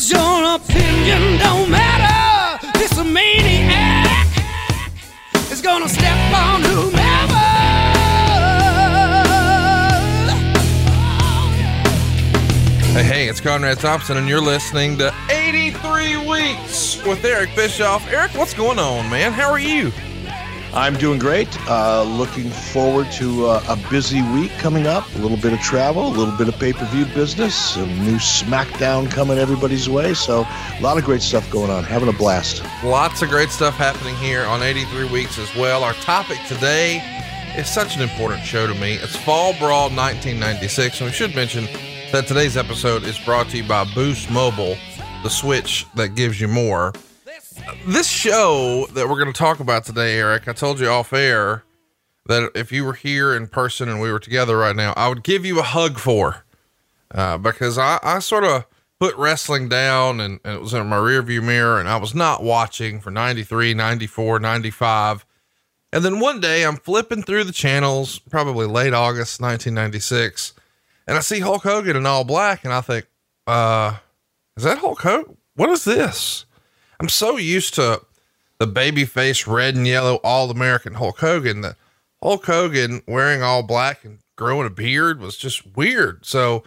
Cause your opinion don't matter. This maniac is gonna step on whomever. Hey, hey, it's Conrad Thompson, and you're listening to 83 Weeks with Eric Bischoff. Eric, what's going on, man? How are you? I'm doing great. Uh, looking forward to uh, a busy week coming up. A little bit of travel, a little bit of pay per view business, some new SmackDown coming everybody's way. So, a lot of great stuff going on. Having a blast. Lots of great stuff happening here on 83 Weeks as well. Our topic today is such an important show to me. It's Fall Brawl 1996. And we should mention that today's episode is brought to you by Boost Mobile, the switch that gives you more this show that we're going to talk about today, Eric, I told you off air that if you were here in person and we were together right now, I would give you a hug for, uh, because I, I sort of put wrestling down and, and it was in my rearview mirror and I was not watching for 93, 94, 95. And then one day I'm flipping through the channels, probably late August 1996, and I see Hulk Hogan in all black and I think, uh, is that Hulk Hogan? What is this? I'm so used to the babyface red and yellow all American Hulk Hogan that Hulk Hogan wearing all black and growing a beard was just weird. So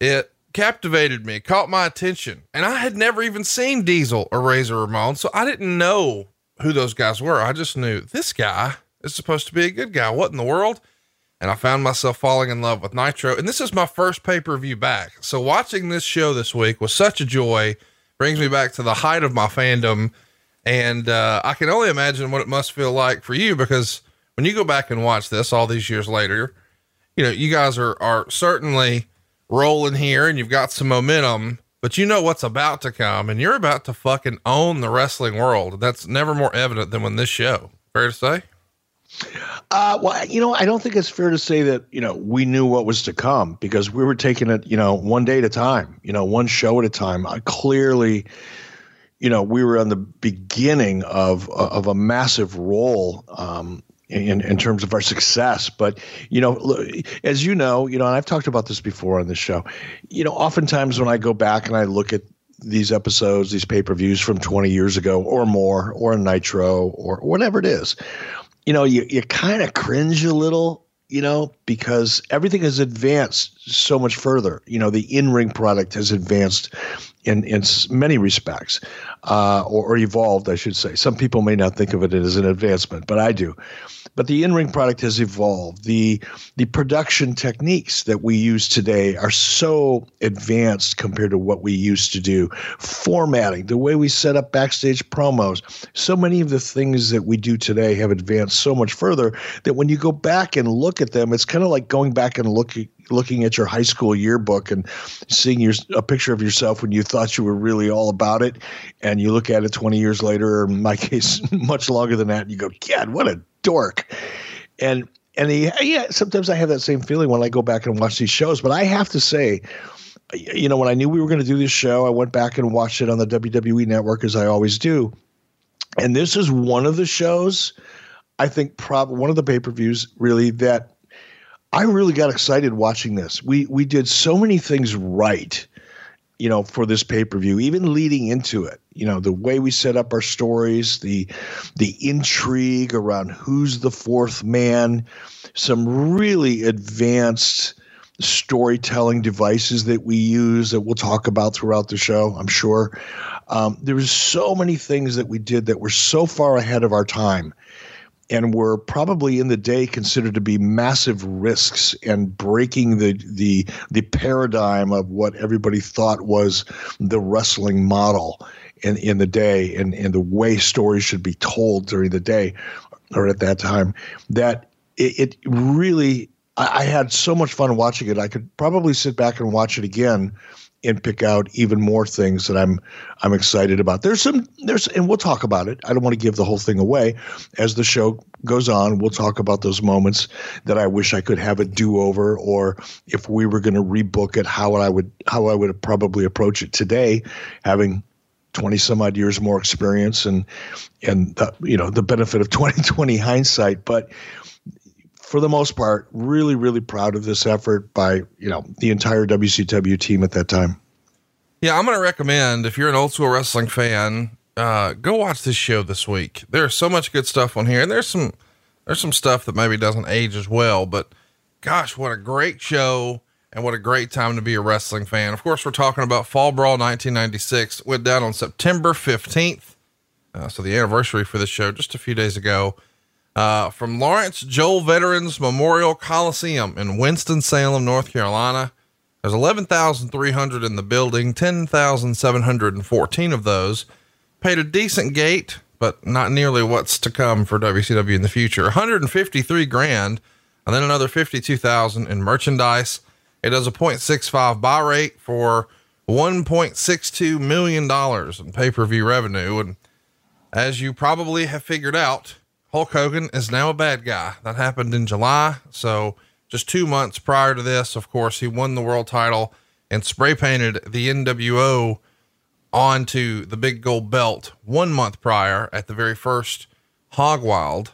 it captivated me, caught my attention. And I had never even seen Diesel or Razor Ramon. So I didn't know who those guys were. I just knew this guy is supposed to be a good guy. What in the world? And I found myself falling in love with Nitro. And this is my first pay per view back. So watching this show this week was such a joy brings me back to the height of my fandom. And uh, I can only imagine what it must feel like for you because when you go back and watch this all these years later, you know, you guys are, are certainly rolling here and you've got some momentum, but you know what's about to come and you're about to fucking own the wrestling world. That's never more evident than when this show. Fair to say? Uh, well, you know, I don't think it's fair to say that, you know, we knew what was to come because we were taking it, you know, one day at a time, you know, one show at a time. I clearly, you know, we were on the beginning of, of a massive role, um, in, in terms of our success. But, you know, as you know, you know, and I've talked about this before on this show, you know, oftentimes when I go back and I look at these episodes, these pay per views from 20 years ago or more, or Nitro or whatever it is, you know, you, you kind of cringe a little, you know, because everything has advanced so much further. You know, the in ring product has advanced in, in many respects, uh, or, or evolved, I should say. Some people may not think of it as an advancement, but I do. But the in-ring product has evolved. The the production techniques that we use today are so advanced compared to what we used to do. Formatting, the way we set up backstage promos, so many of the things that we do today have advanced so much further that when you go back and look at them, it's kind of like going back and looking looking at your high school yearbook and seeing your a picture of yourself when you thought you were really all about it, and you look at it 20 years later, or in my case, much longer than that, and you go, God, what a dork. And and he, yeah, sometimes I have that same feeling when I go back and watch these shows. But I have to say, you know, when I knew we were going to do this show, I went back and watched it on the WWE network as I always do. And this is one of the shows, I think, prob one of the pay per views really that I really got excited watching this. We we did so many things right, you know, for this pay per view, even leading into it. You know, the way we set up our stories, the the intrigue around who's the fourth man, some really advanced storytelling devices that we use that we'll talk about throughout the show. I'm sure um, there was so many things that we did that were so far ahead of our time and were probably in the day considered to be massive risks and breaking the the the paradigm of what everybody thought was the wrestling model in in the day and and the way stories should be told during the day or at that time that it, it really I, I had so much fun watching it. I could probably sit back and watch it again and pick out even more things that I'm I'm excited about. There's some there's and we'll talk about it. I don't want to give the whole thing away. As the show goes on, we'll talk about those moments that I wish I could have a do-over or if we were going to rebook it how I would how I would probably approach it today having 20 some odd years more experience and and the, you know the benefit of 2020 hindsight but for the most part, really, really proud of this effort by you know the entire WCW team at that time. Yeah, I'm going to recommend if you're an old school wrestling fan, uh, go watch this show this week. There's so much good stuff on here, and there's some there's some stuff that maybe doesn't age as well, but gosh, what a great show and what a great time to be a wrestling fan. Of course, we're talking about Fall Brawl 1996. Went down on September 15th, uh, so the anniversary for this show just a few days ago. Uh, from Lawrence Joel Veterans Memorial Coliseum in Winston Salem, North Carolina. There's 11,300 in the building, 10,714 of those paid a decent gate, but not nearly what's to come for WCW in the future. 153 grand, and then another 52,000 in merchandise. It does a 0.65 buy rate for 1.62 million dollars in pay-per-view revenue. And as you probably have figured out, Hulk Hogan is now a bad guy. That happened in July. So just two months prior to this, of course, he won the world title and spray painted the NWO onto the big gold belt one month prior at the very first Hog Wild,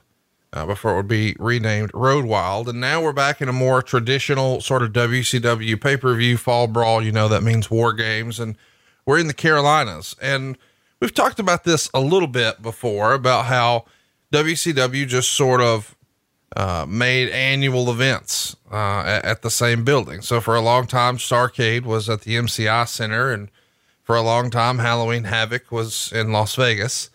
uh, before it would be renamed Road Wild. And now we're back in a more traditional sort of WCW pay per view fall brawl. You know, that means war games. And we're in the Carolinas. And we've talked about this a little bit before about how WCW just sort of uh, made annual events uh, at, at, the same building. So for a long time, Starrcade was at the MCI Center, and for a long time, Halloween Havoc was in Las Vegas.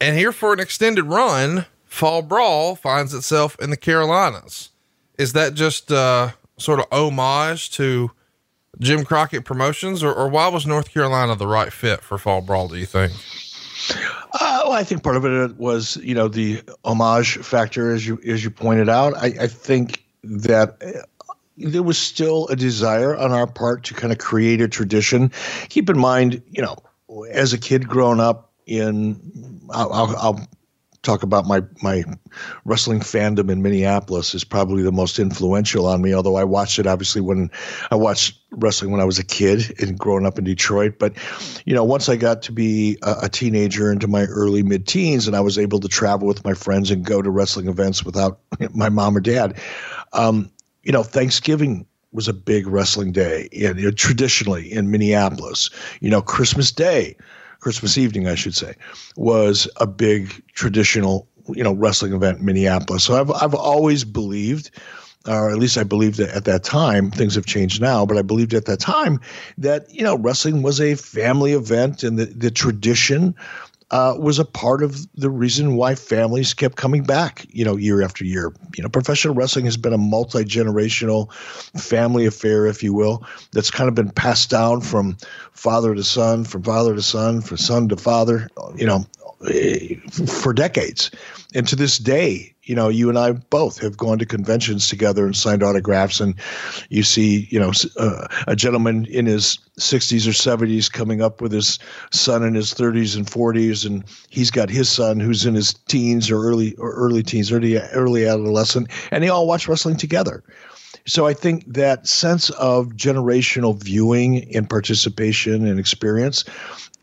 And here for an extended run, Fall Brawl finds itself in the Carolinas. Is that just uh, sort of homage to Jim Crockett Promotions, or, or why was North Carolina the right fit for Fall Brawl? Do you think? Uh, well, I think part of it was, you know, the homage factor, as you as you pointed out. I, I think that uh, there was still a desire on our part to kind of create a tradition. Keep in mind, you know, as a kid growing up in, I'll, I'll, I'll talk about my my wrestling fandom in Minneapolis is probably the most influential on me. Although I watched it obviously when I watched wrestling when I was a kid and growing up in Detroit. But you know, once I got to be a, a teenager into my early mid teens, and I was able to travel with my friends and go to wrestling events without my mom or dad. Um, you know, Thanksgiving was a big wrestling day, and you know, traditionally in Minneapolis. You know, Christmas Day Christmas evening, I should say, was a big traditional, you know, wrestling event in Minneapolis. So I've I've always believed, or at least I believed that at that time. Things have changed now, but I believed at that time that you know wrestling was a family event, and the the tradition uh, was a part of the reason why families kept coming back, you know, year after year. You know, professional wrestling has been a multi generational family affair, if you will, that's kind of been passed down from father to son, from father to son, from son to father, you know, for decades. And to this day, you know, you and I both have gone to conventions together and signed autographs, and you see, you know, uh, a gentleman in his 60s or 70s coming up with his son in his 30s and 40s, and he's got his son who's in his teens or early or early teens, early early adolescent, and they all watch wrestling together. So I think that sense of generational viewing and participation and experience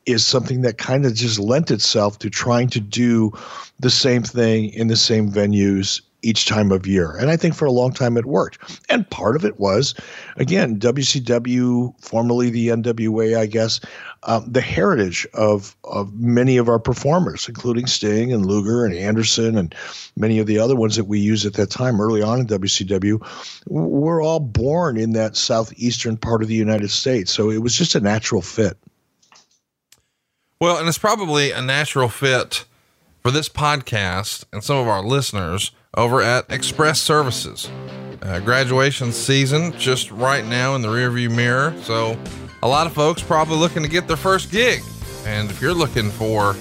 is something that kind of just lent itself to trying to do the same thing in the same venues each time of year. And I think for a long time it worked. And part of it was, again, WCW, formerly the NWA, I guess, um, the heritage of, of many of our performers, including Sting and Luger and Anderson and many of the other ones that we used at that time early on in WCW, were all born in that southeastern part of the United States. So it was just a natural fit. Well, and it's probably a natural fit for this podcast and some of our listeners over at Express Services. Uh, graduation season just right now in the rearview mirror. So, a lot of folks probably looking to get their first gig. And if you're looking for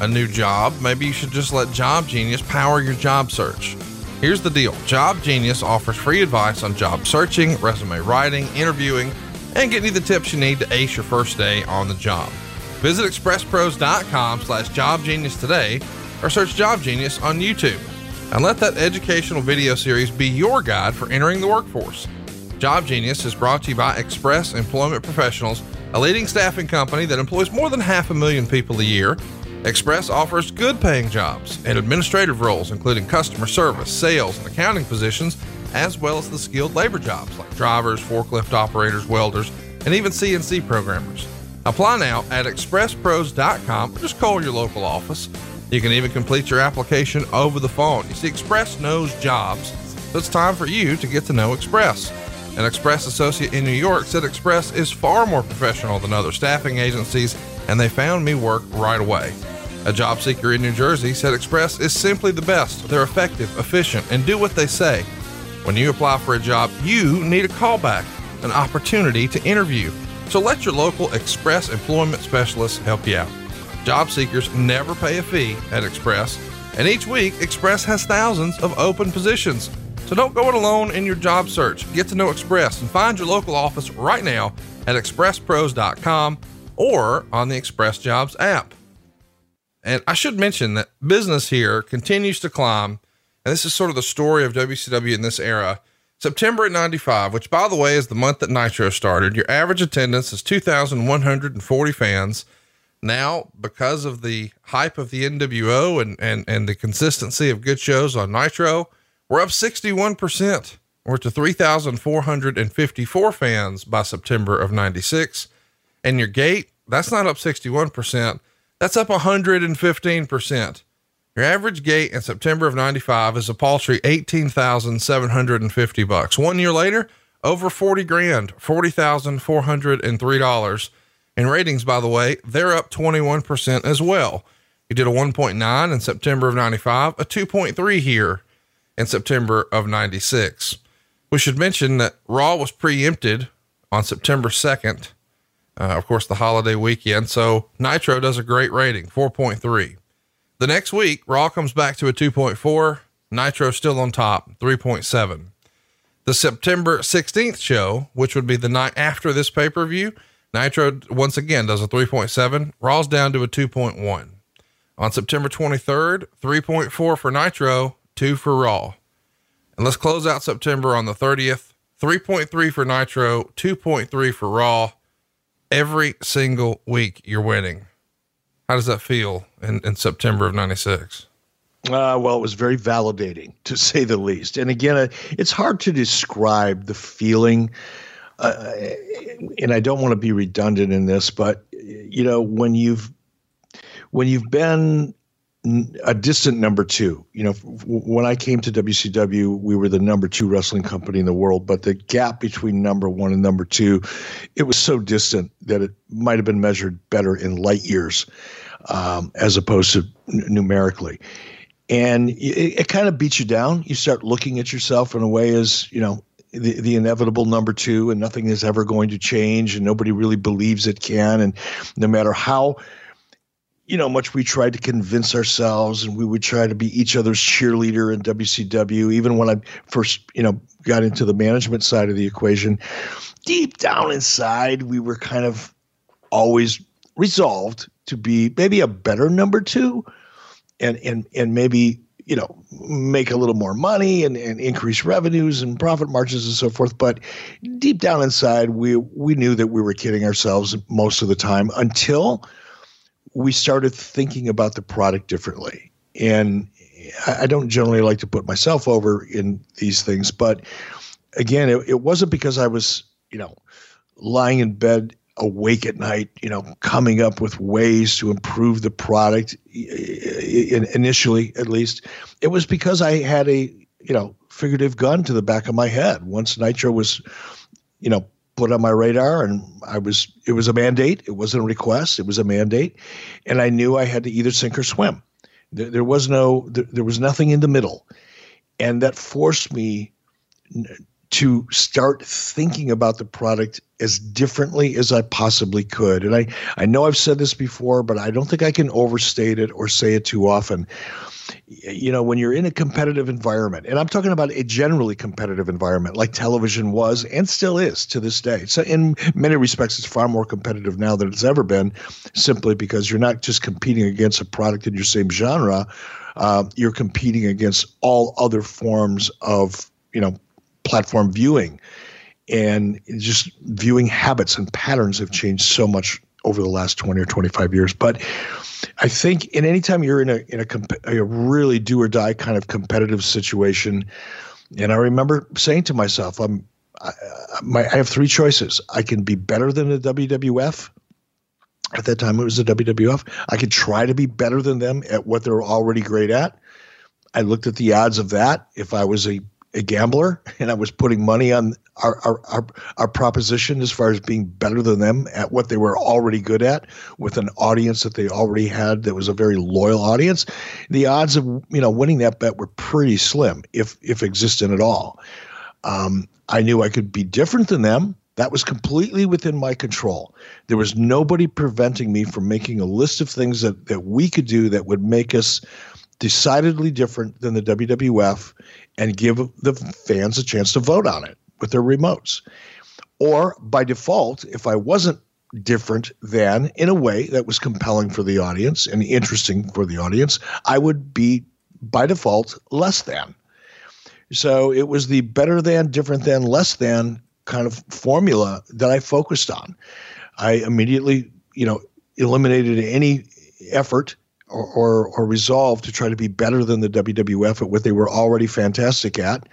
a new job, maybe you should just let Job Genius power your job search. Here's the deal Job Genius offers free advice on job searching, resume writing, interviewing, and getting you the tips you need to ace your first day on the job. Visit expresspros.com slash jobgenius today or search Job Genius on YouTube and let that educational video series be your guide for entering the workforce. Job Genius is brought to you by Express Employment Professionals, a leading staffing company that employs more than half a million people a year. Express offers good paying jobs and administrative roles, including customer service, sales, and accounting positions, as well as the skilled labor jobs like drivers, forklift operators, welders, and even CNC programmers. Apply now at expresspros.com or just call your local office. You can even complete your application over the phone. You see, Express knows jobs, so it's time for you to get to know Express. An Express associate in New York said Express is far more professional than other staffing agencies, and they found me work right away. A job seeker in New Jersey said Express is simply the best. They're effective, efficient, and do what they say. When you apply for a job, you need a callback, an opportunity to interview. So let your local Express employment specialist help you out. Job seekers never pay a fee at Express, and each week, Express has thousands of open positions. So don't go it alone in your job search. Get to know Express and find your local office right now at expresspros.com or on the Express Jobs app. And I should mention that business here continues to climb. And this is sort of the story of WCW in this era. September at 95, which by the way is the month that Nitro started, your average attendance is 2,140 fans. Now, because of the hype of the NWO and, and, and the consistency of good shows on Nitro, we're up 61%. We're to 3,454 fans by September of 96. And your gate, that's not up 61%. That's up 115%. Your average gate in September of 95 is a paltry 18,750 bucks. One year later, over 40 grand, $40,403. In ratings, by the way, they're up 21% as well. You did a 1.9 in September of 95, a 2.3 here in September of 96. We should mention that Raw was preempted on September 2nd, uh, of course, the holiday weekend. So Nitro does a great rating, 4.3. The next week, Raw comes back to a 2.4, Nitro still on top, 3.7. The September 16th show, which would be the night after this pay per view, Nitro once again does a 3.7. Raw's down to a 2.1. On September 23rd, 3.4 for Nitro, 2 for Raw. And let's close out September on the 30th. 3.3 for Nitro, 2.3 for Raw. Every single week you're winning. How does that feel in, in September of 96? Uh, well, it was very validating to say the least. And again, uh, it's hard to describe the feeling uh, and I don't want to be redundant in this, but you know, when you've when you've been a distant number two, you know, when I came to WCW, we were the number two wrestling company in the world, but the gap between number one and number two, it was so distant that it might have been measured better in light years um, as opposed to n- numerically. And it, it kind of beats you down. You start looking at yourself in a way as, you know, the, the inevitable number two, and nothing is ever going to change, and nobody really believes it can. And no matter how you know much we tried to convince ourselves and we would try to be each other's cheerleader in WCW even when I first you know got into the management side of the equation deep down inside we were kind of always resolved to be maybe a better number 2 and and and maybe you know, make a little more money and, and increase revenues and profit margins and so forth. But deep down inside, we we knew that we were kidding ourselves most of the time until we started thinking about the product differently. And I, don't generally like to put myself over in these things, but again, it, it wasn't because I was, you know, lying in bed awake at night, you know, coming up with ways to improve the product initially, at least. It was because I had a, you know, figurative gun to the back of my head. Once Nitro was, you know, put on my radar and I was, it was a mandate. It wasn't a request. It was a mandate. And I knew I had to either sink or swim. There, there was no, there, there was nothing in the middle. And that forced me to start thinking about the product as differently as I possibly could. And I, I know I've said this before, but I don't think I can overstate it or say it too often. You know, when you're in a competitive environment, and I'm talking about a generally competitive environment like television was and still is to this day. So, in many respects, it's far more competitive now than it's ever been, simply because you're not just competing against a product in your same genre, uh, you're competing against all other forms of, you know, platform viewing and just viewing habits and patterns have changed so much over the last 20 or 25 years but i think in any time you're in a in a, a really do or die kind of competitive situation and i remember saying to myself i'm I, my, I have three choices i can be better than the wwf At that time, it was the WWF. I could try to be better than them at what they're already great at. I looked at the odds of that. If I was a, a gambler and I was putting money on our, our, our, our, proposition as far as being better than them at what they were already good at with an audience that they already had that was a very loyal audience, the odds of you know winning that bet were pretty slim, if if existent at all. Um, I knew I could be different than them. That was completely within my control. There was nobody preventing me from making a list of things that, that we could do that would make us decidedly different than the WWF and give the fans a chance to vote on it with their remotes. Or by default, if I wasn't different than in a way that was compelling for the audience and interesting for the audience, I would be by default less than. So it was the better than, different than, less than kind of formula that I focused on. I immediately, you know, eliminated any effort or, or, or resolve to try to be better than the WWF at what they were already fantastic at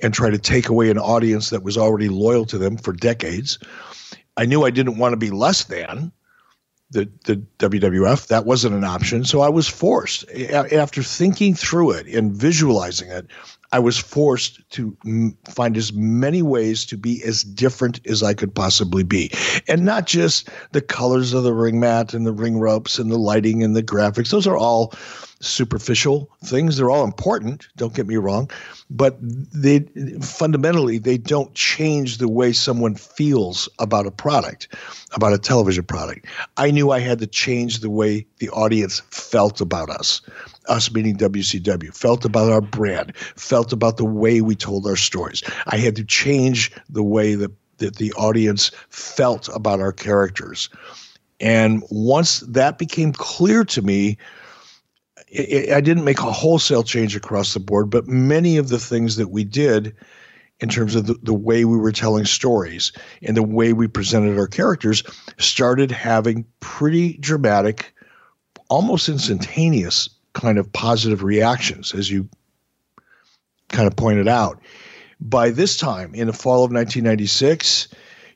and try to take away an audience that was already loyal to them for decades. I knew I didn't want to be less than the, the WWF. That wasn't an option. So I was forced, after thinking through it and visualizing it, I was forced to m- find as many ways to be as different as I could possibly be. And not just the colors of the ring mat and the ring ropes and the lighting and the graphics. Those are all superficial things. They're all important, don't get me wrong, but they fundamentally they don't change the way someone feels about a product, about a television product. I knew I had to change the way the audience felt about us us meaning WCW, felt about our brand, felt about the way we told our stories. I had to change the way that, that the audience felt about our characters. And once that became clear to me, it, it, I didn't make a wholesale change across the board, but many of the things that we did in terms of the, the way we were telling stories and the way we presented our characters started having pretty dramatic, almost instantaneous kind of positive reactions, as you kind of pointed out. By this time, in the fall of 1996,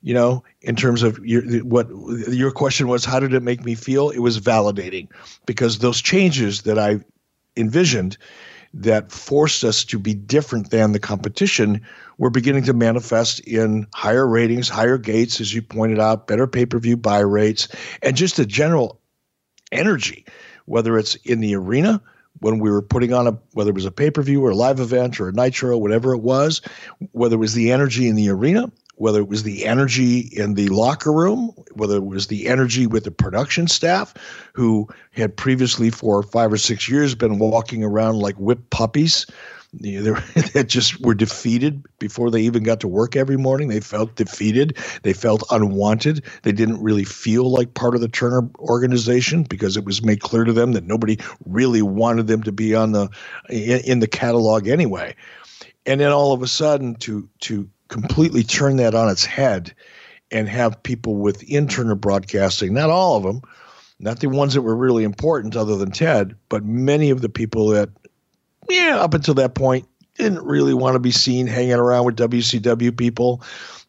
you know, in terms of your, what your question was, how did it make me feel? It was validating because those changes that I envisioned that forced us to be different than the competition were beginning to manifest in higher ratings, higher gates, as you pointed out, better pay per view buy rates, and just a general energy whether it's in the arena when we were putting on a whether it was a pay-per-view or a live event or a nitro whatever it was whether it was the energy in the arena whether it was the energy in the locker room whether it was the energy with the production staff who had previously for five or six years been walking around like whipped puppies that just were defeated before they even got to work every morning. They felt defeated. They felt unwanted. They didn't really feel like part of the Turner organization because it was made clear to them that nobody really wanted them to be on the in, the catalog anyway. And then all of a sudden, to to completely turn that on its head and have people within Turner Broadcasting, not all of them, not the ones that were really important other than Ted, but many of the people that yeah, up until that point, didn't really want to be seen hanging around with WCW people.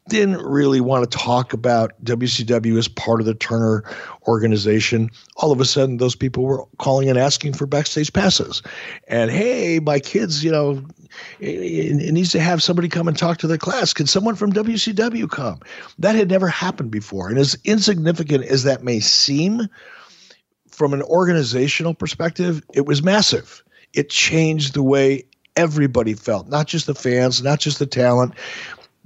Didn't really want to talk about WCW as part of the Turner organization. All of a sudden, those people were calling and asking for backstage passes. And hey, my kids, you know, it, it needs to have somebody come and talk to their class. Can someone from WCW come? That had never happened before. And as insignificant as that may seem, from an organizational perspective, it was massive it changed the way everybody felt, not just the fans, not just the talent,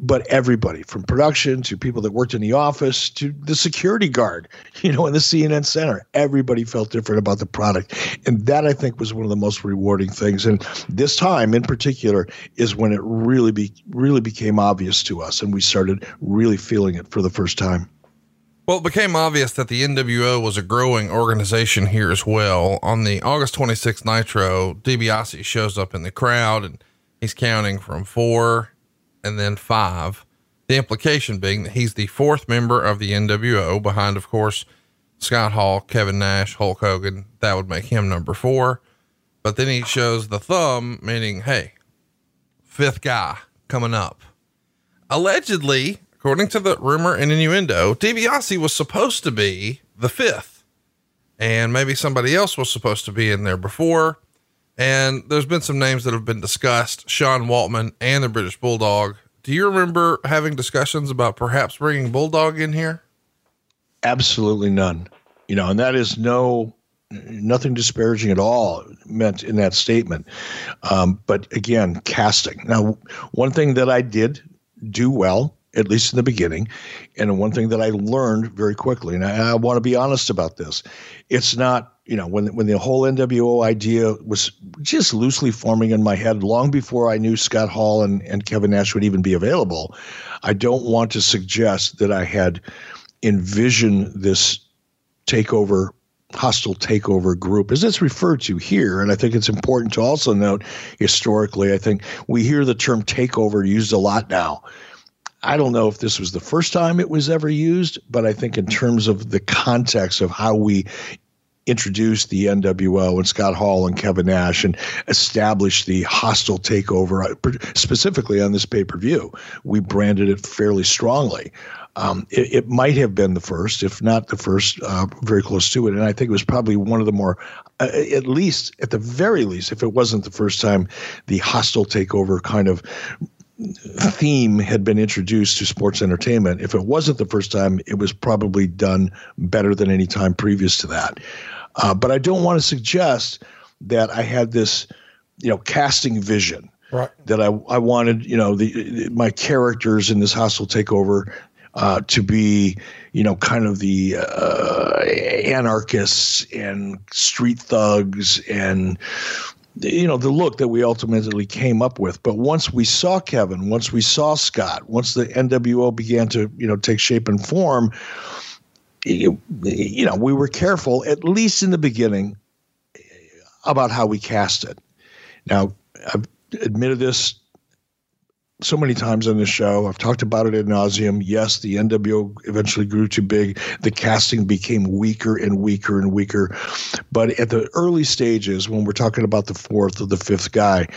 but everybody from production to people that worked in the office to the security guard, you know, in the CNN center. Everybody felt different about the product. And that I think was one of the most rewarding things. And this time in particular is when it really be really became obvious to us and we started really feeling it for the first time. Well, it became obvious that the NWO was a growing organization here as well. On the August 26th Nitro, DiBiase shows up in the crowd and he's counting from four and then five. The implication being that he's the fourth member of the NWO, behind, of course, Scott Hall, Kevin Nash, Hulk Hogan. That would make him number four. But then he shows the thumb, meaning, hey, fifth guy coming up. Allegedly, According to the rumor and innuendo, DiBiase was supposed to be the fifth. and maybe somebody else was supposed to be in there before. And there's been some names that have been discussed Sean Waltman and the British Bulldog. Do you remember having discussions about perhaps bringing Bulldog in here? Absolutely none. You know, and that is no nothing disparaging at all meant in that statement. Um, but again, casting. Now, one thing that I did do well, at least in the beginning, and one thing that I learned very quickly, and I, I want to be honest about this, it's not you know when when the whole NWO idea was just loosely forming in my head long before I knew Scott Hall and, and Kevin Nash would even be available. I don't want to suggest that I had envisioned this takeover hostile takeover group as it's referred to here and i think it's important to also note historically i think we hear the term takeover used a lot now i don't know if this was the first time it was ever used but i think in terms of the context of how we introduced the NWO and Scott Hall and Kevin Nash and established the hostile takeover uh, specifically on this pay per view. We branded it fairly strongly. Um, it, it, might have been the first, if not the first, uh, very close to it. And I think it was probably one of the more, uh, at least, at the very least, if it wasn't the first time, the hostile takeover kind of theme had been introduced to sports entertainment. If it wasn't the first time, it was probably done better than any time previous to that. Uh, but I don't want to suggest that I had this, you know, casting vision. Right. That I, I wanted, you know, the my characters in this hostile takeover uh, to be, you know, kind of the uh, anarchists and street thugs and you know the look that we ultimately came up with. But once we saw kevin once we saw scott once the nwo began to you know take shape and form you, you know we were careful at least in the beginning about how we cast it. Now i've admitted this so many times on this show. I've talked about it ad nauseum. Yes, the NWO eventually grew too big. The casting became weaker and weaker and weaker. But at the early stages, when we're talking about the fourth or the fifth guy,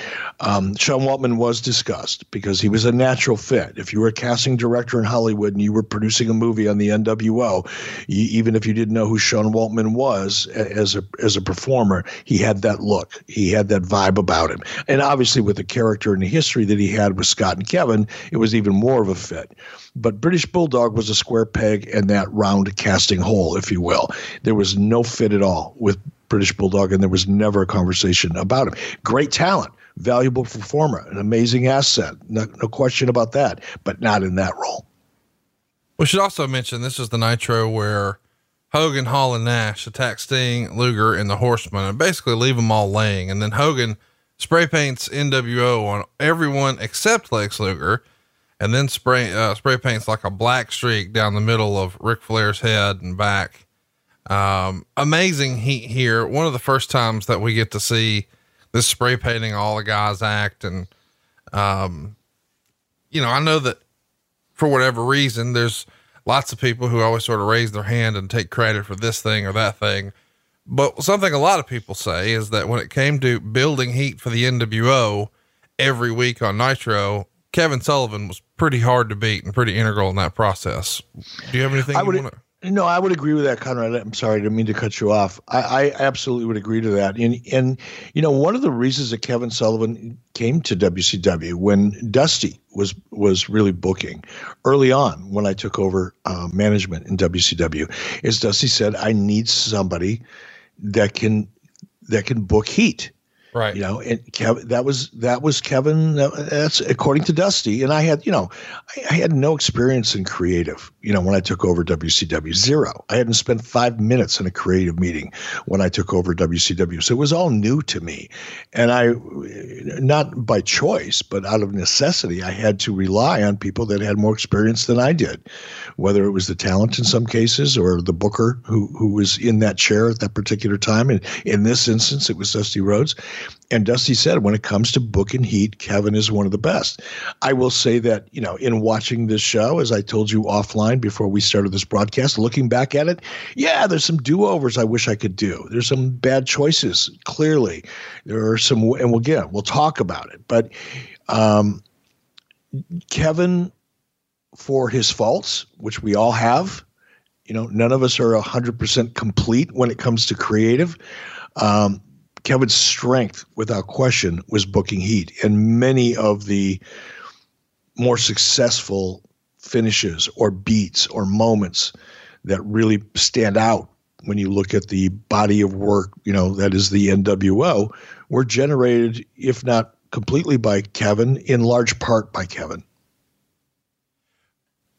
um, Sean Waltman was discussed because he was a natural fit. If you were a casting director in Hollywood and you were producing a movie on the NWO, you, even if you didn't know who Sean Waltman was as a as a performer, he had that look. He had that vibe about him. And obviously, with the character and the history that he had with Scott Scott and Kevin, it was even more of a fit. But British Bulldog was a square peg in that round casting hole, if you will. There was no fit at all with British Bulldog, and there was never a conversation about him. Great talent, valuable performer, an amazing asset, no, no question about that, but not in that role. We should also mention this is the Nitro where Hogan, Hall, and Nash attack Sting, Luger, and the Horsemen and basically leave them all laying. And then Hogan spray paints NWO on everyone except Lex Luger, and then spray uh, spray paints like a black streak down the middle of Ric Flair's head and back. Um, amazing heat here. One of the first times that we get to see this spray painting all the guys act, and um, you know, I know that for whatever reason, there's lots of people who always sort of raise their hand and take credit for this thing or that thing. But something a lot of people say is that when it came to building heat for the NWO every week on Nitro, Kevin Sullivan was pretty hard to beat and pretty integral in that process. Do you have anything I would, wanna- no, I would agree with that, Conrad. I'm sorry, I didn't mean to cut you off. I, I, absolutely would agree to that. And and you know, one of the reasons that Kevin Sullivan came to WCW when Dusty was was really booking early on when I took over uh, management in WCW is Dusty said, "I need somebody that can that can book heat. Right. You know, and Kevin, that was that was Kevin. That's according to Dusty. And I had, you know, I, I, had no experience in creative. You know, when I took over WCW, zero. I hadn't spent five minutes in a creative meeting when I took over WCW, so it was all new to me. And I, not by choice, but out of necessity, I had to rely on people that had more experience than I did, whether it was the talent in some cases or the booker who who was in that chair at that particular time. And in this instance, it was Dusty Rhodes and Dusty said, when it comes to book and heat, Kevin is one of the best. I will say that, you know, in watching this show, as I told you offline before we started this broadcast, looking back at it, yeah, there's some do overs I wish I could do. There's some bad choices, clearly. There are some, and we'll get, we'll talk about it. But um, Kevin, for his faults, which we all have, You know, none of us are 100% complete when it comes to creative. Um, Kevin's strength, without question, was booking heat. And many of the more successful finishes or beats or moments that really stand out when you look at the body of work, you know, that is the NWO, were generated, if not completely by Kevin, in large part by Kevin.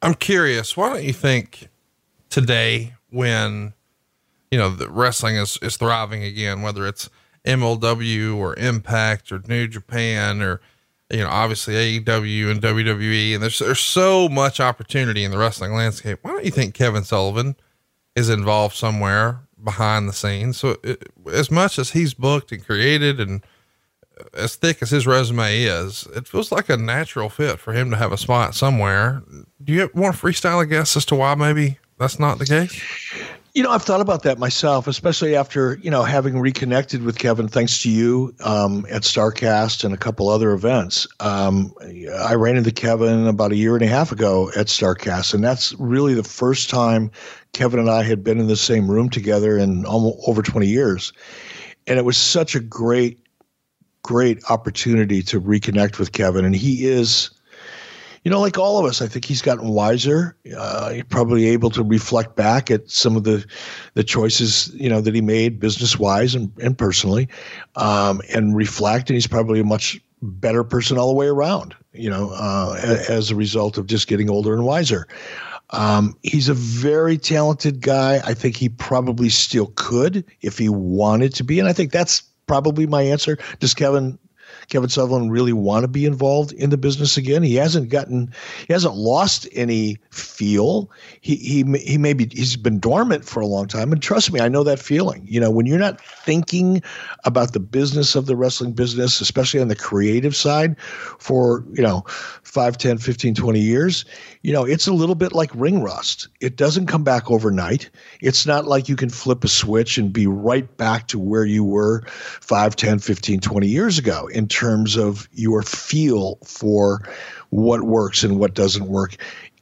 I'm curious, why don't you think today when, you know, the wrestling is, is thriving again, whether it's MLW or Impact or New Japan or, you know, obviously AEW and WWE, and there's, there's so much opportunity in the wrestling landscape. Why don't you think Kevin Sullivan is involved somewhere behind the scenes? So it, as much as he's booked and created and as thick as his resume is, it feels like a natural fit for him to have a spot somewhere. Do you want to freestyle a guess as to why maybe that's not the case? You know, I've thought about that myself, especially after, you know, having reconnected with Kevin, thanks to you um, at Starrcast and a couple other events. Um, I ran into Kevin about a year and a half ago at Starrcast, and that's really the first time Kevin and I had been in the same room together in almost over 20 years. And it was such a great great opportunity to reconnect with Kevin. And he is, you know, like all of us, I think he's gotten wiser. Uh, he's probably able to reflect back at some of the the choices, you know, that he made business wise and, and personally, um, and reflect. And he's probably a much better person all the way around, you know, uh, as a result of just getting older and wiser. Um, he's a very talented guy. I think he probably still could if he wanted to be. And I think that's probably my answer. Does Kevin Kevin Sullivan really want to be involved in the business again? He hasn't gotten, he hasn't lost any feel. He he he maybe he's been dormant for a long time, and trust me, I know that feeling. You know, when you're not thinking about the business of the wrestling business, especially on the creative side, for you know 5, 10, 15, 20 years, you know, it's a little bit like ring rust. It doesn't come back overnight. It's not like you can flip a switch and be right back to where you were 5, 10, 15, 20 years ago in terms of your feel for what works and what doesn't work.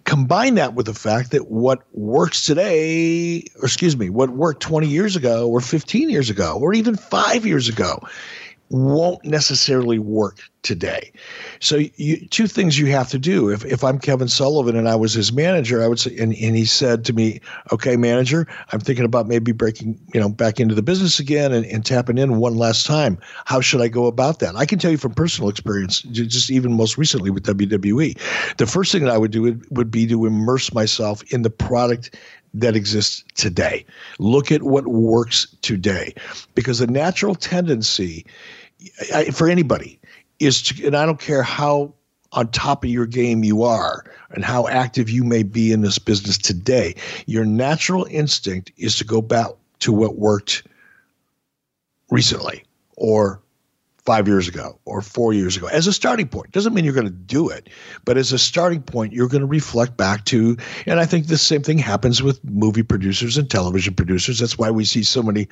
Combine that with the fact that what works today, or excuse me, what worked 20 years ago or 15 years ago or even five years ago won't necessarily work today. So you, two things you have to do. If, if I'm Kevin Sullivan and I was his manager, I would say, and, and he said to me, okay, manager, I'm thinking about maybe breaking, you know, back into the business again and, and tapping in one last time. How should I go about that? I can tell you from personal experience, just even most recently with WWE, the first thing that I would do would, would be to immerse myself in the product that exists today. Look at what works today because the natural tendency I, for anybody is to, and I don't care how on top of your game you are and how active you may be in this business today, your natural instinct is to go back to what worked recently or five years ago or four years ago as a starting point. Doesn't mean you're going to do it, but as a starting point, you're going to reflect back to, and I think the same thing happens with movie producers and television producers. That's why we see so many,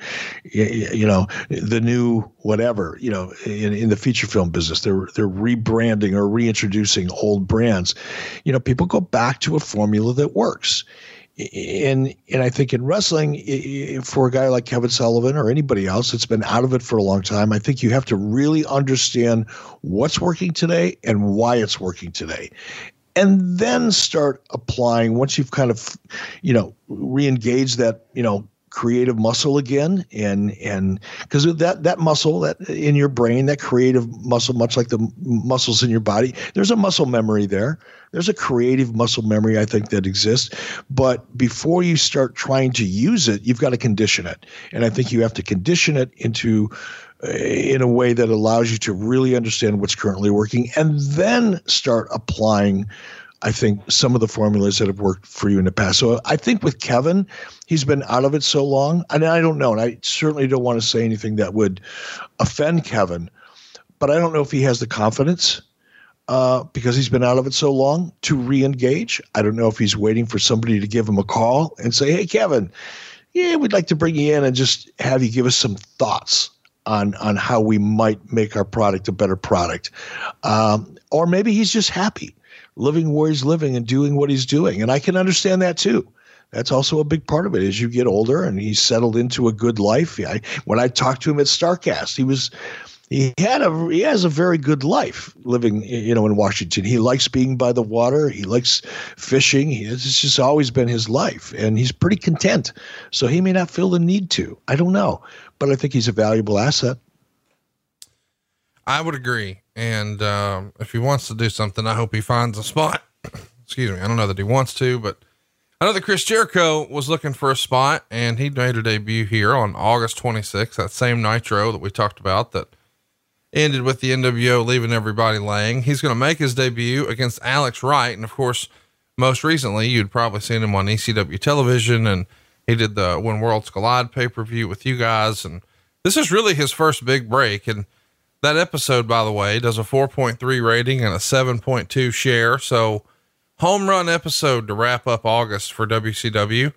you know, the new whatever, you know, in, in the feature film business, they're, they're rebranding or reintroducing old brands. You know, people go back to a formula that works and and I think in wrestling, for a guy like Kevin Sullivan or anybody else that's been out of it for a long time, I think you have to really understand what's working today and why it's working today, and then start applying once you've kind of, you know, re-engaged that you know creative muscle again and and because that that muscle that in your brain that creative muscle much like the muscles in your body there's a muscle memory there. There's a creative muscle memory i think that exists. But before you start trying to use it you've got to condition it. And i think you have to condition it into uh, in a way that allows you to really understand what's currently working and then start applying I think some of the formulas that have worked for you in the past. So I think with Kevin, he's been out of it so long, and I don't know, and I certainly don't want to say anything that would offend Kevin, but I don't know if he has the confidence uh, because he's been out of it so long to re-engage. I don't know if he's waiting for somebody to give him a call and say, "Hey, Kevin, yeah, we'd like to bring you in and just have you give us some thoughts." On, on how we might make our product a better product. Um, or maybe he's just happy living where he's living and doing what he's doing. And I can understand that too. That's also a big part of it. As you get older, and he's settled into a good life. I, when I talked to him at Starrcast, he was he had a he has a very good life living you know in Washington. He likes being by the water. He likes fishing. He, it's just always been his life, and he's pretty content. So he may not feel the need to. I don't know, but I think he's a valuable asset. I would agree, and um, if he wants to do something, I hope he finds a spot. Excuse me. I don't know that he wants to, but I know that Chris Jericho was looking for a spot, and he made a debut here on August 26th, that same Nitro that we talked about that ended with the NWO leaving everybody laying. He's going to make his debut against Alex Wright. And of course, most recently, you'd probably seen him on ECW television and he did the When Worlds Collide pay per view with you guys. And this is really his first big break. And that episode, by the way, does a 4.3 rating and a 7.2 share. So, home run episode to wrap up August for WCW.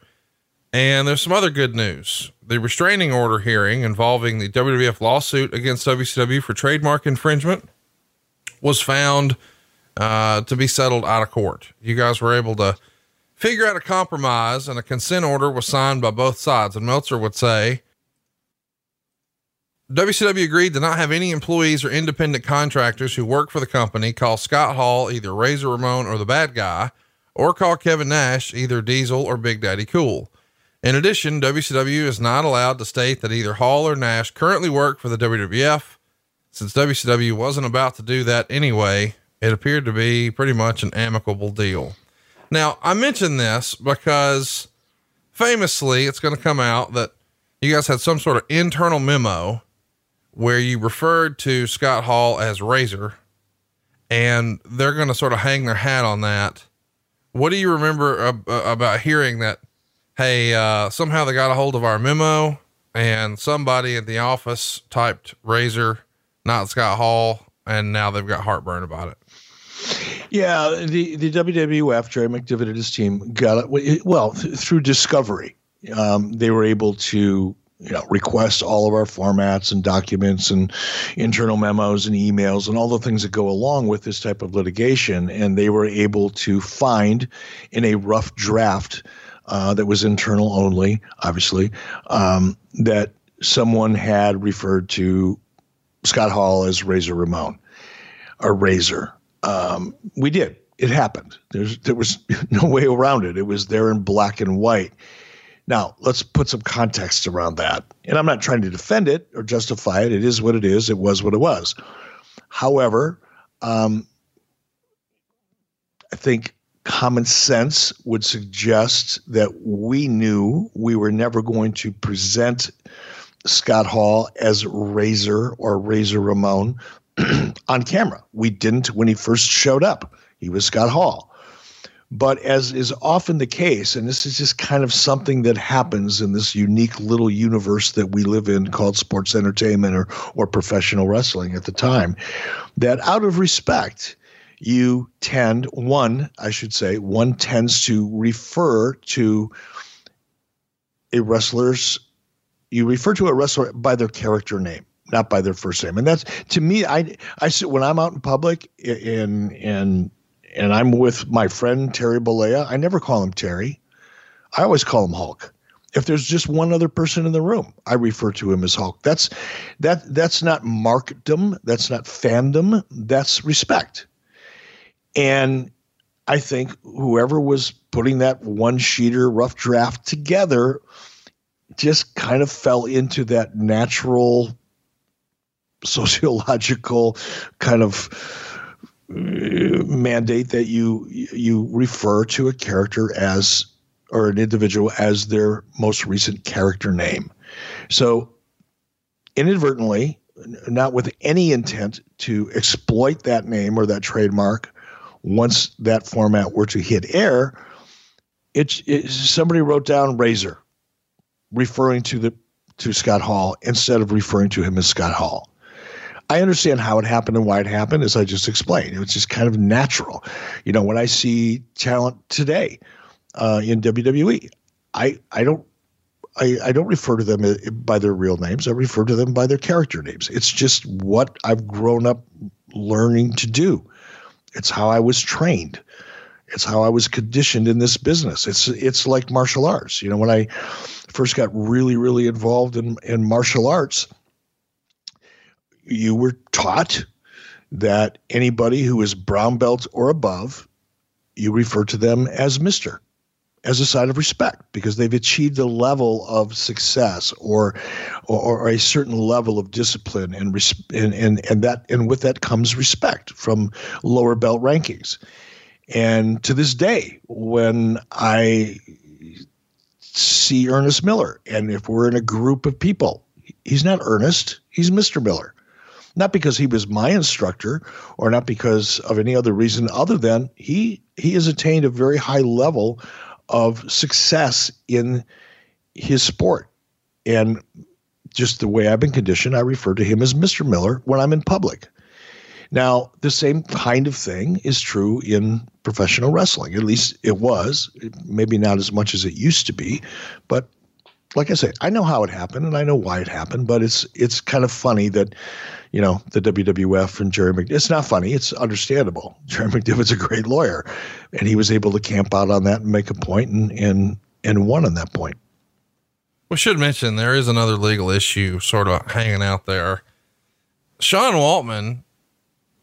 And there's some other good news. The restraining order hearing involving the WWF lawsuit against WCW for trademark infringement was found uh, to be settled out of court. You guys were able to figure out a compromise, and a consent order was signed by both sides. And Meltzer would say, WCW agreed to not have any employees or independent contractors who work for the company call Scott Hall either Razor Ramon or the bad guy, or call Kevin Nash either Diesel or Big Daddy Cool. In addition, WCW is not allowed to state that either Hall or Nash currently work for the WWF. Since WCW wasn't about to do that anyway, it appeared to be pretty much an amicable deal. Now, I mention this because famously, it's going to come out that you guys had some sort of internal memo where you referred to Scott Hall as Razor, and they're going to sort of hang their hat on that. What do you remember ab- about hearing that hey, uh, somehow they got a hold of our memo and somebody at the office typed Razor, not Scott Hall, and now they've got heartburn about it. Yeah, the, the WWF, Jerry McDevitt and his team got it. Well, th- through discovery, um, they were able to you know, request all of our formats and documents and internal memos and emails and all the things that go along with this type of litigation. And they were able to find in a rough draft uh, that was internal only, obviously, um, that someone had referred to Scott Hall as Razor Ramon or Razor. Um, we did. It happened. There's there was no way around it. It was there in black and white. Now, let's put some context around that. And I'm not trying to defend it or justify it. It is what it is. It was what it was. However, um, I think common sense would suggest that we knew we were never going to present Scott Hall as Razor or Razor Ramon on camera. We didn't when he first showed up. He was Scott Hall. But as is often the case, and this is just kind of something that happens in this unique little universe that we live in called sports entertainment or, or professional wrestling at the time, that out of respect, you tend, one, I should say, one tends to refer to a wrestler's, you refer to a wrestler by their character name, not by their first name. And that's, to me, I, I, when I'm out in public in, in, and I'm with my friend Terry Bollea, I never call him Terry. I always call him Hulk. If there's just one other person in the room, I refer to him as Hulk. That's that that's not markdom, that's not fandom, that's respect. And I think whoever was putting that one sheeter rough draft together just kind of fell into that natural sociological kind of mandate that you you refer to a character as or an individual as their most recent character name. So inadvertently, not with any intent to exploit that name or that trademark, once that format were to hit air, it's it, somebody wrote down Razor, referring to the to Scott Hall instead of referring to him as Scott Hall. I understand how it happened and why it happened, as I just explained. It was just kind of natural. You know, when I see talent today uh, in WWE, I I don't I, I don't refer to them by their real names. I refer to them by their character names. It's just what I've grown up learning to do. It's how I was trained. It's how I was conditioned in this business. It's it's like martial arts. You know, when I first got really really involved in in martial arts, you were taught that anybody who is brown belt or above, you refer to them as Mister as a sign of respect because they've achieved a level of success or or, or a certain level of discipline and, res- and and and that and with that comes respect from lower belt rankings. And to this day when i see ernest miller and if we're in a group of people he's not ernest he's mr miller not because he was my instructor or not because of any other reason other than he he has attained a very high level of success in his sport. And just the way I've been conditioned, I refer to him as Mr. Miller when I'm in public. Now, the same kind of thing is true in professional wrestling. At least it was, maybe not as much as it used to be, but like I say, I know how it happened and I know why it happened, but it's it's kind of funny that, you know, the WWF and Jerry McDevitt. It's not funny. It's understandable. Jerry McDevitt's a great lawyer, and he was able to camp out on that and make a point and and and won on that point. We should mention there is another legal issue sort of hanging out there. Sean Waltman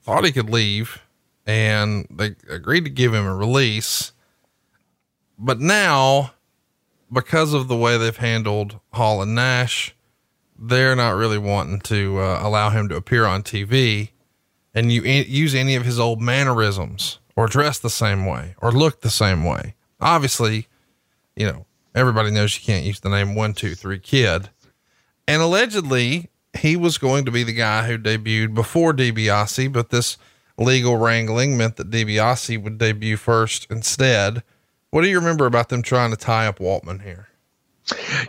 thought he could leave, and they agreed to give him a release, but now because of the way they've handled Hall and Nash, they're not really wanting to uh, allow him to appear on TV and you use any of his old mannerisms or dress the same way or look the same way. Obviously, you know, everybody knows you can't use the name one, two, three kid. And allegedly he was going to be the guy who debuted before DiBiase, but this legal wrangling meant that DiBiase would debut first instead. What do you remember about them trying to tie up Waltman here?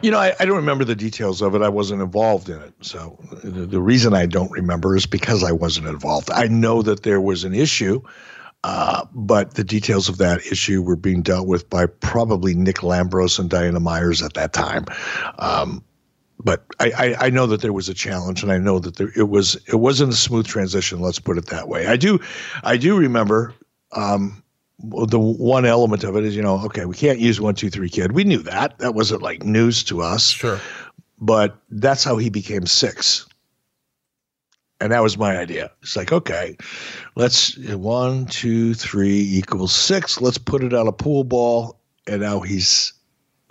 You know, I, I, don't remember the details of it. I wasn't involved in it. So the, the, reason I don't remember is because I wasn't involved. I know that there was an issue, uh, but the details of that issue were being dealt with by probably Nick Lambros and Diana Myers at that time. Um, but I, I, I, know that there was a challenge, and I know that there, it was it wasn't a smooth transition. Let's put it that way. I do I do remember um, the one element of it is, you know, okay, we can't use one, two, three kid. We knew that. That wasn't like news to us. Sure. But that's how he became six. And that was my idea. It's like, okay, let's one, two, three equals six. Let's put it on a pool ball. And now he's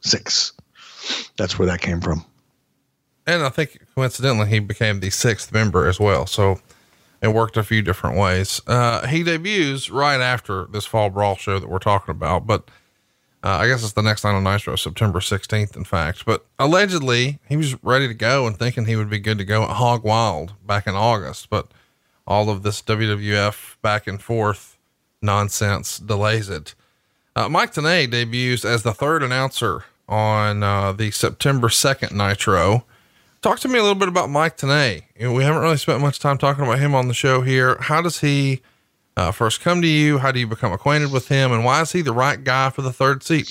six. That's where that came from. And I think coincidentally, he became the sixth member as well. So it worked a few different ways. Uh, he debuts right after this fall brawl show that we're talking about, but uh, I guess it's the next night on Nitro, September 16th, in fact. But allegedly, he was ready to go and thinking he would be good to go at Hog Wild back in August. But all of this WWF back and forth nonsense delays it. Uh, Mike Tenay debuts as the third announcer on uh, the September 2nd Nitro. Talk to me a little bit about Mike Tenay. You know, we haven't really spent much time talking about him on the show here. How does he uh, first come to you? How do you become acquainted with him? And why is he the right guy for the third seat?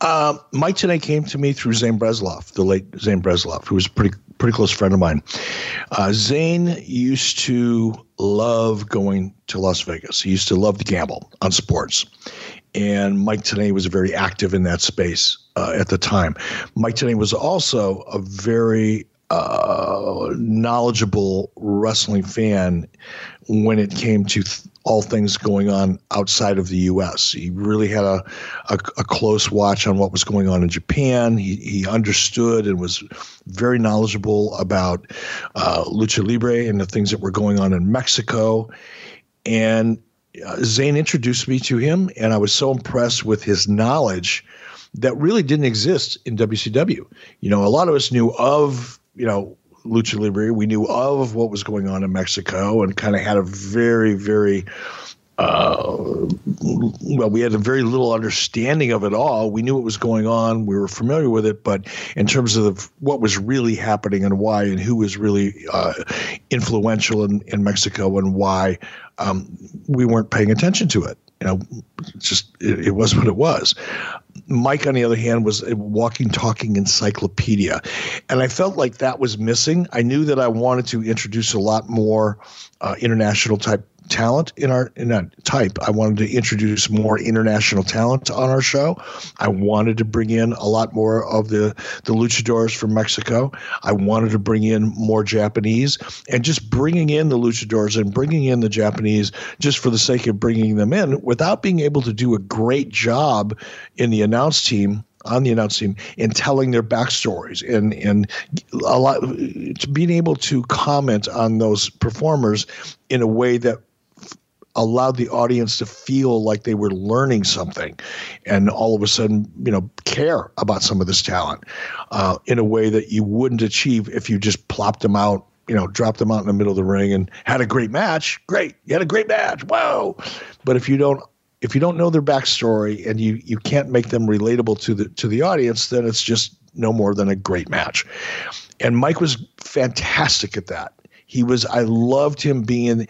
Uh, Mike Tenay came to me through Zane Bresloff, the late Zane Bresloff, who was a pretty pretty close friend of mine. Uh, Zane used to love going to Las Vegas. He used to love to gamble on sports, and Mike Tenay was very active in that space uh, at the time. Mike Tenay was also a very uh, knowledgeable wrestling fan when it came to th- all things going on outside of the U.S. He really had a, a, a, close watch on what was going on in Japan. He, he understood and was very knowledgeable about uh, lucha libre and the things that were going on in Mexico. And uh, Zane introduced me to him, and I was so impressed with his knowledge that really didn't exist in WCW. You know, a lot of us knew of, you know, Lucha Libre. We knew of what was going on in Mexico and kind of had a very, very, uh, well, we had a very little understanding of it all. We knew what was going on. We were familiar with it, but in terms of what was really happening and why and who was really uh, influential in, in Mexico and why, um, we weren't paying attention to it. You know, just it, it was what it was. Mike, on the other hand, was a walking, talking encyclopedia. And I felt like that was missing. I knew that I wanted to introduce a lot more uh, international type talent in our in that type. I wanted to introduce more international talent on our show. I wanted to bring in a lot more of the the luchadors from Mexico. I wanted to bring in more Japanese, and just bringing in the luchadors and bringing in the Japanese just for the sake of bringing them in, without being able to do a great job in the announce team on the announce team in telling their backstories and and a lot being able to comment on those performers in a way that allowed the audience to feel like they were learning something and all of a sudden you know care about some of this talent uh, in a way that you wouldn't achieve if you just plopped them out you know dropped them out in the middle of the ring and had a great match great you had a great match whoa but if you don't if you don't know their backstory and you you can't make them relatable to the to the audience, then it's just no more than a great match. And Mike was fantastic at that. He was. I loved him being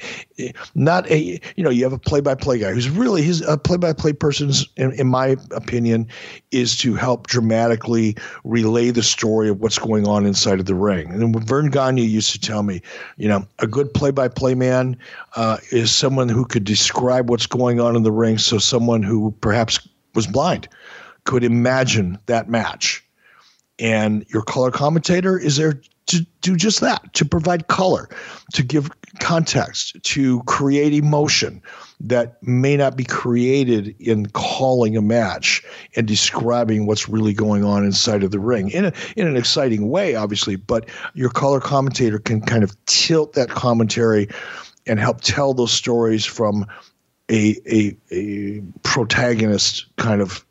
not a. You know, you have a play-by-play guy who's really his a play-by-play person in, in my opinion, is to help dramatically relay the story of what's going on inside of the ring. And Verne Gagne used to tell me, you know, a good play-by-play man uh, is someone who could describe what's going on in the ring, so someone who perhaps was blind could imagine that match. And your color commentator is there to do just that, to provide color, to give context, to create emotion that may not be created in calling a match and describing what's really going on inside of the ring in a, in an exciting way, obviously. But your color commentator can kind of tilt that commentary and help tell those stories from a, a, a protagonist kind of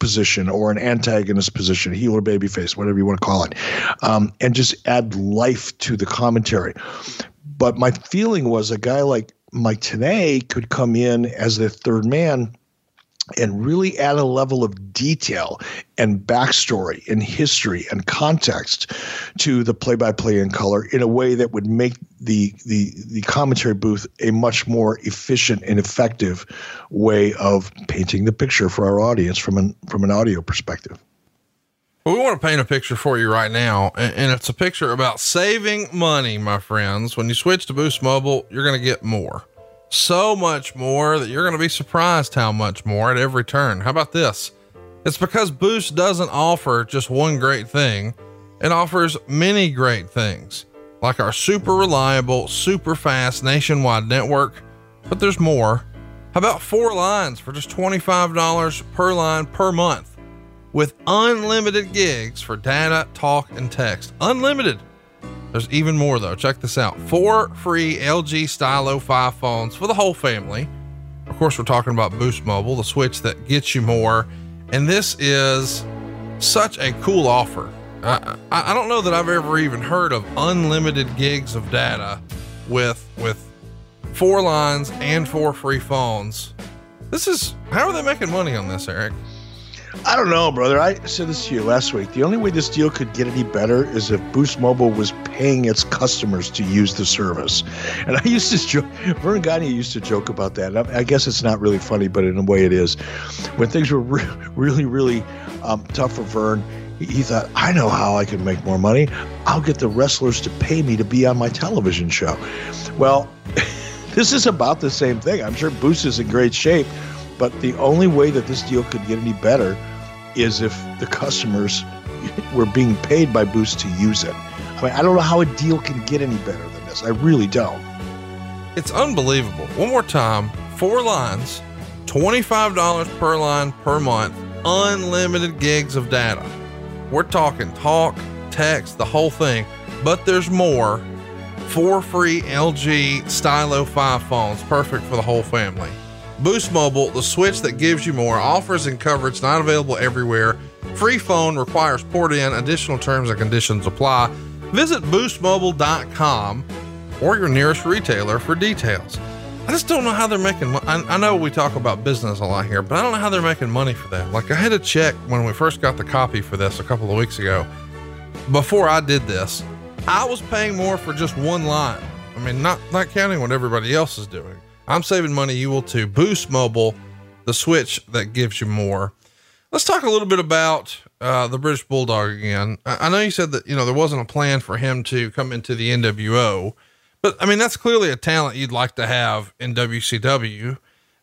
position or an antagonist position, heel or babyface, whatever you want to call it, um, and just add life to the commentary. But my feeling was a guy like Mike Tenay could come in as the third man and really add a level of detail and backstory and history and context to the play-by-play in color in a way that would make the the the commentary booth a much more efficient and effective way of painting the picture for our audience from an from an audio perspective. Well, we want to paint a picture for you right now, and it's a picture about saving money, my friends. When you switch to Boost Mobile, you're going to get more so much more that you're going to be surprised how much more at every turn. How about this? It's because Boost doesn't offer just one great thing, it offers many great things, like our super reliable, super fast nationwide network. But there's more. How about four lines for just $25 per line per month with unlimited gigs for data, talk, and text? Unlimited. There's even more though. Check this out. Four free LG Stylo 5 phones for the whole family. Of course, we're talking about Boost Mobile, the switch that gets you more. And this is such a cool offer. I, I don't know that I've ever even heard of unlimited gigs of data with with four lines and four free phones. This is how are they making money on this, Eric? I don't know, brother. I said this to you last week. The only way this deal could get any better is if Boost Mobile was paying its customers to use the service. And I used to joke, Verne Gagne used to joke about that. I guess it's not really funny, but in a way it is. When things were re- really, really um, tough for Verne, he thought, I know how I can make more money. I'll get the wrestlers to pay me to be on my television show. Well, this is about the same thing. I'm sure Boost is in great shape but the only way that this deal could get any better is if the customers were being paid by Boost to use it. I mean, I don't know how a deal can get any better than this. I really don't. It's unbelievable. One more time four lines, $25 per line per month, unlimited gigs of data. We're talking talk, text, the whole thing, but there's more. Four free LG Stylo 5 phones, perfect for the whole family. Boost Mobile, the switch that gives you more, offers and coverage not available everywhere. Free phone requires port in, additional terms and conditions apply. Visit boostmobile.com or your nearest retailer for details. I just don't know how they're making money. I, know we talk about business a lot here, but I don't know how they're making money for that. Like I had to check when we first got the copy for this a couple of weeks ago. Before I did this, I was paying more for just one line. I mean, not not counting what everybody else is doing. I'm saving money. You will too. Boost Mobile, the switch that gives you more. Let's talk a little bit about uh, the British Bulldog again. I, I know you said that, you know, there wasn't a plan for him to come into the NWO, But I mean, that's clearly a talent you'd like to have in WCW.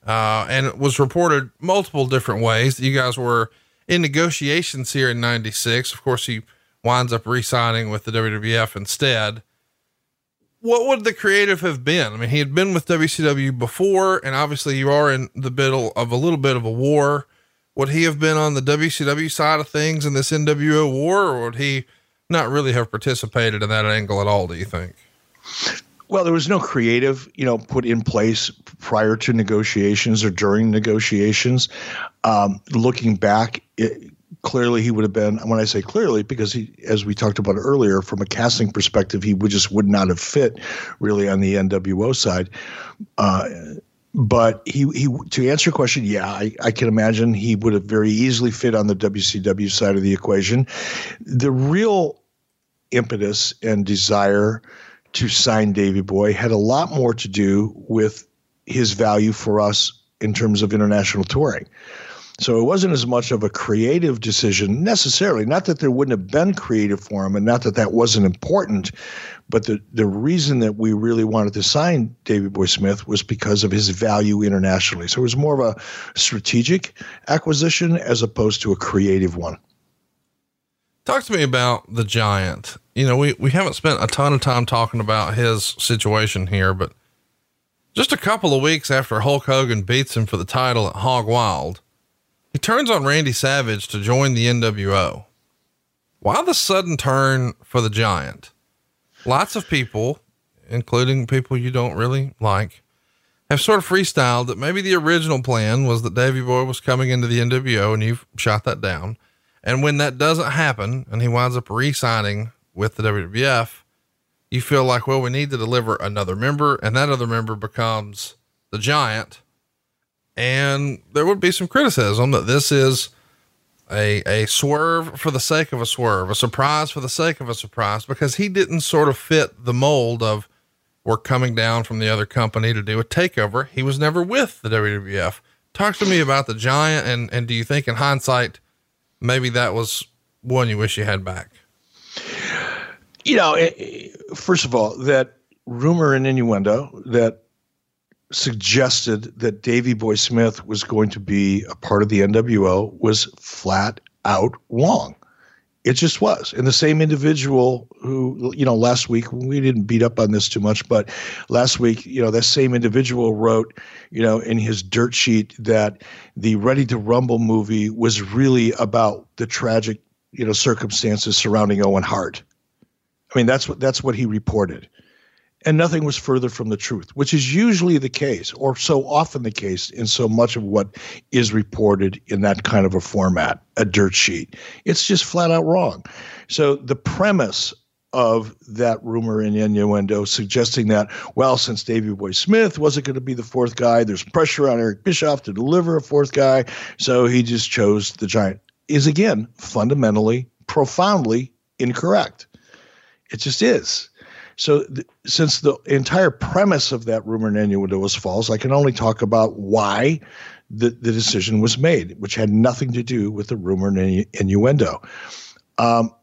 Uh, and it was reported multiple different ways that you guys were in negotiations here in 96. Of course, he winds up re signing with the WWF instead. What would the creative have been? I mean, he had been with WCW before, and obviously you are in the middle of a little bit of a war. Would he have been on the WCW side of things in this NWO war, or would he not really have participated in that angle at all, do you think? Well, there was no creative, you know, put in place prior to negotiations or during negotiations. Um, looking back, it, clearly he would have been. When I say clearly, because he, as we talked about earlier, from a casting perspective, he would just would not have fit really on the NWO side. Uh, but he, he to answer your question, yeah, I, I can imagine he would have very easily fit on the WCW side of the equation. The real impetus and desire to sign Davy Boy had a lot more to do with his value for us in terms of international touring. So it wasn't as much of a creative decision necessarily. Not that there wouldn't have been creative for him, and not that that wasn't important, but the the reason that we really wanted to sign David Boy Smith was because of his value internationally. So it was more of a strategic acquisition as opposed to a creative one. Talk to me about the giant. You know, we, we haven't spent a ton of time talking about his situation here, but just a couple of weeks after Hulk Hogan beats him for the title at Hog Wild, he turns on Randy Savage to join the NWO. Why the sudden turn for the giant? Lots of people, including people you don't really like, have sort of freestyled that maybe the original plan was that Davy Boy was coming into the NWO and you've shot that down. And when that doesn't happen and he winds up re signing with the WWF, you feel like, well, we need to deliver another member, and that other member becomes the giant. And there would be some criticism that this is a, a swerve for the sake of a swerve, a surprise for the sake of a surprise, because he didn't sort of fit the mold of we're coming down from the other company to do a takeover. He was never with the WWF. Talk to me about the giant. And, and do you think in hindsight, maybe that was one you wish you had back? You know, first of all, that rumor and innuendo that suggested that Davy Boy Smith was going to be a part of the NWO was flat out wrong. It just was. And the same individual who, you know, last week, we didn't beat up on this too much, but last week, you know, that same individual wrote, you know, in his dirt sheet that the Ready to Rumble movie was really about the tragic, you know, circumstances surrounding Owen Hart. I mean, that's what that's what he reported and nothing was further from the truth, which is usually the case, or so often the case in so much of what is reported in that kind of a format, a dirt sheet. It's just flat out wrong. So the premise of that rumor and innuendo suggesting that, well, since Davy Boy Smith wasn't going to be the fourth guy, there's pressure on Eric Bischoff to deliver a fourth guy, so he just chose the giant, is again fundamentally, profoundly incorrect. It just is. So, th- since the entire premise of that rumor and innuendo was false, I can only talk about why the, the decision was made, which had nothing to do with the rumor and innuendo. Um,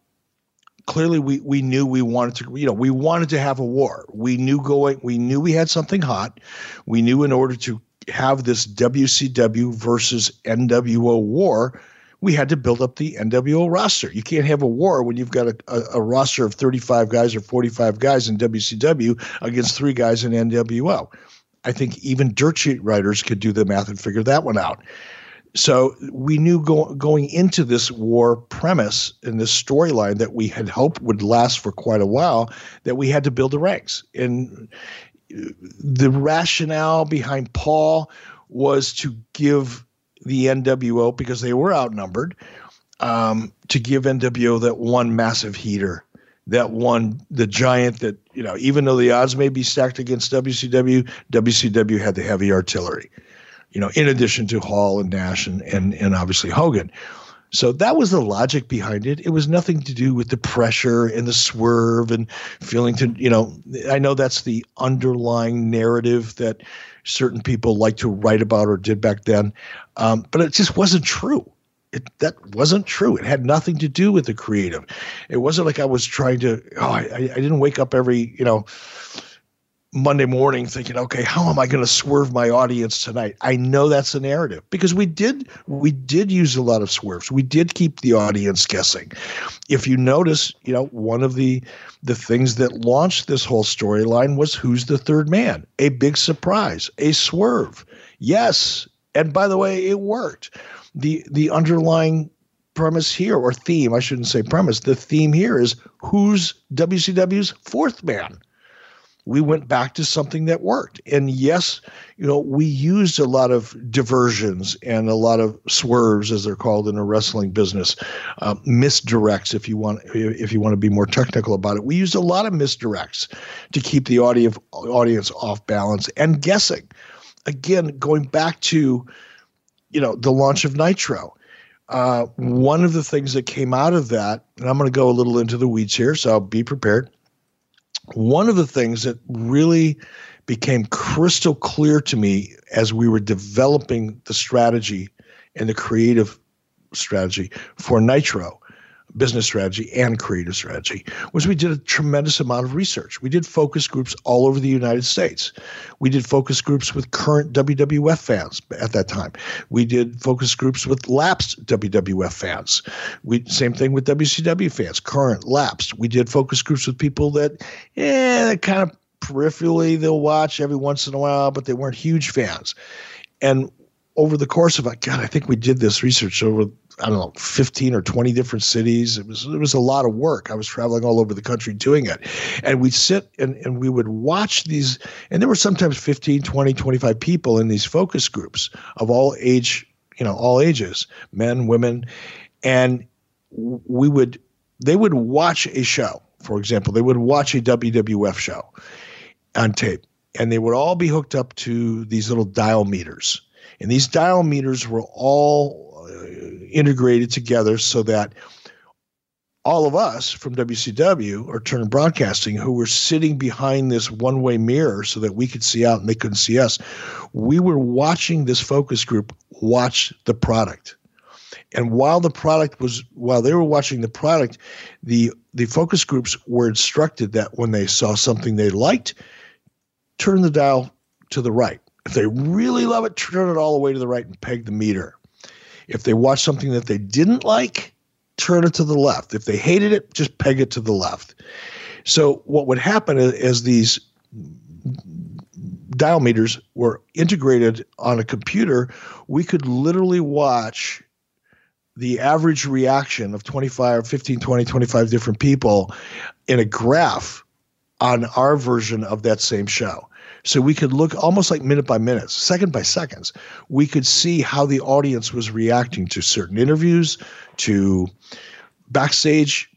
clearly, we we knew we wanted to, you know, we wanted to have a war. We knew going, we knew we had something hot. We knew in order to have this WCW versus NWO war, we had to build up the NWO roster. You can't have a war when you've got a, a, a, roster of 35 guys or 45 guys in WCW against three guys in NWO. I think even dirt sheet writers could do the math and figure that one out. So we knew go, going into this war premise and this storyline that we had hoped would last for quite a while that we had to build the ranks. And the rationale behind Paul was to give the NWO because they were outnumbered um, to give NWO that one massive heater, that one the giant that you know even though the odds may be stacked against WCW, WCW had the heavy artillery, you know, in addition to Hall and Nash and and, and obviously Hogan. So that was the logic behind it. It was nothing to do with the pressure and the swerve and feeling to, you know, I know that's the underlying narrative that certain people like to write about or did back then. Um, but it just wasn't true. It, that wasn't true. It had nothing to do with the creative. It wasn't like I was trying to. Oh, I, I didn't wake up every you know Monday morning thinking, okay, how am I going to swerve my audience tonight? I know that's a narrative because we did we did use a lot of swerves. We did keep the audience guessing. If you notice, you know, one of the the things that launched this whole storyline was who's the third man? A big surprise, a swerve. Yes, and by the way, it worked. The the underlying premise here or theme, I shouldn't say premise, the theme here is who's WCW's fourth man? We went back to something that worked. And yes, you know, we used a lot of diversions and a lot of swerves, as they're called in the wrestling business, uh, misdirects. If you want, if you want to be more technical about it, we used a lot of misdirects to keep the audience audience off balance and guessing. Again, going back to, you know, the launch of Nitro. Uh, one of the things that came out of that, and I'm going to go a little into the weeds here, so be prepared one of the things that really became crystal clear to me as we were developing the strategy and the creative strategy for Nitro business strategy and creative strategy was we did a tremendous amount of research. We did focus groups all over the United States. We did focus groups with current WWF fans at that time. We did focus groups with lapsed WWF fans. We same thing with WCW fans, current, lapsed. We did focus groups with people that, eh, kind of peripherally they'll watch every once in a while, but they weren't huge fans. And over the course of God, I think we did this research over I don't know, 15 or 20 different cities. It was it was a lot of work. I was traveling all over the country doing it. And we'd sit and, and we would watch these, and there were sometimes 15, 20, 25 people in these focus groups of all age, you know, all ages, men, women. And we would they would watch a show, for example, they would watch a WWF show on tape. And they would all be hooked up to these little dial meters. And these dial meters were all integrated together so that all of us from WCW or Turner Broadcasting, who were sitting behind this one way mirror so that we could see out and they couldn't see us, we were watching this focus group watch the product. And while the product was, while they were watching the product, the the focus groups were instructed that when they saw something they liked, turn the dial to the right. If they really love it, turn it all the way to the right and peg the meter. If they watched something that they didn't like, turn it to the left. If they hated it, just peg it to the left. So what would happen is these dial meters were integrated on a computer, we could literally watch the average reaction of 25, 15, 20, 25 different people in a graph on our version of that same show. So we could look almost like minute by minute, second by seconds. We could see how the audience was reacting to certain interviews, to backstage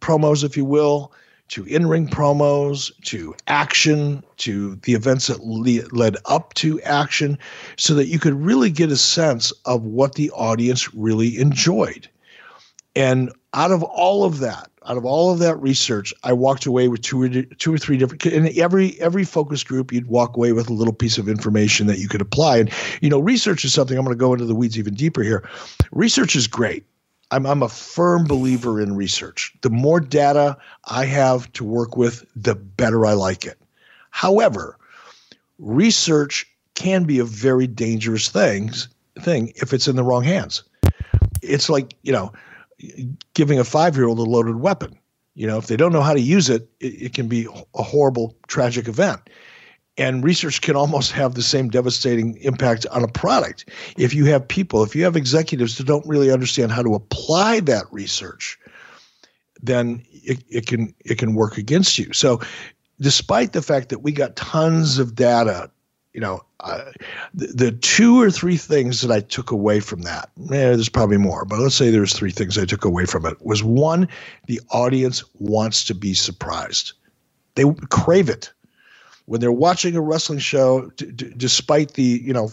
promos, if you will, to in ring promos, to action, to the events that le- led up to action, so that you could really get a sense of what the audience really enjoyed. And out of all of that, out of all of that research, I walked away with two or two or three different. In every every focus group, you'd walk away with a little piece of information that you could apply. And you know, research is something I'm going to go into the weeds even deeper here. Research is great. I'm I'm a firm believer in research. The more data I have to work with, the better I like it. However, research can be a very dangerous thing thing if it's in the wrong hands. It's like you know giving a five year old a loaded weapon. You know, if they don't know how to use it, it, it can be a horrible, tragic event. And research can almost have the same devastating impact on a product. If you have people, if you have executives that don't really understand how to apply that research, then it, it can it can work against you. So despite the fact that we got tons of data you know, uh, the, the, two or three things that I took away from that, eh, there's probably more, but let's say there's three things I took away from it was one, the audience wants to be surprised. They crave it. When they're watching a wrestling show, d- d- despite the, you know,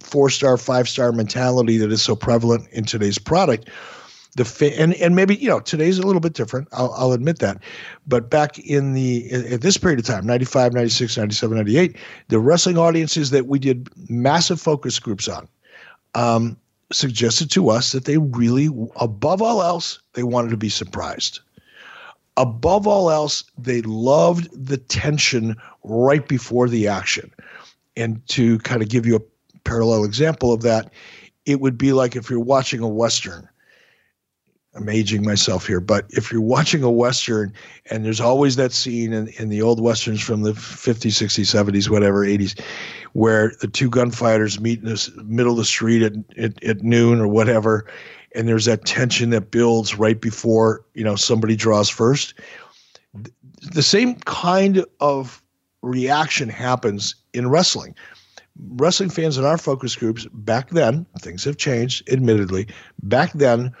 four star, five star mentality that is so prevalent in today's product, the fa- and and maybe you know today's a little bit different I'll, I'll admit that but back in the at this period of time 95 96 97 98 the wrestling audiences that we did massive focus groups on um, suggested to us that they really above all else they wanted to be surprised above all else, they loved the tension right before the action. And to kind of give you a parallel example of that, it would be like if you're watching a Western. I'm aging myself here, but if you're watching a Western and there's always that scene in, in the old Westerns from the 50s, 60s, 70s, whatever, 80s, where the two gunfighters meet in the middle of the street at, at, at noon or whatever, and there's that tension that builds right before you know somebody draws first the same kind of reaction happens in wrestling. Wrestling fans in our focus groups back then things have changed admittedly back then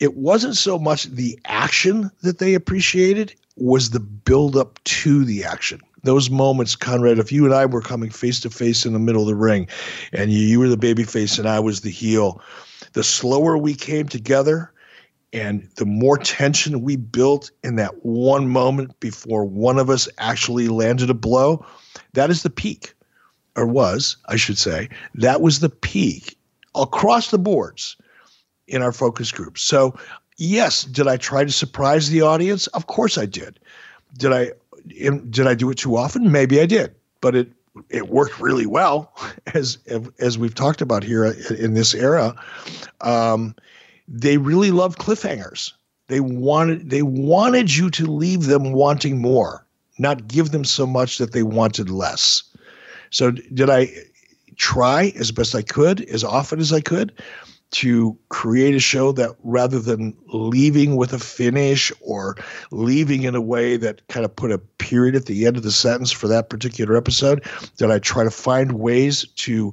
it wasn't so much the action that they appreciated was the build up to the action. Those moments, Conrad, if you and I were coming face to face in the middle of the ring and you, you were the baby face and I was the heel, the slower we came together and the more tension we built in that one moment before one of us actually landed a blow, that is the peak, or was, I should say. That was the peak across the boards in our focus groups. So, yes, did I try to surprise the audience? Of course I did. Did I did I do it too often? Maybe I did, but it it worked really well, as as we've talked about here in this era. Um, they really love cliffhangers. They wanted they wanted you to leave them wanting more, not give them so much that they wanted less. So did I try as best I could, as often as I could? To create a show that rather than leaving with a finish or leaving in a way that kind of put a period at the end of the sentence for that particular episode, did I try to find ways to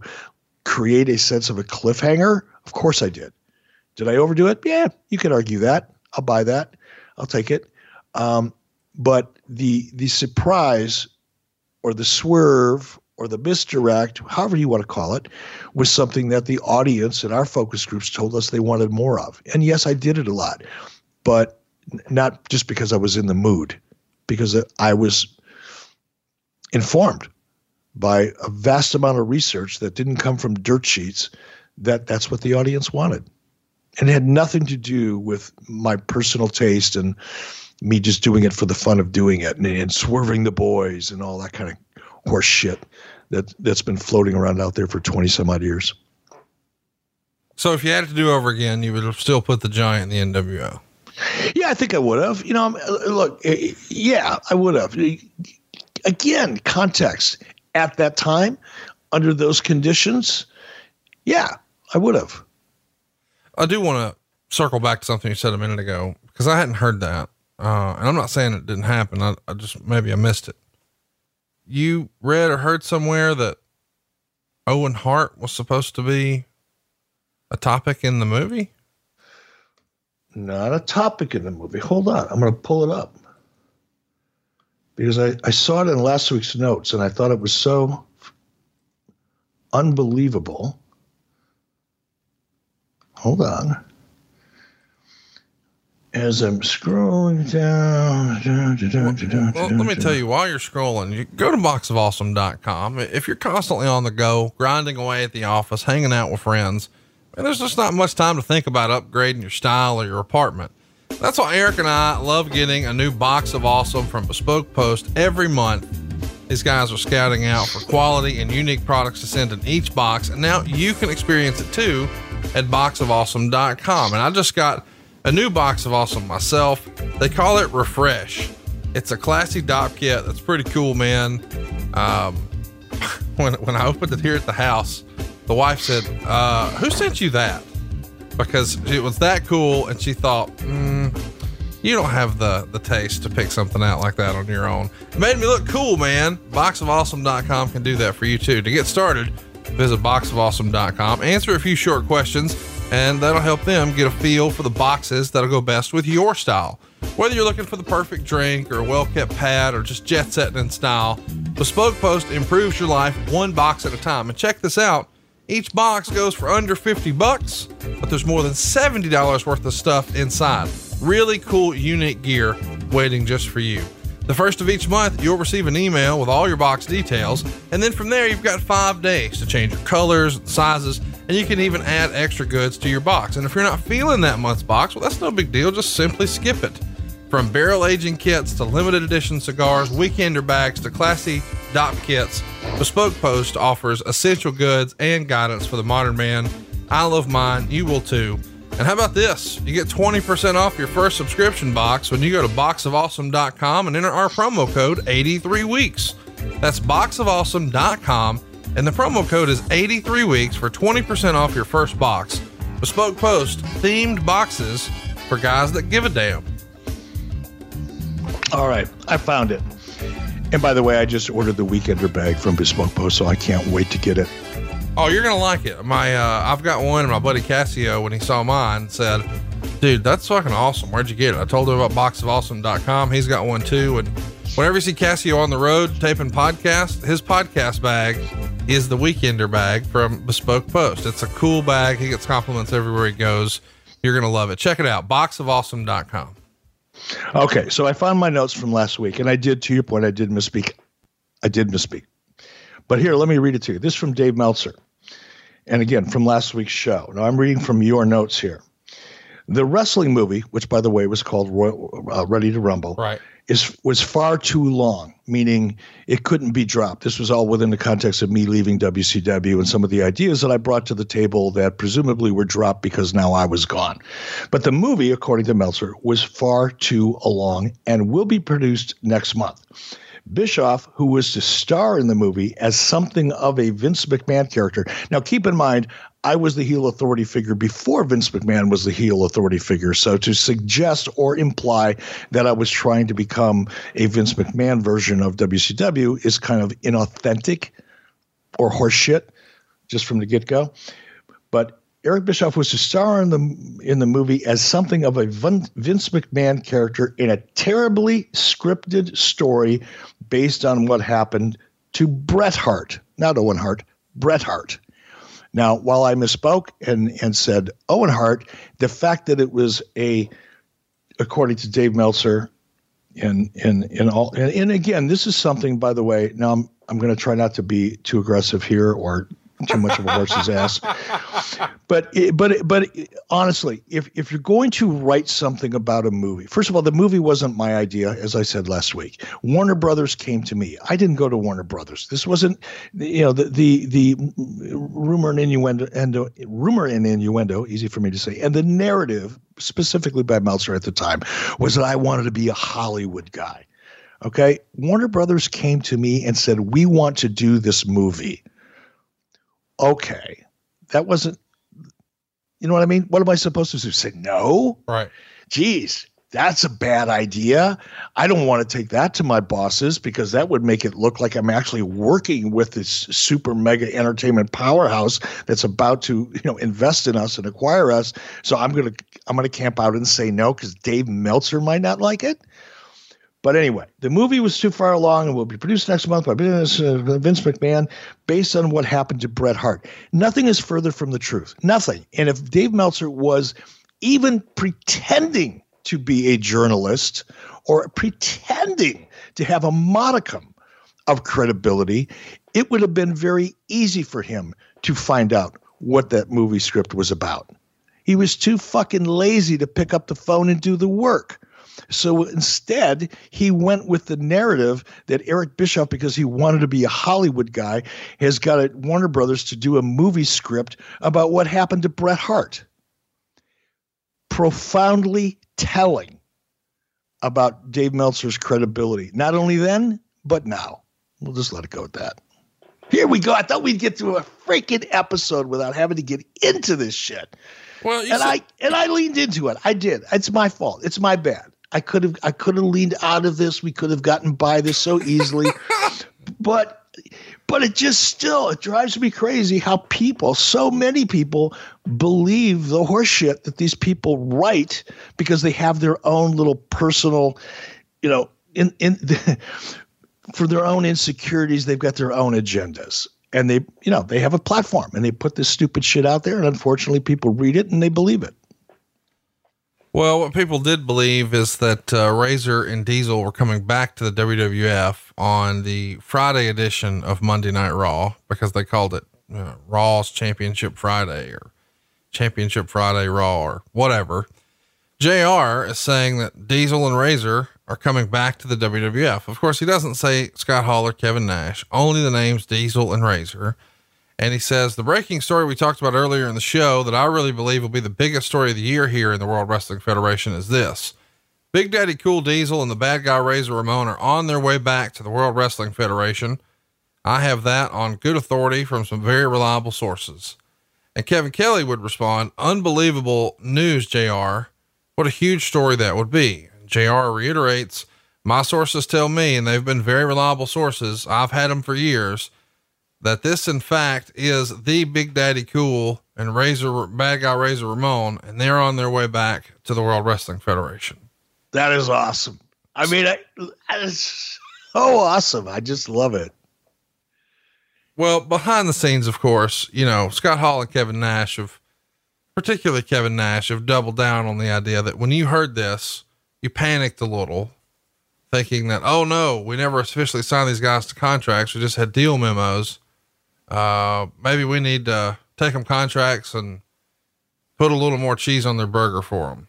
create a sense of a cliffhanger? Of course I did. Did I overdo it? Yeah, you could argue that. I'll buy that. I'll take it. Um, but the the surprise or the swerve or the misdirect, however you want to call it, was something that the audience and our focus groups told us they wanted more of. And yes, I did it a lot, but not just because I was in the mood, because I was informed by a vast amount of research that didn't come from dirt sheets that that's what the audience wanted. And it had nothing to do with my personal taste and me just doing it for the fun of doing it and, and swerving the boys and all that kind of horse shit that that's been floating around out there for 20 some odd years. So if you had to do over again, you would have still put the giant in the NWO. Yeah, I think I would have. You know, look, eh, yeah, I would have. Again, context at that time, under those conditions, yeah, I would have. I do want to circle back to something you said a minute ago because I hadn't heard that, uh, and I'm not saying it didn't happen. I, I just maybe I missed it you read or heard somewhere that Owen Hart was supposed to be a topic in the movie? Not a topic in the movie. Hold on. I'm going to pull it up because I, I saw it in last week's notes and I thought it was so unbelievable. Hold on as I'm scrolling down. down, down, down well, let me tell you, while you're scrolling, you go to boxofawesome.com. If you're constantly on the go, grinding away at the office, hanging out with friends, and there's just not much time to think about upgrading your style or your apartment. That's why Eric and I love getting a new box of awesome from Bespoke Post every month. These guys are scouting out for quality and unique products to send in each box, and now you can experience it too at boxofawesome.com. And I just got a new box of awesome myself. They call it Refresh. It's a classy Dopp kit that's pretty cool, man. Um, when, when I opened it here at the house, the wife said, uh, Who sent you that? Because it was that cool, and she thought, mm, You don't have the, the taste to pick something out like that on your own. It made me look cool, man. Boxofawesome.com can do that for you too. To get started, visit boxofawesome.com, answer a few short questions and that'll help them get a feel for the boxes that'll go best with your style. Whether you're looking for the perfect drink or a well kept pad or just jet setting in style, Bespoke Post improves your life one box at a time. And check this out each box goes for under 50 bucks, but there's more than $70 worth of stuff inside. Really cool, unique gear waiting just for you. The first of each month, you'll receive an email with all your box details, and then from there, you've got five days to change your colors sizes and you can even add extra goods to your box. And if you're not feeling that month's box, well, that's no big deal. Just simply skip it. From barrel aging kits to limited edition cigars, weekender bags to classy Dopp kits, Bespoke Post offers essential goods and guidance for the modern man. I love mine. You will too. And how about this? You get 20% off your first subscription box when you go to boxofawesome.com and enter our promo code 83weeks. That's boxofawesome.com and the promo code is 83 weeks for 20% off your first box. Bespoke Post themed boxes for guys that give a damn. All right, I found it. And by the way, I just ordered the weekender bag from Bespoke Post, so I can't wait to get it. Oh, you're gonna like it. My uh, I've got one, my buddy Cassio, when he saw mine, said, "Dude, that's fucking awesome. Where'd you get it?" I told him about boxofawesome.com. He's got one too, and whenever you see Cassio on the road taping podcast, his podcast bag is the weekender bag from Bespoke Post. It's a cool bag. He gets compliments everywhere he goes. You're gonna love it. Check it out, boxofawesome.com. Okay, so I found my notes from last week, and I did, to your point, I did misspeak. I did misspeak. But here, let me read it to you. This is from Dave Meltzer. And again, from last week's show. Now, I'm reading from your notes here. The wrestling movie, which by the way was called Royal, uh, Ready to Rumble, Right. is was far too long, meaning it couldn't be dropped. This was all within the context of me leaving WCW and some of the ideas that I brought to the table that presumably were dropped because now I was gone. But the movie, according to Meltzer, was far too long and will be produced next month. Bischoff, who was to star in the movie as something of a Vince McMahon character. Now, keep in mind, I was the heel authority figure before Vince McMahon was the heel authority figure. So to suggest or imply that I was trying to become a Vince McMahon version of WCW is kind of inauthentic or horseshit just from the get go. But Eric Bischoff was to star in the in the movie as something of a Vince McMahon character in a terribly scripted story based on what happened to Bret Hart, not Owen Hart, Bret Hart. Now, while I misspoke and and said Owen Hart, the fact that it was a, according to Dave Meltzer, and and and all and, and again, this is something. By the way, now I'm I'm going to try not to be too aggressive here or too much of a horse's ass. But it, but it, but it, honestly, if if you're going to write something about a movie, first of all, the movie wasn't my idea, as I said last week. Warner Brothers came to me. I didn't go to Warner Brothers. This wasn't, you know, the the the rumor and innuendo, and rumor and innuendo, easy for me to say, and the narrative specifically by Meltzer at the time was that I wanted to be a Hollywood guy. Okay, Warner Brothers came to me and said, "We want to do this movie." Okay, that wasn't, you know what I mean? What am I supposed to do? Say no? Right. Geez, that's a bad idea. I don't want to take that to my bosses because that would make it look like I'm actually working with this super mega entertainment powerhouse that's about to, you know, invest in us and acquire us. So I'm gonna I'm gonna camp out and say no because Dave Meltzer might not like it. But anyway, the movie was too far along and will be produced next month by uh, Vince McMahon based on what happened to Bret Hart. Nothing is further from the truth. Nothing. And if Dave Meltzer was even pretending to be a journalist or pretending to have a modicum of credibility, it would have been very easy for him to find out what that movie script was about. He was too fucking lazy to pick up the phone and do the work. So instead, he went with the narrative that Eric Bischoff, because he wanted to be a Hollywood guy, has got at Warner Brothers to do a movie script about what happened to Bret Hart. Profoundly telling about Dave Meltzer's credibility, not only then, but now. We'll just let it go at that. Here we go. I thought we'd get through a freaking episode without having to get into this shit. Well, and I and I leaned into it. I did. It's my fault. It's my bad. I could have I could have leaned out of this. We could have gotten by this so easily. but but it just still it drives me crazy how people, so many people, believe the horseshit that these people write because they have their own little personal, you know, in in the, for their own insecurities, they've got their own agendas. And they, you know, they have a platform and they put this stupid shit out there, and unfortunately, people read it and they believe it. Well, what people did believe is that uh, Razor and Diesel were coming back to the WWF on the Friday edition of Monday Night Raw because they called it uh, Raw's Championship Friday or Championship Friday Raw or whatever. JR is saying that Diesel and Razor are coming back to the WWF. Of course, he doesn't say Scott Hall or Kevin Nash, only the names Diesel and Razor. And he says the breaking story we talked about earlier in the show that I really believe will be the biggest story of the year here in the World Wrestling Federation is this. Big Daddy Cool Diesel and the bad guy Razor Ramon are on their way back to the World Wrestling Federation. I have that on good authority from some very reliable sources. And Kevin Kelly would respond, unbelievable news, JR. What a huge story that would be. JR reiterates, my sources tell me, and they've been very reliable sources. I've had them for years that this in fact is the Big Daddy Cool and Razor Bad Guy Razor Ramon, and they're on their way back to the World Wrestling Federation. That is awesome. I mean, I, it's so awesome. I just love it. Well, behind the scenes, of course, you know, Scott Hall and Kevin Nash have, particularly Kevin Nash, have doubled down on the idea that when you heard this, you panicked a little, thinking that, oh no, we never officially signed these guys to contracts. We just had deal memos uh, maybe we need to take them contracts and put a little more cheese on their burger for them.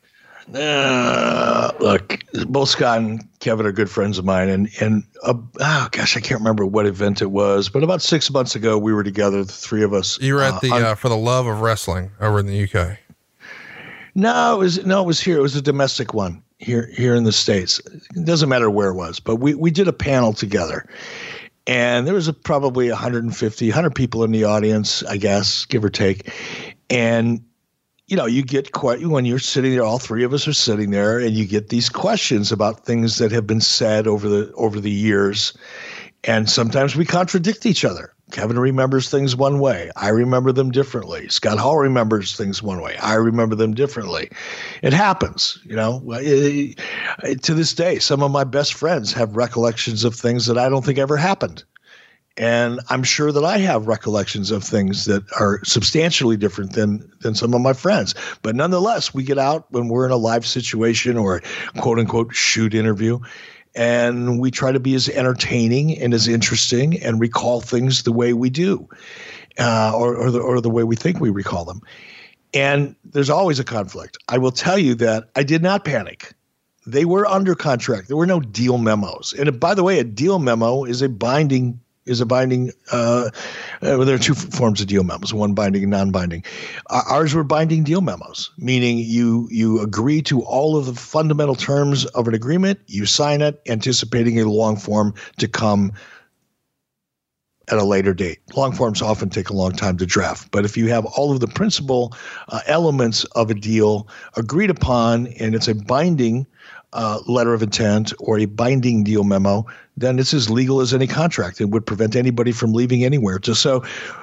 Uh, look, both Scott and Kevin are good friends of mine, and and uh, oh gosh, I can't remember what event it was, but about six months ago we were together, the three of us. You were at the uh, uh, for the love of wrestling over in the UK. No, it was no, it was here. It was a domestic one here here in the states. It doesn't matter where it was, but we we did a panel together, and there was a, probably 150 100 people in the audience i guess give or take. And you know you get quite when you're sitting there all three of us are sitting there and you get these questions about things that have been said over the over the years. And sometimes we contradict each other Kevin remembers things one way. I remember them differently. Scott Hall remembers things one way. I remember them differently. It happens, you know. To this day, some of my best friends have recollections of things that I don't think ever happened. And I'm sure that I have recollections of things that are substantially different than than some of my friends. But nonetheless, we get out when we're in a live situation or quote unquote shoot interview and we try to be as entertaining and as interesting and recall things the way we do, uh, or or the, or the way we think we recall them. And there's always a conflict. I will tell you that I did not panic. They were under contract. There were no deal memos. And by the way, a deal memo is a binding is a binding. Uh, uh, there are two forms of deal memos: one binding and non-binding. Uh, ours were binding deal memos, meaning you you agree to all of the fundamental terms of an agreement. You sign it, anticipating a long form to come at a later date. Long forms often take a long time to draft, but if you have all of the principal uh, elements of a deal agreed upon and it's a binding uh, letter of intent or a binding deal memo, then it's as legal as any contract. It would prevent anybody from leaving anywhere. To, so,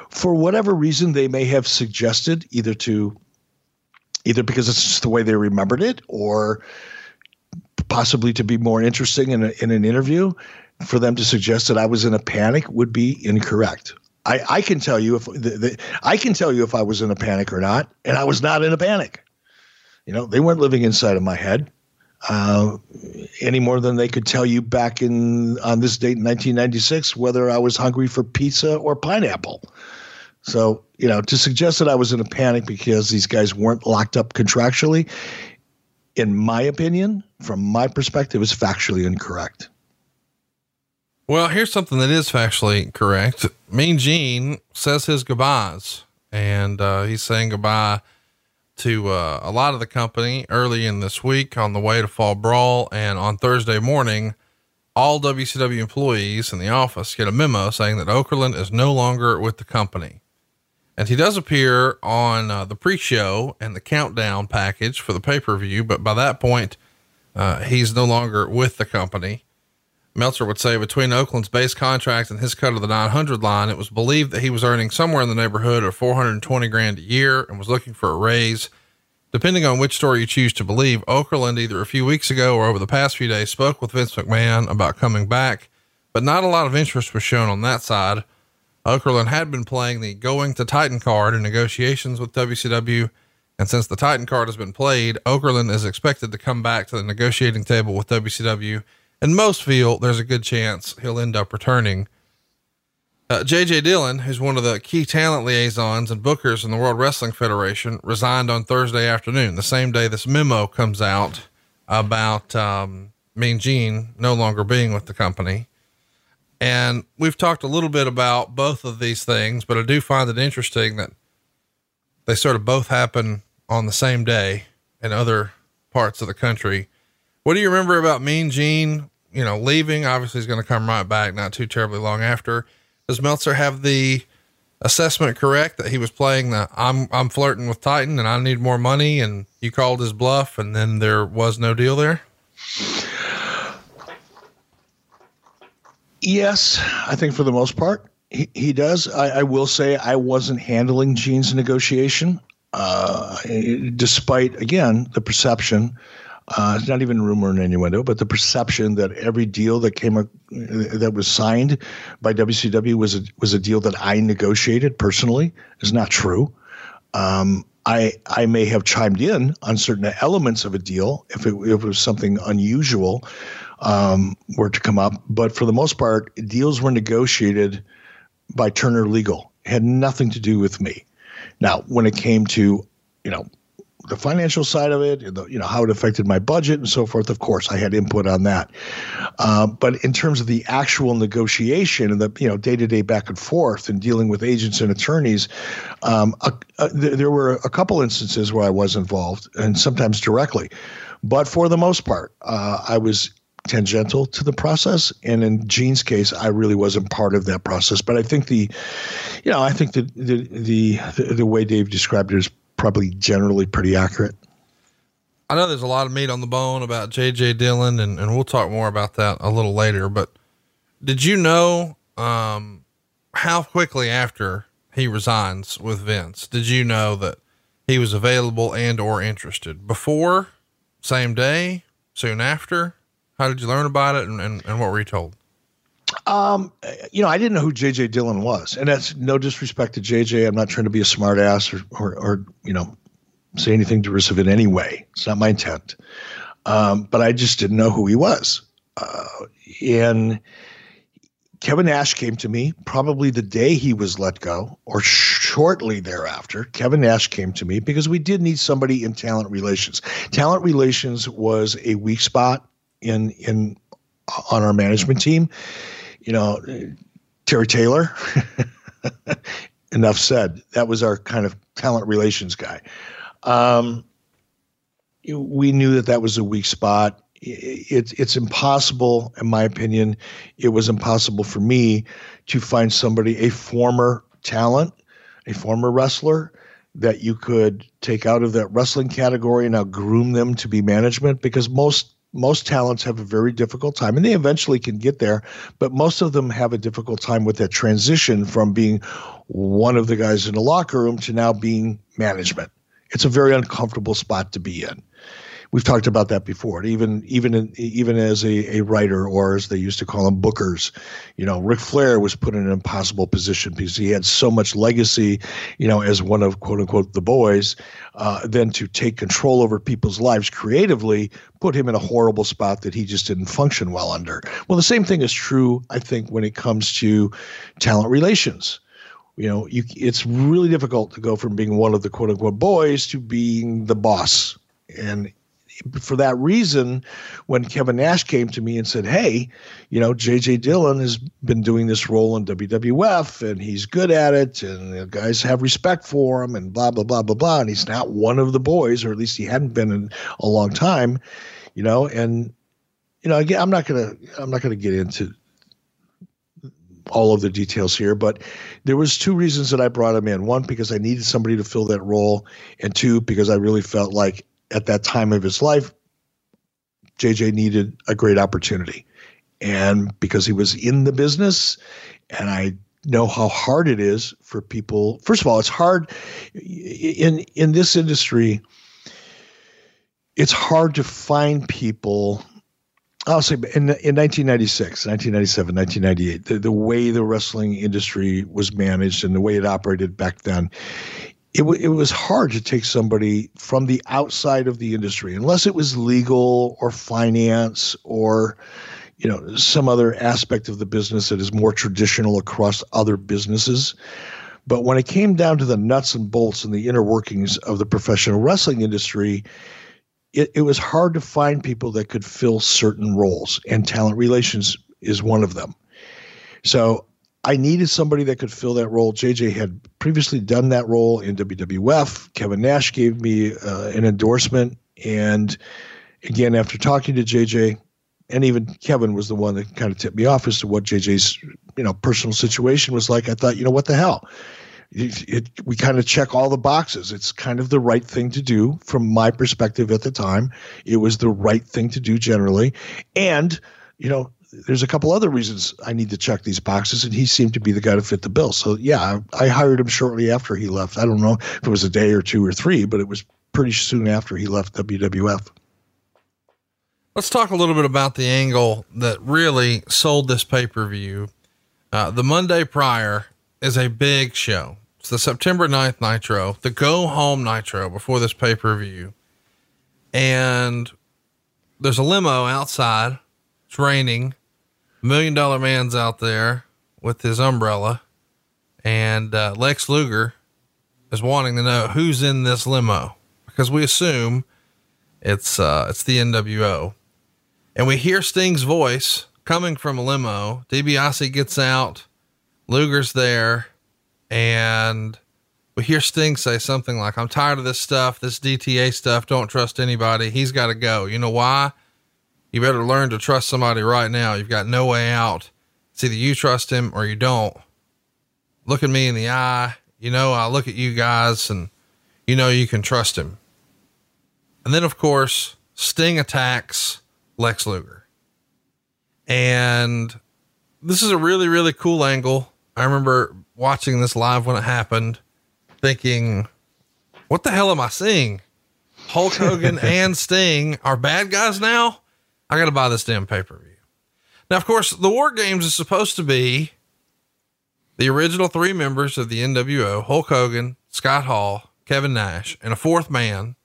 for whatever reason, they may have suggested either to, either because it's just the way they remembered it, or possibly to be more interesting in, a, in an interview, for them to suggest that I was in a panic would be incorrect. I, I can tell you if the, the, I can tell you if I was in a panic or not, and I was not in a panic. You know, they weren't living inside of my head uh, any more than they could tell you back in on this date in 1996 whether I was hungry for pizza or pineapple. So, you know, to suggest that I was in a panic because these guys weren't locked up contractually, in my opinion, from my perspective, is factually incorrect. Well, here's something that is factually correct. Mean Gene says his goodbyes, and uh, he's saying goodbye to uh, a lot of the company early in this week on the way to Fall Brawl. And on Thursday morning, all WCW employees in the office get a memo saying that Okerlund is no longer with the company. And he does appear on uh, the pre show and the countdown package for the pay per view, but by that point, uh, he's no longer with the company. Meltzer would say between Okerlund's base contract and his cut of the 900 line, it was believed that he was earning somewhere in the neighborhood of 420 grand a year and was looking for a raise. Depending on which story you choose to believe, Okerlund either a few weeks ago or over the past few days spoke with Vince McMahon about coming back, but not a lot of interest was shown on that side. Okerlund had been playing the going to Titan card in negotiations with WCW, and since the Titan card has been played, Okerlund is expected to come back to the negotiating table with WCW and most feel there's a good chance he'll end up returning. Uh, JJ Dillon, who's one of the key talent liaisons and bookers in the World Wrestling Federation, resigned on Thursday afternoon, the same day this memo comes out about um, Mean Gene no longer being with the company. And we've talked a little bit about both of these things, but I do find it interesting that they sort of both happen on the same day in other parts of the country. What do you remember about Mean Gene? You know, leaving obviously he's going to come right back, not too terribly long after does Meltzer have the assessment correct that he was playing the I'm I'm flirting with Titan and I need more money and you called his bluff and then there was no deal there? Yes, I think for the most part he, he does. I, I will say I wasn't handling Gene's negotiation, uh, despite again the perception uh, it's not even rumor in innuendo, but the perception that every deal that came that was signed by WCW was a, was a deal that I negotiated personally is not true. Um, I I may have chimed in on certain elements of a deal if it, if it was something unusual um, were to come up, but for the most part, deals were negotiated by Turner Legal. It had nothing to do with me. Now, when it came to you know the financial side of it, the, you know how it affected my budget and so forth. Of course, I had input on that. Uh, but in terms of the actual negotiation and the you know day to day back and forth and dealing with agents and attorneys, um, there were a couple instances where I was involved and sometimes directly, but for the most part, uh, I was tangential to the process. And in Gene's case, I really wasn't part of that process. But I think the, you know, I think the the the, the way Dave described it is probably generally pretty accurate. I know there's a lot of meat on the bone about JJ Dillon and, and we'll talk more about that a little later, but did you know, um, how quickly after he resigns with Vince, did you know that he was available and or interested before, same day, soon after? How did you learn about it and, and, and what were you told? Um, you know, I didn't know who JJ Dillon was, and that's no disrespect to JJ. I'm not trying to be a smartass or, or, or you know, say anything derisive in any way. It's not my intent. Um, but I just didn't know who he was. Uh, and Kevin Nash came to me probably the day he was let go or shortly thereafter. Kevin Nash came to me because we did need somebody in talent relations. Talent relations was a weak spot in in on our management team you know, Terry Taylor. Enough said. That was our kind of talent relations guy. Um, we knew that that was a weak spot. It's it's impossible, in my opinion. It was impossible for me to find somebody, a former talent, a former wrestler, that you could take out of that wrestling category and now groom them to be management because most most talents have a very difficult time and they eventually can get there but most of them have a difficult time with that transition from being one of the guys in the locker room to now being management. It's a very uncomfortable spot to be in we've talked about that before. Even even in, even as a, a writer, or as they used to call them, bookers, you know, Ric Flair was put in an impossible position because he had so much legacy, you know, as one of quote unquote the boys. Uh, then to take control over people's lives creatively put him in a horrible spot that he just didn't function well under. Well, the same thing is true, I think, when it comes to talent relations you know you it's really difficult to go from being one of the quote unquote boys to being the boss and for that reason, when Kevin Nash came to me and said, Hey, you know, JJ Dillon has been doing this role in WWF and he's good at it and the guys have respect for him and blah, blah, blah, blah, blah. And he's not one of the boys, or at least he hadn't been in a long time, you know, and, you know, again, I'm not to, I'm not to get into all of the details here, but there was two reasons that I brought him in. One, because I needed somebody to fill that role, and two, because I really felt like at that time of his life, JJ needed a great opportunity. And because he was in the business, and I know how hard it is for people. First of all, it's hard in in this industry. It's hard to find people. I'll say in, in 1996, 1997, 1998, the, the way the wrestling industry was managed and the way it operated back then, it, w- it was hard to take somebody from the outside of the industry, unless it was legal or finance or, you know, some other aspect of the business that is more traditional across other businesses. But when it came down to the nuts and bolts and the inner workings of the professional wrestling industry, it, it was hard to find people that could fill certain roles, and talent relations is one of them. So I needed somebody that could fill that role. JJ had previously done that role in WWF. Kevin Nash gave me uh, an endorsement. And again, after talking to JJ, and even Kevin was the one that kind of tipped me off as to what JJ's you know personal situation was like. I thought, you know, what the hell? It, it, we kind of check all the boxes. It's kind of the right thing to do from my perspective at the time. It was the right thing to do generally, and you know, there's a couple other reasons I need to check these boxes, and he seemed to be the guy to fit the bill. So yeah, I, I hired him shortly after he left. I don't know if it was a day or two or three, but it was pretty soon after he left WWF. Let's talk a little bit about the angle that really sold this pay per view. Uh, the Monday prior is a big show. It's the September 9th Nitro, the go home Nitro before this pay per view. And there's a limo outside. It's raining. Million Dollar Man's out there with his umbrella, and uh, Lex Luger is wanting to know who's in this limo because we assume it's uh, it's the NWO, and we hear Sting's voice coming from a limo. DiBiase gets out, Luger's there, and we hear Sting say something like, "I'm tired of this stuff, this DTA stuff. Don't trust anybody. He's got to go. You know why?" You better learn to trust somebody right now. You've got no way out. It's either you trust him or you don't. Look at me in the eye. You know, I look at you guys and you know you can trust him. And then, of course, Sting attacks Lex Luger. And this is a really, really cool angle. I remember watching this live when it happened, thinking, what the hell am I seeing? Hulk Hogan and Sting are bad guys now? I got to buy this damn pay per view. Now, of course, the War Games is supposed to be the original three members of the NWO Hulk Hogan, Scott Hall, Kevin Nash, and a fourth man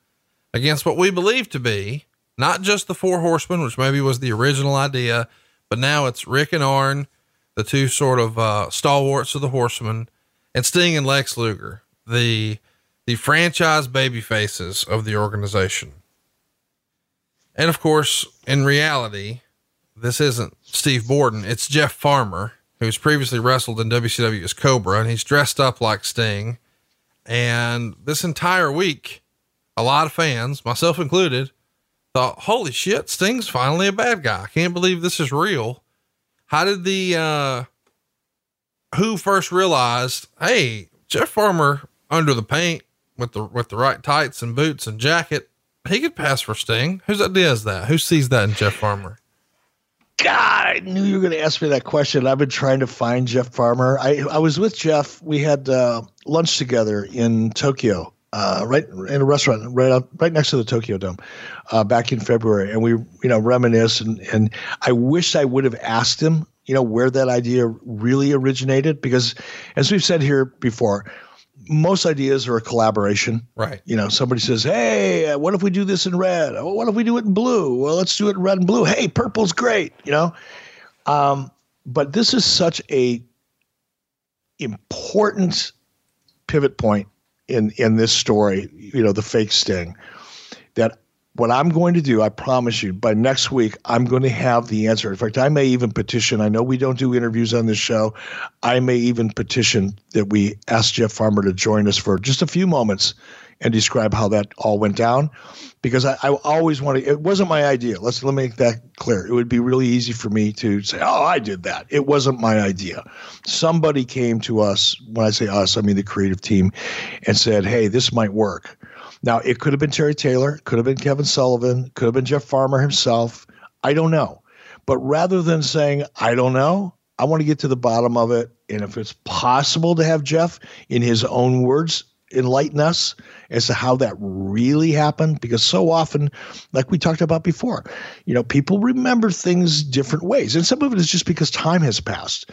against what we believe to be not just the Four Horsemen, which maybe was the original idea, but now it's Rick and Arn, the two sort of uh, stalwarts of the Horsemen, and Sting and Lex Luger, the the franchise baby faces of the organization. And of course, in reality, this isn't Steve Borden. It's Jeff Farmer, who's previously wrestled in WCW as Cobra, and he's dressed up like Sting. And this entire week, a lot of fans, myself included, thought, holy shit, Sting's finally a bad guy. I can't believe this is real. How did the, uh, who first realized, hey, Jeff Farmer under the paint with the, with the right tights and boots and jacket he could pass for Sting. Whose idea is that? Who sees that in Jeff Farmer? God, I knew you were going to ask me that question. I've been trying to find Jeff Farmer. I I was with Jeff. We had uh, lunch together in Tokyo, uh, right in a restaurant right up, right next to the Tokyo Dome, uh, back in February, and we you know reminisce and and I wish I would have asked him you know where that idea really originated because as we've said here before most ideas are a collaboration. Right. You know, somebody says, Hey, uh, what if we do this in red? Well, what if we do it in blue? Well, let's do it in red and blue. Hey, purple's great, you know? Um, but this is such a important pivot point in, in this story, you know, the fake sting that what I'm going to do, I promise you, by next week, I'm going to have the answer. In fact, I may even petition. I know we don't do interviews on this show. I may even petition that we ask Jeff Farmer to join us for just a few moments and describe how that all went down. Because I, I always want to, it wasn't my idea. Let's let me make that clear. It would be really easy for me to say, oh, I did that. It wasn't my idea. Somebody came to us, when I say us, I mean the creative team, and said, hey, this might work now, it could have been Terry Taylor, could have been Kevin Sullivan, could have been Jeff Farmer himself. I don't know. But rather than saying, I don't know, I want to get to the bottom of it. And if it's possible to have Jeff, in his own words, enlighten us as to how that really happened because so often like we talked about before you know people remember things different ways and some of it is just because time has passed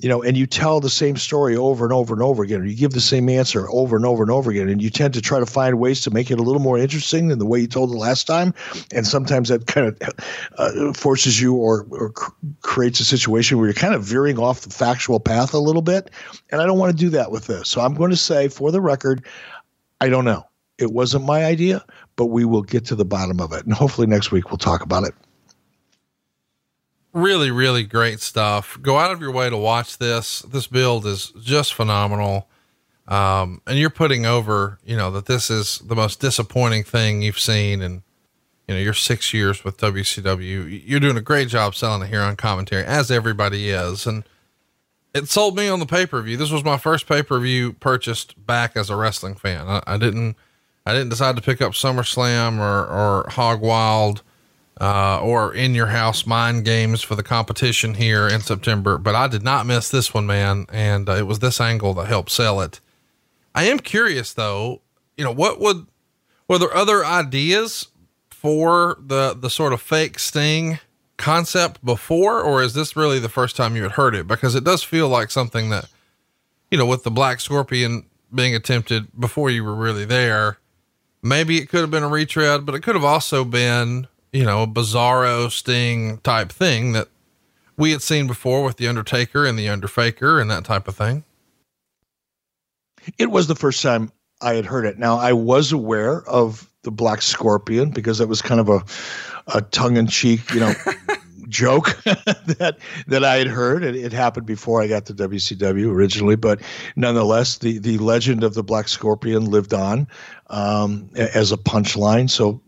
you know, and you tell the same story over and over and over again, or you give the same answer over and over and over again, and you tend to try to find ways to make it a little more interesting than the way you told it last time. And sometimes that kind of uh, forces you or, or cr- creates a situation where you're kind of veering off the factual path a little bit. And I don't want to do that with this. So I'm going to say, for the record, I don't know. It wasn't my idea, but we will get to the bottom of it. And hopefully next week we'll talk about it really, really great stuff. Go out of your way to watch this. This build is just phenomenal. Um, and you're putting over, you know, that this is the most disappointing thing you've seen in, you know, your six years with WCW. You're doing a great job selling it here on commentary, as everybody is. And it sold me on the pay per view. This was my first pay per view purchased back as a wrestling fan. I, I, didn't, I didn't decide to pick up SummerSlam or, or Hog Wild uh, or in your house mind games for the competition here in September. But I did not miss this one, man. And uh, it was this angle that helped sell it. I am curious though, you know, what would, were there other ideas for the, the sort of fake sting concept before, or is this really the first time you had heard it? Because it does feel like something that, you know, with the black scorpion being attempted before you were really there, maybe it could have been a retread, but it could have also been you know, a bizarro sting type thing that we had seen before with the Undertaker and the Underfaker and that type of thing. It was the first time I had heard it. Now I was aware of the Black Scorpion because it was kind of a, a tongue in cheek, you know, joke that that I had heard. It, it, happened before I got to WCW originally, but nonetheless, the the legend of the Black Scorpion lived on um, as a punchline. So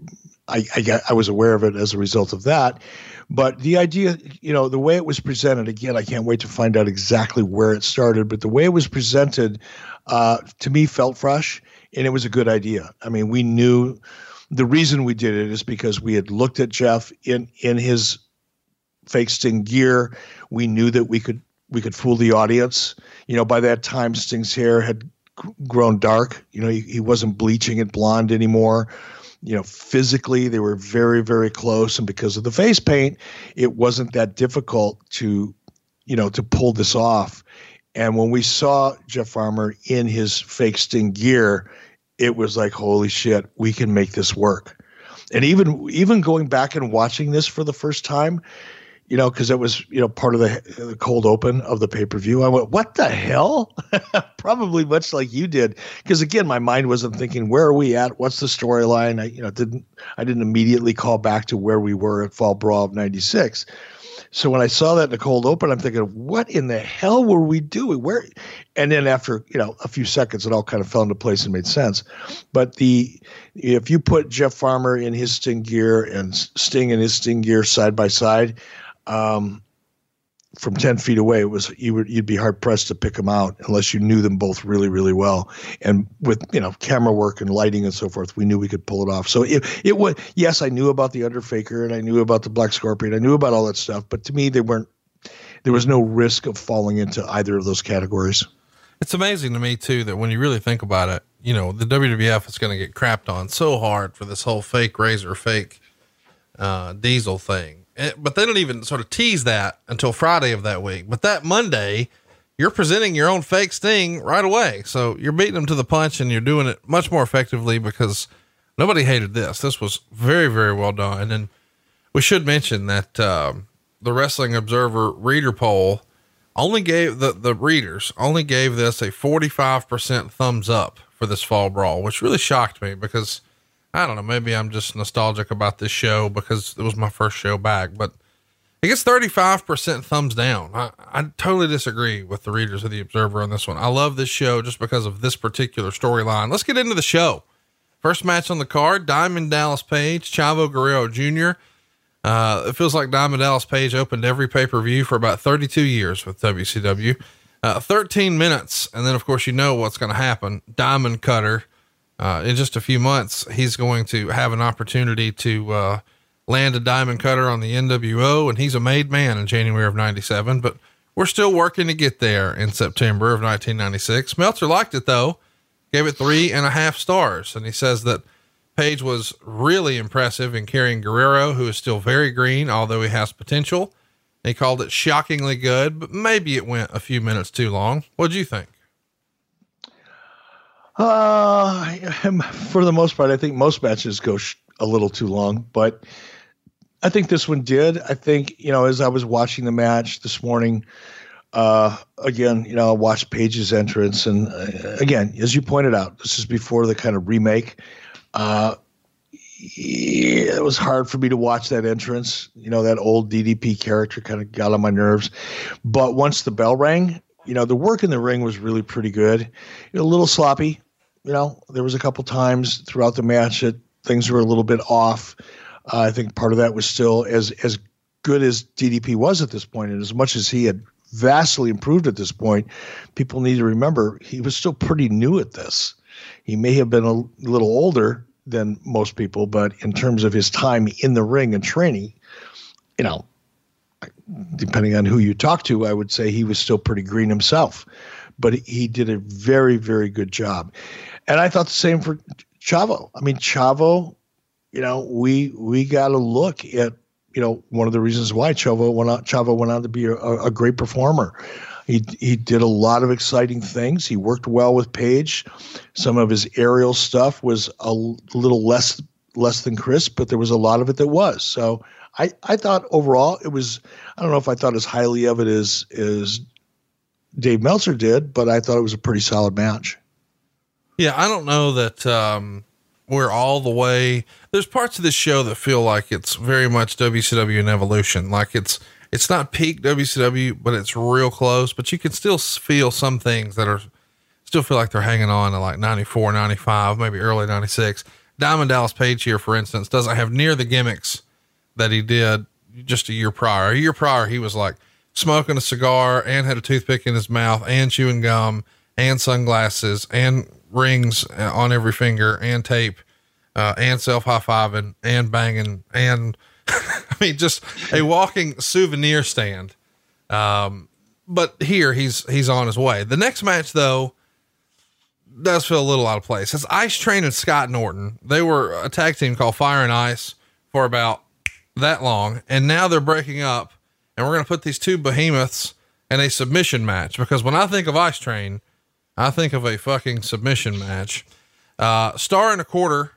I, I, I was aware of it as a result of that. But the idea, you know, the way it was presented, again, I can't wait to find out exactly where it started, but the way it was presented uh, to me felt fresh and it was a good idea. I mean, we knew the reason we did it is because we had looked at Jeff in, in his fake Sting gear. We knew that we could we could fool the audience. You know, by that time, Sting's hair had grown dark. You know, he, he wasn't bleaching it blonde anymore you know, physically they were very, very close. And because of the face paint, it wasn't that difficult to, you know, to pull this off. And when we saw Jeff Farmer in his fake Sting gear, it was like, holy shit, we can make this work. And even even going back and watching this for the first time, you know, because it was, you know, part of the, the cold open of the pay per view. I went, what the hell? Probably much like you did. Because again, my mind wasn't thinking, where are we at? What's the storyline? I, you know, didn't, I didn't immediately call back to where we were at Fall Brawl of 96. So when I saw that in the cold open, I'm thinking, what in the hell were we doing? Where? And then after you know a few seconds, it all kind of fell into place and made sense. But the if you put Jeff Farmer in his Sting gear and Sting in his Sting gear side by side, um, from 10 feet away, it was you would you'd be hard pressed to pick them out unless you knew them both really really well. And with you know camera work and lighting and so forth, we knew we could pull it off. So it it was yes, I knew about the Underfaker and I knew about the Black Scorpion, I knew about all that stuff, but to me they weren't. There was no risk of falling into either of those categories. It's amazing to me too that when you really think about it, you know the WWF is going to get crapped on so hard for this whole fake razor, fake uh, diesel thing but they don't even sort of tease that until Friday of that week. But that Monday, you're presenting your own fake sting right away. So you're beating them to the punch and you're doing it much more effectively because nobody hated this. This was very, very well done. And we should mention that um, the Wrestling Observer reader poll only gave the, the readers only gave this a 45% thumbs up for this fall brawl, which really shocked me because I don't know. Maybe I'm just nostalgic about this show because it was my first show back, but it gets 35% thumbs down. I, I totally disagree with the readers of the Observer on this one. I love this show just because of this particular storyline. Let's get into the show. First match on the card Diamond Dallas Page, Chavo Guerrero Jr. Uh, it feels like Diamond Dallas Page opened every pay per view for about 32 years with WCW. Uh, 13 minutes. And then, of course, you know what's going to happen. Diamond Cutter uh, in just a few months, he's going to have an opportunity to uh, land a diamond cutter on the NWO, and he's a made man in January of 97. But we're still working to get there in September of 1996. Meltzer liked it though, gave it three and a half stars, and he says that Page was really impressive in carrying Guerrero, who is still very green, although he has potential. He called it shockingly good, but maybe it went a few minutes too long. What'd you think? Uh, for the most part, I think most matches go sh- a little too long, but I think this one did. I think, you know, as I was watching the match this morning, uh, again, you know, I watched Page's entrance. And uh, again, as you pointed out, this is before the kind of remake. Uh, it was hard for me to watch that entrance. You know, that old DDP character kind of got on my nerves. But once the bell rang, you know, the work in the ring was really pretty good. A little sloppy. You know, there was a couple times throughout the match that things were a little bit off. Uh, I think part of that was still as as good as DDP was at this point, and as much as he had vastly improved at this point, people need to remember he was still pretty new at this. He may have been a little older, than most people, but in terms of his time in the ring and training, you know, depending on who you talk to, I would say he was still pretty green himself. But he did a very, very good job. And I thought the same for Chavo. I mean, Chavo, you know, we we got to look at, you know, one of the reasons why Chavo went on, Chavo went on to be a, a great performer. He he did a lot of exciting things. He worked well with Page. Some of his aerial stuff was a little less less than crisp, but there was a lot of it that was. So I I thought overall it was. I don't know if I thought as highly of it as as Dave Meltzer did, but I thought it was a pretty solid match. Yeah, I don't know that um, we're all the way. There's parts of this show that feel like it's very much WCW and Evolution, like it's it's not peak WCW, but it's real close. But you can still feel some things that are still feel like they're hanging on to like 94, 95, maybe early 96. Diamond Dallas Page here, for instance, doesn't have near the gimmicks that he did just a year prior. A year prior, he was like smoking a cigar and had a toothpick in his mouth and chewing gum and sunglasses and rings on every finger and tape uh, and self high fiving and banging and I mean, just a walking souvenir stand. Um, but here he's he's on his way. The next match though does feel a little out of place. It's Ice Train and Scott Norton. They were a tag team called Fire and Ice for about that long, and now they're breaking up, and we're gonna put these two behemoths in a submission match because when I think of Ice Train, I think of a fucking submission match. Uh, star and a quarter.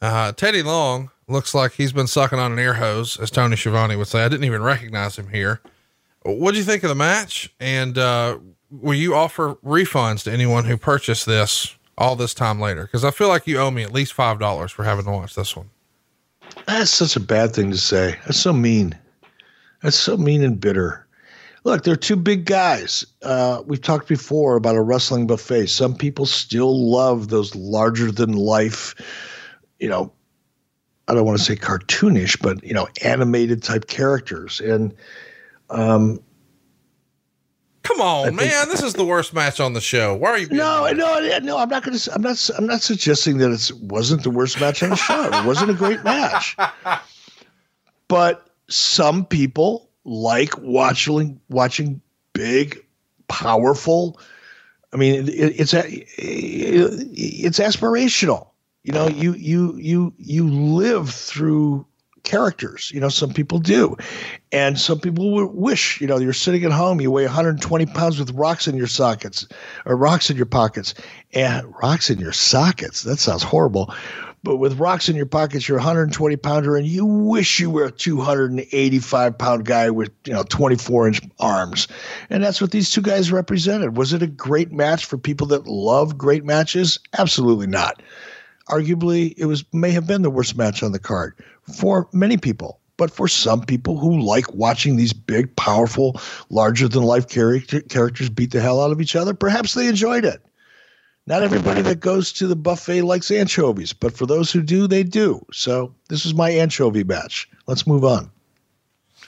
Uh, Teddy Long looks like he's been sucking on an air hose, as Tony Schiavone would say. I didn't even recognize him here. What do you think of the match? And uh, will you offer refunds to anyone who purchased this all this time later? Because I feel like you owe me at least five dollars for having to watch this one. That's such a bad thing to say. That's so mean. That's so mean and bitter. Look, they're two big guys. Uh, we've talked before about a wrestling buffet. Some people still love those larger than life, you know, I don't want to say cartoonish, but you know, animated type characters. And um, come on, man, this is the worst match on the show. Why are you? No, no, no. I'm not going to. I'm not. I'm not suggesting that it wasn't the worst match on the show. it wasn't a great match, but some people like watching watching big, powerful. I mean, it, it's it's aspirational. You know you you you you live through characters. You know some people do. And some people wish you know you're sitting at home you weigh 120 pounds with rocks in your sockets or rocks in your pockets. And rocks in your sockets? That sounds horrible but with rocks in your pockets you're a 120 pounder and you wish you were a 285 pound guy with you know 24 inch arms. And that's what these two guys represented. Was it a great match for people that love great matches? Absolutely not. Arguably it was may have been the worst match on the card for many people but for some people who like watching these big powerful larger than life character, characters beat the hell out of each other perhaps they enjoyed it not everybody that goes to the buffet likes anchovies but for those who do they do so this is my anchovy match let's move on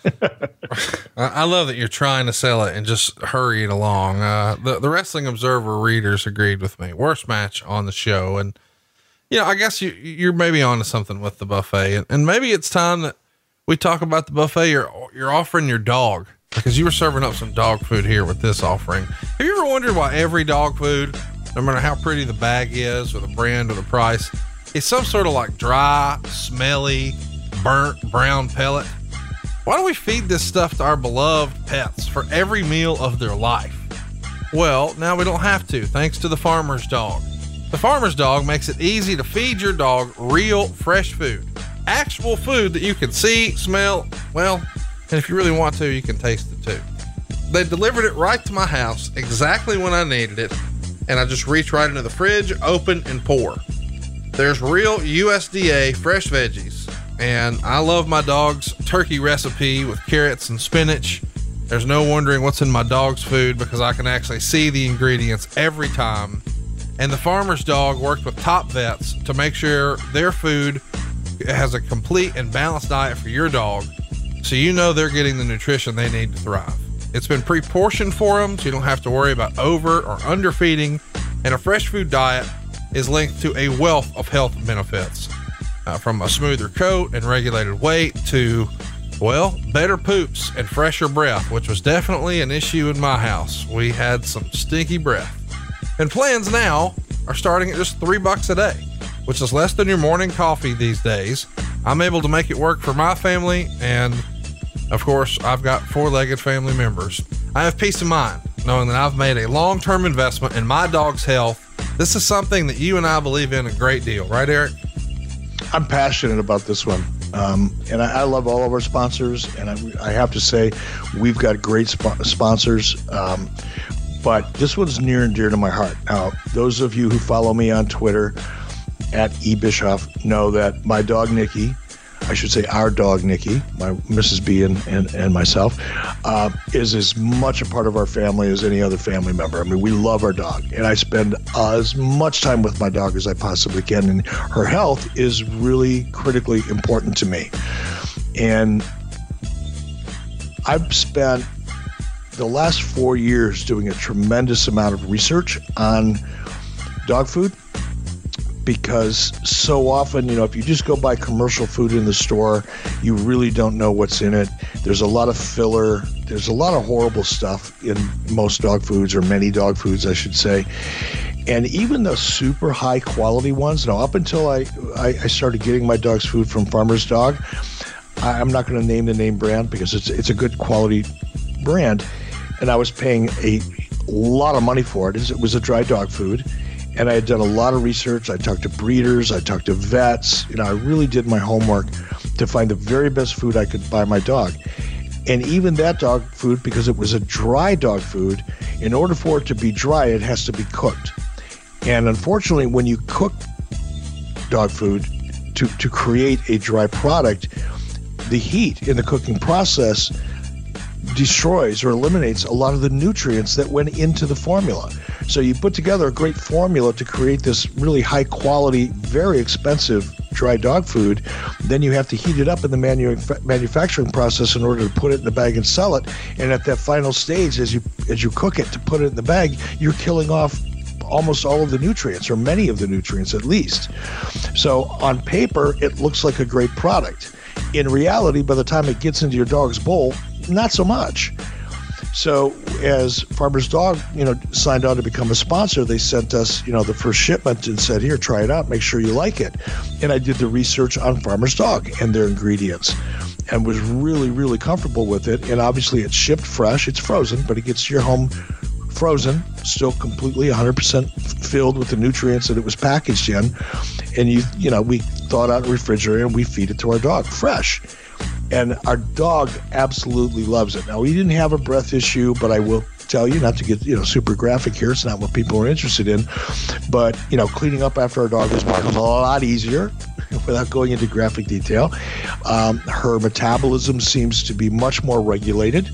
I love that you're trying to sell it and just hurry it along. Uh, the, the Wrestling Observer readers agreed with me. Worst match on the show. And you know, I guess you, you're maybe onto something with the buffet and, and maybe it's time that we talk about the buffet. You're, you're offering your dog because you were serving up some dog food here with this offering. Have you ever wondered why every dog food, no matter how pretty the bag is or the brand or the price, it's some sort of like dry, smelly, burnt brown pellet? Why don't we feed this stuff to our beloved pets for every meal of their life? Well, now we don't have to, thanks to the farmer's dog. The farmer's dog makes it easy to feed your dog real, fresh food. Actual food that you can see, smell, well, and if you really want to, you can taste it too. They delivered it right to my house exactly when I needed it, and I just reach right into the fridge, open, and pour. There's real USDA fresh veggies, and I love my dog's turkey recipe with carrots and spinach. There's no wondering what's in my dog's food because I can actually see the ingredients every time. And the farmer's dog worked with top vets to make sure their food has a complete and balanced diet for your dog so you know they're getting the nutrition they need to thrive. It's been pre portioned for them, so you don't have to worry about over or underfeeding, and a fresh food diet is linked to a wealth of health benefits. Uh, from a smoother coat and regulated weight to, well, better poops and fresher breath, which was definitely an issue in my house. We had some stinky breath. And plans now are starting at just three bucks a day, which is less than your morning coffee these days. I'm able to make it work for my family, and of course, I've got four legged family members. I have peace of mind knowing that I've made a long term investment in my dog's health. This is something that you and I believe in a great deal, right, Eric? I'm passionate about this one. Um, and I, I, love all of our sponsors. And I, I have to say, we've got great sp- sponsors. Um, but this one's near and dear to my heart. Now, those of you who follow me on Twitter at eBischoff know that my dog, Nikki, I should say our dog Nikki, my Mrs. B and, and, and myself, uh, is as much a part of our family as any other family member. I mean, we love our dog, and I spend uh, as much time with my dog as I possibly can. And her health is really critically important to me. And I've spent the last four years doing a tremendous amount of research on dog food because so often, you know, if you just go buy commercial food in the store, you really don't know what's in it. There's a lot of filler, there's a lot of horrible stuff in most dog foods, or many dog foods, I should say. And even the super high quality ones, now, up until I, I, I started getting my dog's food from Farmer's Dog, I, I'm not going to name the name brand because it's, it's a good quality brand. And I was paying a lot of money for it. It was a dry dog food and I had done a lot of research. I talked to breeders, I talked to vets. You know, I really did my homework to find the very best food I could buy my dog. And even that dog food, because it was a dry dog food, in order for it to be dry, it has to be cooked. And unfortunately, when you cook dog food to, to create a dry product, the heat in the cooking process destroys or eliminates a lot of the nutrients that went into the formula. So you put together a great formula to create this really high quality, very expensive dry dog food. Then you have to heat it up in the manu- manufacturing process in order to put it in the bag and sell it. And at that final stage, as you as you cook it to put it in the bag, you're killing off almost all of the nutrients or many of the nutrients at least. So on paper, it looks like a great product. In reality, by the time it gets into your dog's bowl, not so much. So as Farmer's Dog, you know, signed on to become a sponsor, they sent us, you know, the first shipment and said, "Here, try it out. Make sure you like it." And I did the research on Farmer's Dog and their ingredients, and was really, really comfortable with it. And obviously, it's shipped fresh. It's frozen, but it gets to your home frozen, still completely 100% filled with the nutrients that it was packaged in. And you, you know, we thawed out in the refrigerator and we feed it to our dog fresh and our dog absolutely loves it. Now, we didn't have a breath issue, but I will tell you, not to get you know super graphic here, it's not what people are interested in, but you know, cleaning up after our dog has become a lot easier without going into graphic detail. Um, her metabolism seems to be much more regulated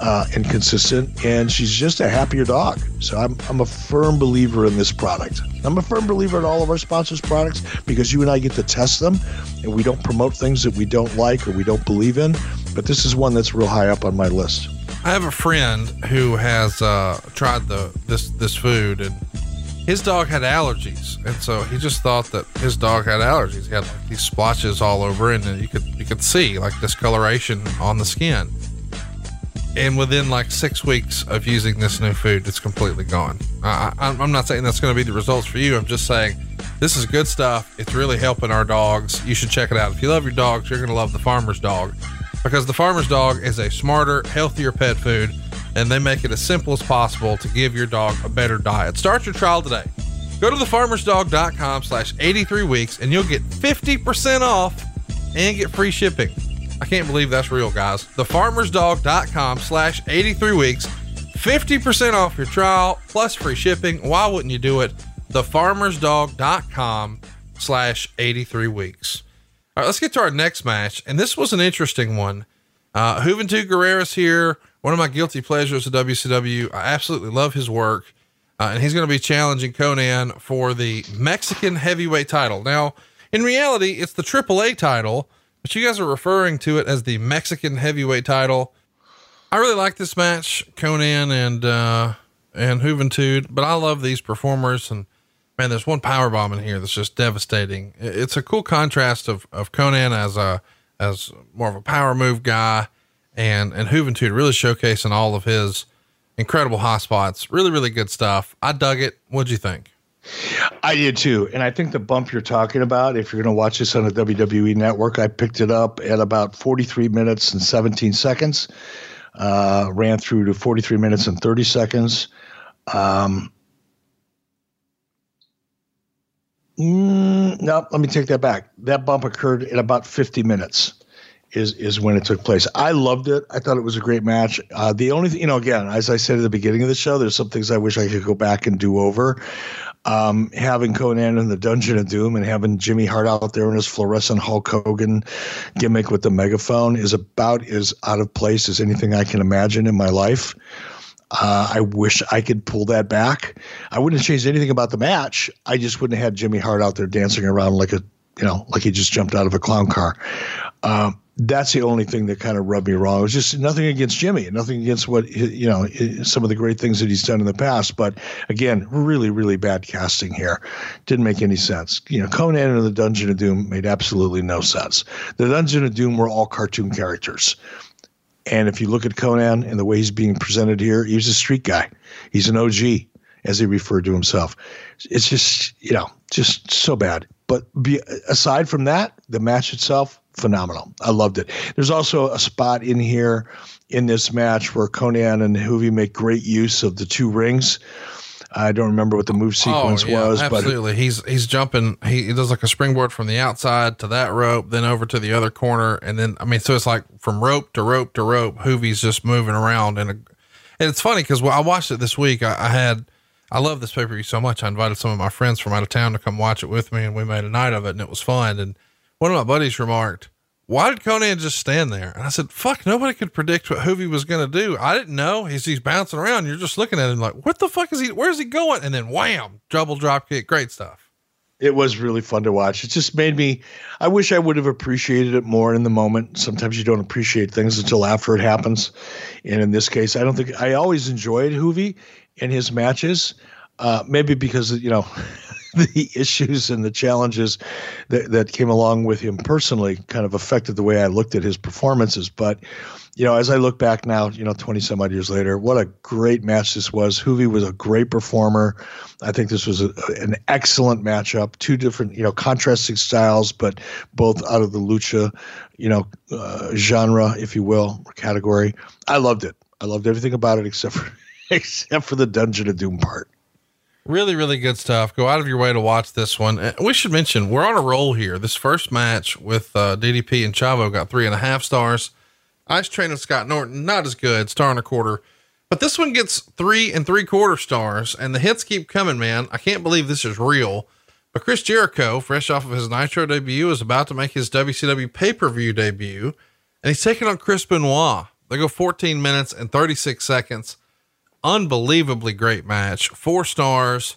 uh, and consistent, and she's just a happier dog. So I'm, I'm a firm believer in this product. I'm a firm believer in all of our sponsors' products because you and I get to test them, and we don't promote things that we don't like or we don't believe in. But this is one that's real high up on my list. I have a friend who has uh, tried the this this food, and his dog had allergies, and so he just thought that his dog had allergies. He had like these splotches all over, and you could you could see like discoloration on the skin and within like six weeks of using this new food, it's completely gone. I, am not saying that's going to be the results for you. I'm just saying this is good stuff. It's really helping our dogs. You should check it out. If you love your dogs, you're going to love the Farmer's Dog because the Farmer's Dog is a smarter, healthier pet food, and they make it as simple as possible to give your dog a better diet. Start your trial today. Go to thefarmersdog.com slash 83 weeks and you'll get 50% off and get free shipping. I can't believe that's real, guys. Thefarmersdog.com slash 83 weeks. 50% off your trial plus free shipping. Why wouldn't you do it? Thefarmersdog.com slash 83 weeks. All right, let's get to our next match. And this was an interesting one. Uh, Juventud Guerrera's here. One of my guilty pleasures of WCW. I absolutely love his work. Uh, and he's going to be challenging Konnan for the Mexican heavyweight title. Now, in reality, it's the AAA title, but you guys are referring to it as the Mexican heavyweight title. I really like this match, Konnan and uh, and Juventud, but I love these performers. And man, there's one power bomb in here that's just devastating. It's a cool contrast of of Konnan as a as more of a power move guy, and and Juventud really showcasing all of his incredible high spots. Really, really good stuff. I dug it. What'd you think? I did too. And I think the bump you're talking about, if you're going to watch this on the WWE network, I picked it up at about 43 minutes and 17 seconds, uh, ran through to 43 minutes and 30 seconds. Um, mm, no, let me take that back. That bump occurred in about 50 minutes is is when it took place. I loved it. I thought it was a great match. Uh, the only thing, you know, again, as I said at the beginning of the show, there's some things I wish I could go back and do over. Um, having Konnan in the Dungeon of Doom and having Jimmy Hart out there in his fluorescent Hulk Hogan gimmick with the megaphone is about as out of place as anything I can imagine in my life. Uh, I wish I could pull that back. I wouldn't have changed anything about the match. I just wouldn't have had Jimmy Hart out there dancing around like a, you know, like he just jumped out of a clown car. Um, that's the only thing that kind of rubbed me wrong. It was just nothing against Jimmy, nothing against what you know some of the great things that he's done in the past. But again, really, really bad casting here. Didn't make any sense. You know, Konnan and the Dungeon of Doom made absolutely no sense. The Dungeon of Doom were all cartoon characters. And if you look at Konnan and the way he's being presented here, he's a street guy. He's an OG, as he referred to himself. It's just, you know, just so bad. But be, aside from that, the match itself, phenomenal. I loved it. There's also a spot in here in this match where Konnan and Juvi make great use of the two rings. I don't remember what the move oh, sequence oh, yeah, was, absolutely. but he's he's jumping. He, he, does like a springboard from the outside to that rope, then over to the other corner, and then I mean, so it's like from rope to rope to rope. Juvi's just moving around, and and it's funny because I watched it this week. I, I had I love this pay per view so much. I invited some of my friends from out of town to come watch it with me, and we made a night of it, and it was fun. And one of my buddies remarked, why did Konnan just stand there? And I said, fuck, nobody could predict what Juvi was going to do. I didn't know. He's, he's bouncing around. You're just looking at him like, what the fuck is he, where's he going? And then wham, double drop kick. Great stuff. It was really fun to watch. It just made me, I wish I would have appreciated it more in the moment. Sometimes you don't appreciate things until after it happens. And in this case, I don't think, I always enjoyed Juvi in his matches. Uh, maybe because, you know, the issues and the challenges that, that came along with him personally kind of affected the way I looked at his performances. But, you know, as I look back now, you know, 20 some odd years later, what a great match this was. Juvi was a great performer. I think this was a, an excellent matchup. Two different, you know, contrasting styles, but both out of the lucha, you know, uh, genre, if you will, or category. I loved it. I loved everything about it except for except for the Dungeon of Doom part. Really, really good stuff. Go out of your way to watch this one. Uh, we should mention we're on a roll here. This first match with uh, DDP and Chavo got three and a half stars. Ice Train and Scott Norton, not as good, star and a quarter. But this one gets three and three quarter stars, and the hits keep coming, man. I can't believe this is real. But Chris Jericho, fresh off of his Nitro debut, is about to make his WCW pay per view debut, and he's taking on Chris Benoit. They go 14 minutes and 36 seconds unbelievably great match. Four stars,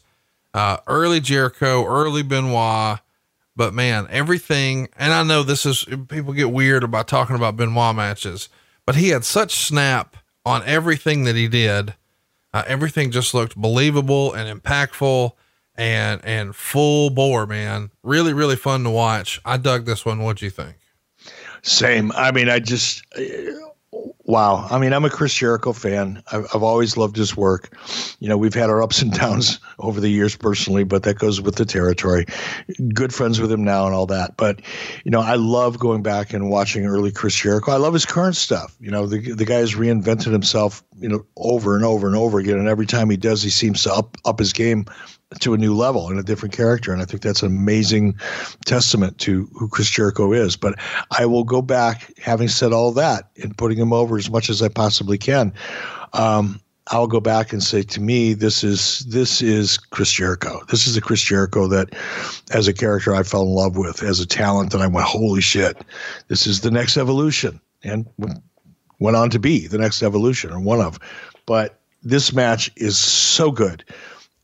uh, early Jericho, early Benoit. But man, everything, and I know this is people get weird about talking about Benoit matches, but he had such snap on everything that he did. Uh, everything just looked believable and impactful and and full bore, man. Really, really fun to watch. I dug this one. What'd you think? Same. I mean, I just Wow. I mean, I'm a Chris Jericho fan. I've, I've, always loved his work. You know, we've had our ups and downs over the years personally, but that goes with the territory. Good friends with him now and all that. But, you know, I love going back and watching early Chris Jericho. I love his current stuff. You know, the, the guy has reinvented himself, you know, over and over and over again. And every time he does, he seems to up, up his game to a new level and a different character. And I think that's an amazing testament to who Chris Jericho is. But I will go back, having said all that, and putting him over as much as I possibly can. Um, I'll go back and say to me, this is this is Chris Jericho. This is a Chris Jericho that, as a character, I fell in love with, as a talent, and I went, holy shit, this is the next evolution, and went on to be the next evolution or one of. But this match is so good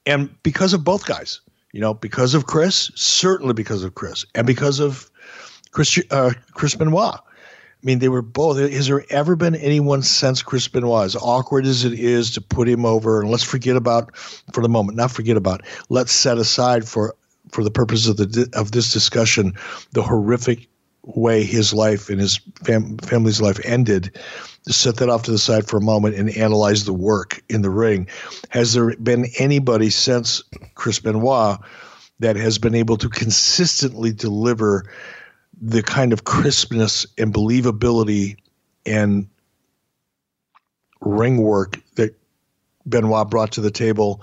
and because of both guys, you know, because of Chris, certainly because of Chris, and because of Chris uh, Chris Benoit. I mean, they were both. Has there ever been anyone since Chris Benoit, as awkward as it is to put him over, and let's forget about for the moment, not forget about, let's set aside for for the purpose of the of this discussion the horrific way his life and his fam- family's life ended to set that off to the side for a moment and analyze the work in the ring. Has there been anybody since Chris Benoit that has been able to consistently deliver the kind of crispness and believability and ring work that Benoit brought to the table?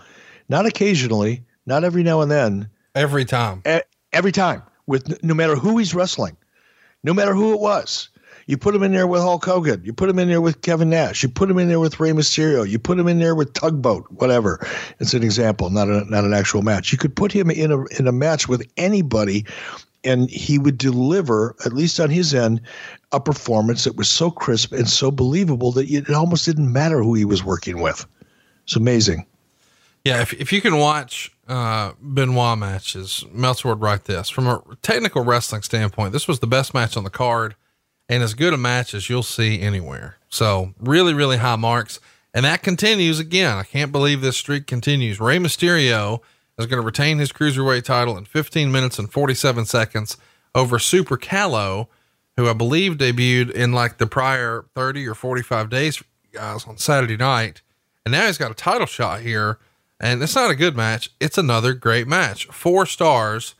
Not occasionally, not every now and then. Every time. every time, with no matter who he's wrestling, no matter who it was. You put him in there with Hulk Hogan. You put him in there with Kevin Nash. You put him in there with Rey Mysterio. You put him in there with Tugboat, whatever. It's an example, not a, not an actual match. You could put him in a in a match with anybody, and he would deliver, at least on his end, a performance that was so crisp and so believable that it almost didn't matter who he was working with. It's amazing. Yeah, if if you can watch uh, Benoit matches, Meltzer would write this from a technical wrestling standpoint. This was the best match on the card and as good a match as you'll see anywhere. So really, really high marks. And that continues again. I can't believe this streak continues. Rey Mysterio is going to retain his cruiserweight title in 15 minutes and 47 seconds over Super Calo, who I believe debuted in like the prior 30 or 45 days, guys, on Saturday night. And now he's got a title shot here. And it's not a good match. It's another great match. Four stars.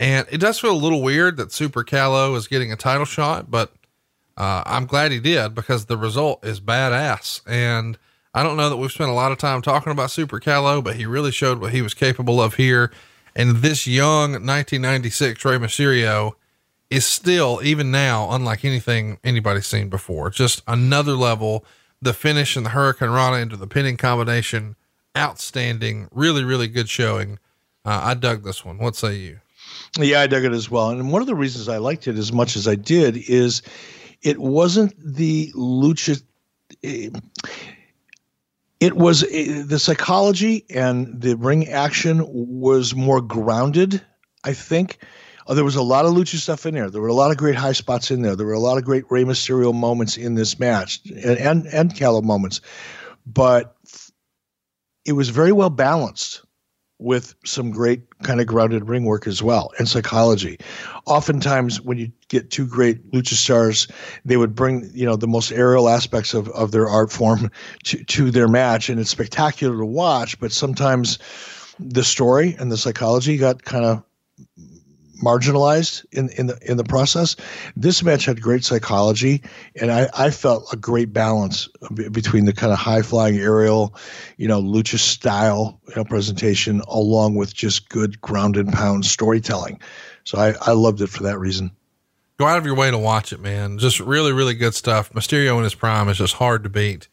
And it does feel a little weird that Super Calo is getting a title shot, but uh, I'm glad he did because the result is badass. And I don't know that we've spent a lot of time talking about Super Calo, but he really showed what he was capable of here. And this young 1996 Rey Mysterio is still, even now, unlike anything anybody's seen before. Just another level. The finish and the Hurricanrana into the pinning combination, outstanding. Really, really good showing. Uh, I dug this one. What say you? Yeah, I dug it as well. And one of the reasons I liked it as much as I did is it wasn't the lucha. Was the psychology and the ring action was more grounded. I think uh, there was a lot of lucha stuff in there. There were a lot of great high spots in there. There were a lot of great Rey Mysterio moments in this match and and, and Calo moments, but it was very well balanced with some great kind of grounded ring work as well and psychology. Oftentimes, when you get two great lucha stars, they would bring you know the most aerial aspects of, of their art form to, to their match, and it's spectacular to watch. But sometimes the story and the psychology got kind of marginalized in, in the in the process. This match had great psychology, and I, I felt a great balance between the kind of high flying aerial, you know, lucha style you know, presentation, along with just good ground and pound storytelling. So I, I loved it for that reason. Go out of your way to watch it, man. Just really, really good stuff. Mysterio in his prime is just hard to beat.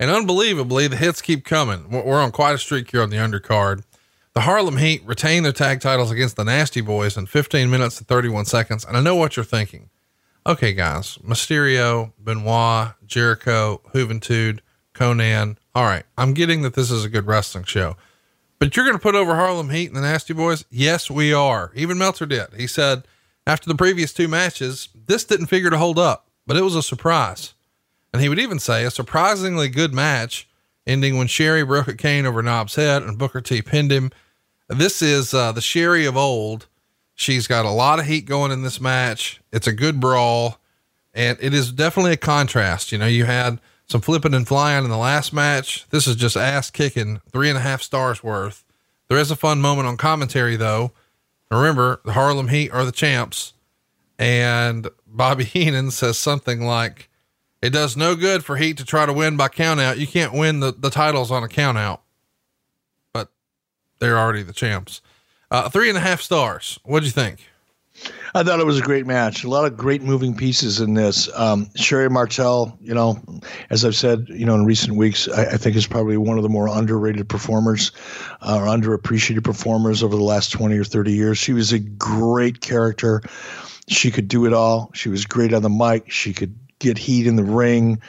And unbelievably, the hits keep coming. We're on quite a streak here on the undercard. The Harlem Heat retain their tag titles against the Nasty Boys in 15 minutes and 31 seconds. And I know what you're thinking. Okay, guys, Mysterio, Benoit, Jericho, Juventud, Konnan. All right, I'm getting that this is a good wrestling show. But you're going to put over Harlem Heat and the Nasty Boys? Yes, we are. Even Meltzer did. He said after the previous two matches, this didn't figure to hold up, but it was a surprise. And he would even say a surprisingly good match, ending when Sherri broke a cane over Knobbs' head and Booker T pinned him. This is uh, the Sherri of old. She's got a lot of heat going in this match. It's a good brawl. and it is definitely a contrast. You know, you had some flipping and flying in the last match. This is just ass kicking, three and a half stars worth. There is a fun moment on commentary though. Remember, the Harlem Heat are the champs, and Bobby Heenan says something like, "It does no good for Heat to try to win by countout. You can't win the the titles on a countout." But they're already the champs. Uh, three and a half stars. What'd you think? I thought it was a great match. A lot of great moving pieces in this. Um, Sherri Martel, you know, as I've said, you know, in recent weeks, I, I think is probably one of the more underrated performers uh, or underappreciated performers over the last 20 or 30 years. She was a great character. She could do it all. She was great on the mic. She could get heat in the ring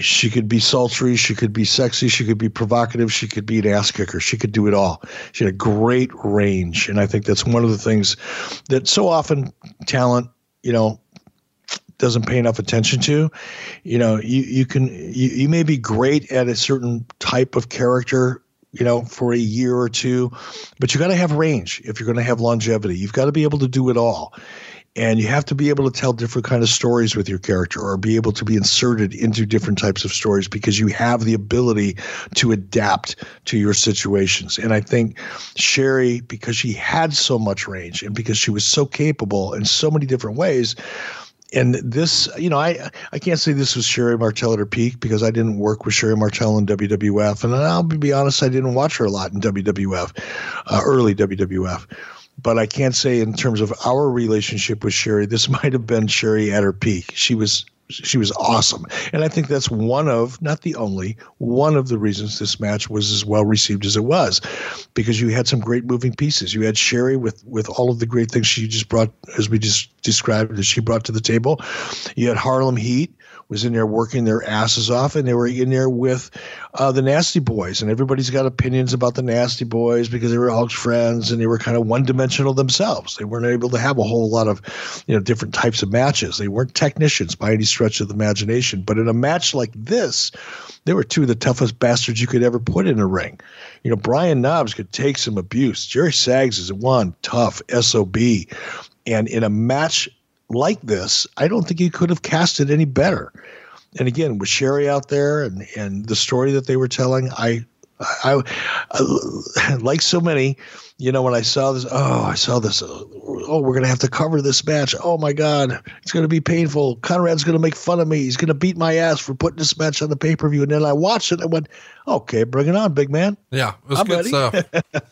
she could be sultry, she could be sexy, she could be provocative, she could be an ass kicker. She could do it all. She had a great range, and I think that's one of the things that so often talent, you know, doesn't pay enough attention to. You know, you you can you, you may be great at a certain type of character you know, for a year or two. But you got to have range if you're going to have longevity. You've got to be able to do it all and you have to be able to tell different kind of stories with your character or be able to be inserted into different types of stories because you have the ability to adapt to your situations. And i think Sherri because she had so much range and because she was so capable in so many different ways and this, you know, I I can't say this was Sherri Martel at her peak because I didn't work with Sherri Martel in WWF, and I'll be honest, I didn't watch her a lot in WWF, uh, early WWF but I can't say in terms of our relationship with Sherri, this might have been Sherri at her peak. She was she was awesome. And I think that's one of, not the only, one of the reasons this match was as well received as it was. Because you had some great moving pieces. You had Sherri with with all of the great things she just brought, as we just described, that she brought to the table. You had Harlem Heat was in there working their asses off, and they were in there with uh, the Nasty Boys, and everybody's got opinions about the Nasty Boys because they were Hulk's friends, and they were kind of one dimensional themselves. They weren't able to have a whole lot of, you know, different types of matches. They weren't technicians by any stretch of the imagination. But in a match like this, they were two of the toughest bastards you could ever put in a ring. You know, Brian Knobbs could take some abuse. Jerry Saggs is one tough SOB. And in a match like this, I don't think you could have cast it any better. And again, with Sherri out there and and the story that they were telling, I, I, I like so many, you know, when I saw this, oh, I saw this, oh, oh, we're gonna have to cover this match. Oh my God, it's gonna be painful. Conrad's gonna make fun of me. He's gonna beat my ass for putting this match on the pay per view. And then I watched it. and I went, okay, bring it on, big man. Yeah, it was I'm good ready. stuff.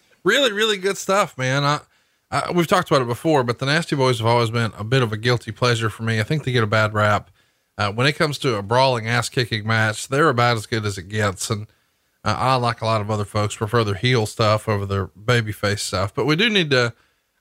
really, really good stuff, man. I uh, we've talked about it before, but the Nasty Boys have always been a bit of a guilty pleasure for me. I think they get a bad rap. Uh, when it comes to a brawling, ass kicking match, they're about as good as it gets. And uh, I, like a lot of other folks, prefer their heel stuff over their babyface stuff. But we do need to,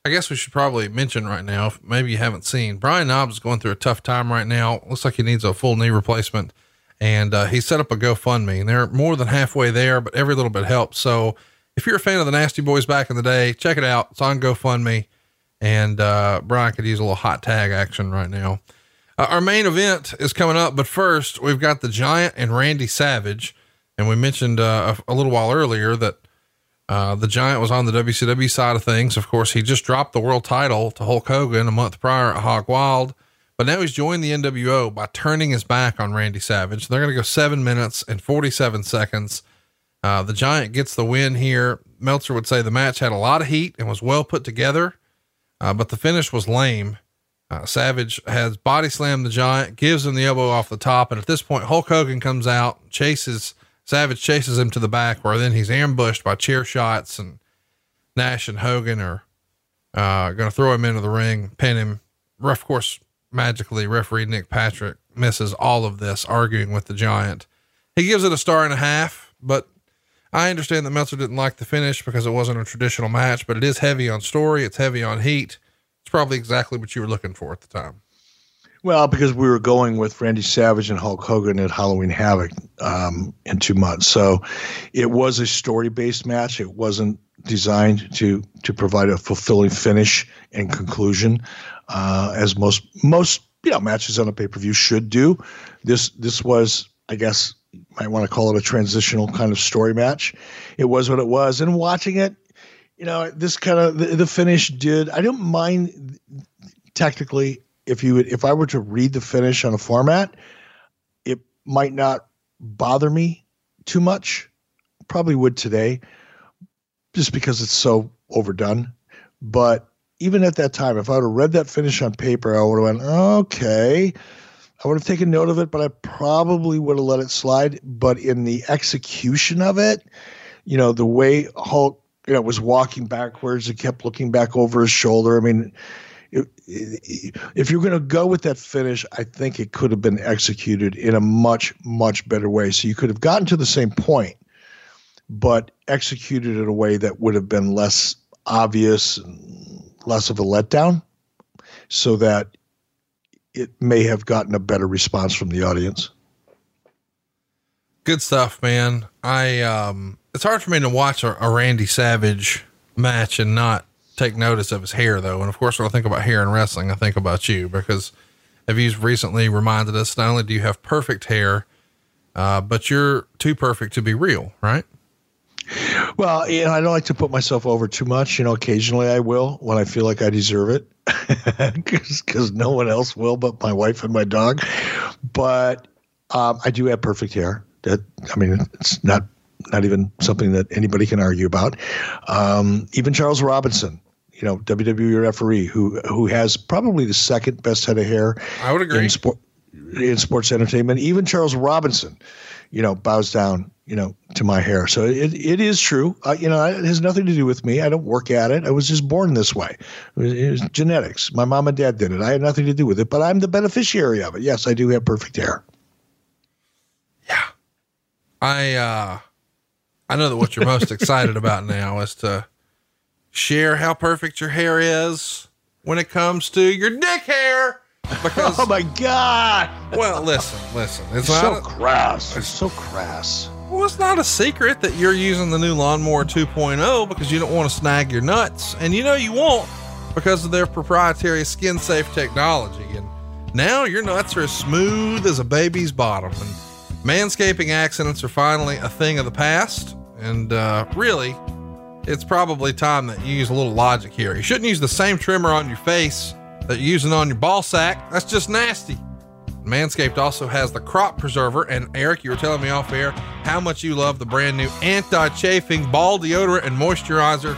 I guess we should probably mention right now, if maybe you haven't seen, Brian Knobbs is going through a tough time right now. Looks like he needs a full knee replacement. And uh, he set up a GoFundMe, and they're more than halfway there, but every little bit helps. So, if you're a fan of the Nasty Boys back in the day, check it out. It's on GoFundMe. And uh, Brian could use a little hot tag action right now. Uh, our main event is coming up, but first we've got the Giant and Randy Savage. And we mentioned uh, a, a, little while earlier that uh, the Giant was on the WCW side of things. Of course, he just dropped the world title to Hulk Hogan a month prior at Hog Wild, but now he's joined the NWO by turning his back on Randy Savage. They're going to go seven minutes and 47 seconds uh, the Giant gets the win here. Meltzer would say the match had a lot of heat and was well put together, uh, but the finish was lame. Uh, Savage has body slammed the Giant, gives him the elbow off the top, and at this point, Hulk Hogan comes out, chases Savage, chases him to the back, where then he's ambushed by chair shots, and Nash and Hogan are uh, going to throw him into the ring, pin him. Of course, magically, referee Nick Patrick misses all of this, arguing with the Giant. He gives it a star and a half, but I understand that Meltzer didn't like the finish because it wasn't a traditional match, but it is heavy on story. It's heavy on heat. It's probably exactly what you were looking for at the time. Well, because we were going with Randy Savage and Hulk Hogan at Halloween Havoc um, in two months, so it was a story-based match. It wasn't designed to to provide a fulfilling finish and conclusion, uh, as most most you know matches on a pay-per-view should do. This this was, I guess, might want to call it a transitional kind of story match. It was what it was. And watching it, you know, this kind of the, the finish did. I don't mind technically if you would, if I were to read the finish on a format, it might not bother me too much. Probably would today, just because it's so overdone. But even at that time, if I would have read that finish on paper, I would have went, okay. I would have taken note of it, but I probably would have let it slide. But in the execution of it, you know, the way Hulk, you know, was walking backwards and kept looking back over his shoulder. I mean, if you're going to go with that finish, I think it could have been executed in a much, much better way. So you could have gotten to the same point, but executed in a way that would have been less obvious, less of a letdown, so that it may have gotten a better response from the audience. Good stuff, man. I um it's hard for me to watch a, a Randy Savage match and not take notice of his hair though. And of course when I think about hair and wrestling, I think about you because have you recently reminded us not only do you have perfect hair, uh, but you're too perfect to be real, right? Well, you know, I don't like to put myself over too much. You know, occasionally I will when I feel like I deserve it, because no one else will but my wife and my dog. But um, I do have perfect hair. That I mean, it's not not even something that anybody can argue about. Um, even Charles Robinson, you know, WWE referee, who who has probably the second best head of hair. I would agree. In, sport, in sports entertainment, even Charles Robinson, you know, bows down, you know, to my hair. So it, it is true. Uh, you know, it has nothing to do with me. I don't work at it. I was just born this way. It was, it was genetics. My mom and dad did it. I had nothing to do with it, but I'm the beneficiary of it. Yes, I do have perfect hair. Yeah. I, uh, I know that what you're most excited about now is to share how perfect your hair is when it comes to your dick hair. Because oh my god! Well, listen, listen. It's, it's so a, crass. It's so crass. Well, it's not a secret that you're using the new lawnmower 2.0 because you don't want to snag your nuts, and you know you won't because of their proprietary skin safe technology. And now your nuts are as smooth as a baby's bottom. And manscaping accidents are finally a thing of the past. And uh, really, it's probably time that you use a little logic here. You shouldn't use the same trimmer on your face that you're using on your ball sack. That's just nasty. Manscaped also has the crop preserver. And Eric, you were telling me off air how much you love the brand new anti chafing ball deodorant and moisturizer.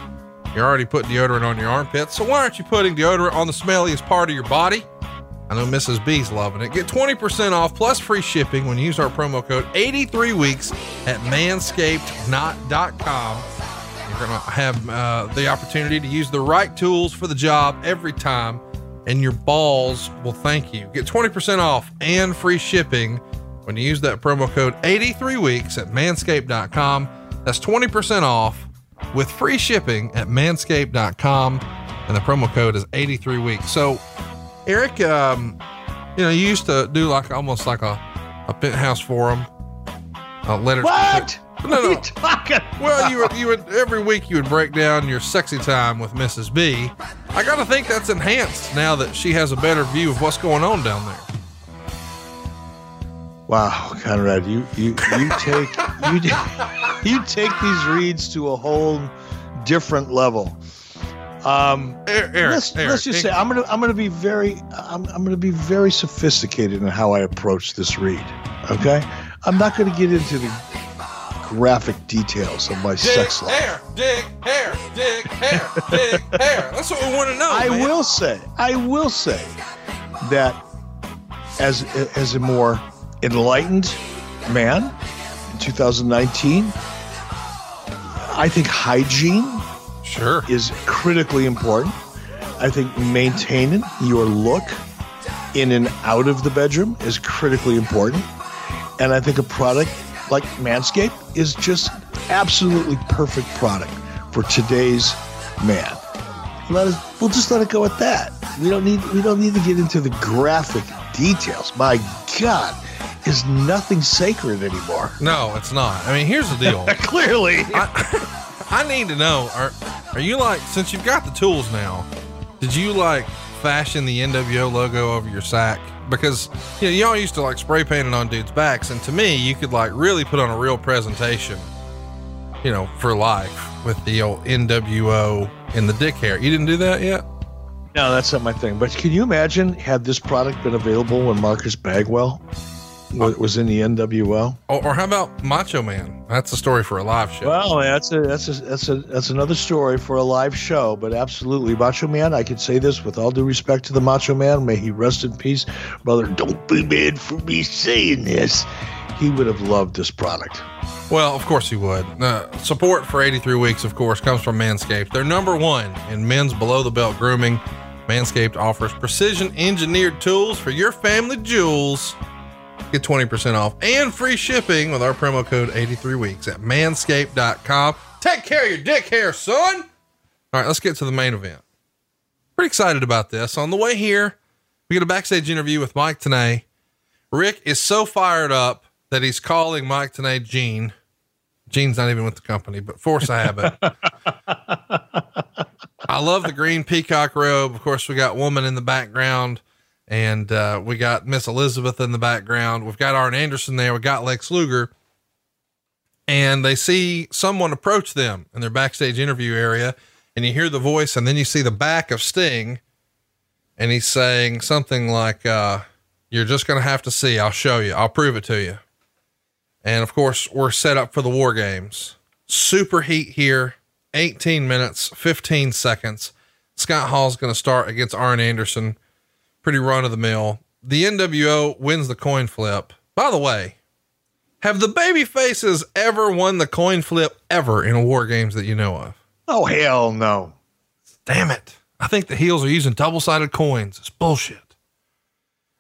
You're already putting deodorant on your armpits, so why aren't you putting deodorant on the smelliest part of your body? I know Mrs. B's loving it. Get 20% off plus free shipping when you use our promo code 83 weeks at manscaped.com. You're going to have uh, the opportunity to use the right tools for the job every time and your balls will thank you. Get 20% off and free shipping when you use that promo code 83 weeks at manscaped.com. That's 20% off with free shipping at manscaped.com. And the promo code is 83 weeks. So, Eric, um, you know, you used to do like almost like a, a penthouse forum, uh, letters. What? No, no. What are you talking well, you would, you would every week you would break down your sexy time with Mrs. B. I got to think that's enhanced now that she has a better view of what's going on down there. Wow, Conrad, you you you take you you take these reads to a whole different level. Um, Eric, let's, Eric, let's just say I'm gonna I'm gonna be very I'm I'm gonna be very sophisticated in how I approach this read. Okay, I'm not gonna get into the graphic details of my dig, sex life. Hair, dig, hair, dig, hair, dig, hair. That's what we want to know. I man. will say, I will say that as as a more enlightened man in 2019, I think hygiene sure is critically important. I think maintaining your look in and out of the bedroom is critically important. And I think a product like Manscaped is just absolutely perfect product for today's man. Let us, we'll just let it go at that. We don't need we don't need to get into the graphic details. My God, is nothing sacred anymore. No, it's not. I mean, here's the deal. Clearly, I, I need to know: are are you like since you've got the tools now? Did you like fashion the NWO logo over your sack? Because you know y'all used to like spray paint it on dudes' backs, and to me, you could like really put on a real presentation. You know, for life with the old NWO and the dick hair. You didn't do that yet? No, that's not my thing. But can you imagine had this product been available when Marcus Bagwell was in the NWO? Or, or how about Macho Man? That's a story for a live show. Well, that's a that's a that's a that's another story for a live show. But absolutely, Macho Man. I could say this with all due respect to the Macho Man. May he rest in peace, brother. Don't be mad for me saying this. He would have loved this product. Well, of course he would. Uh, support for 83 Weeks, of course, comes from Manscaped. They're number one in men's below the belt grooming. Manscaped offers precision engineered tools for your family jewels. Get 20% off and free shipping with our promo code 83 Weeks at manscaped.com. Take care of your dick hair, son. All right, let's get to the main event. Pretty excited about this. On the way here, we get a backstage interview with Mike Tenay. Rick is so fired up that he's calling Mike Tenay Gene Gene's not even with the company, but force habit. I love the green peacock robe. Of course, we got woman in the background and uh, we got Miss Elizabeth in the background. We've got Arn Anderson there. We got Lex Luger and they see someone approach them in their backstage interview area and you hear the voice and then you see the back of Sting and he's saying something like, uh, you're just to have to see, I'll show you, I'll prove it to you. And of course, we're set up for the war games. Super heat here, 18 minutes, 15 seconds. Scott Hall's going to start against Arn Anderson. Pretty run of the mill. The NWO wins the coin flip. By the way, have the baby faces ever won the coin flip ever in a war games that you know of? Oh, hell no. Damn it. I think the heels are using double sided coins. It's bullshit.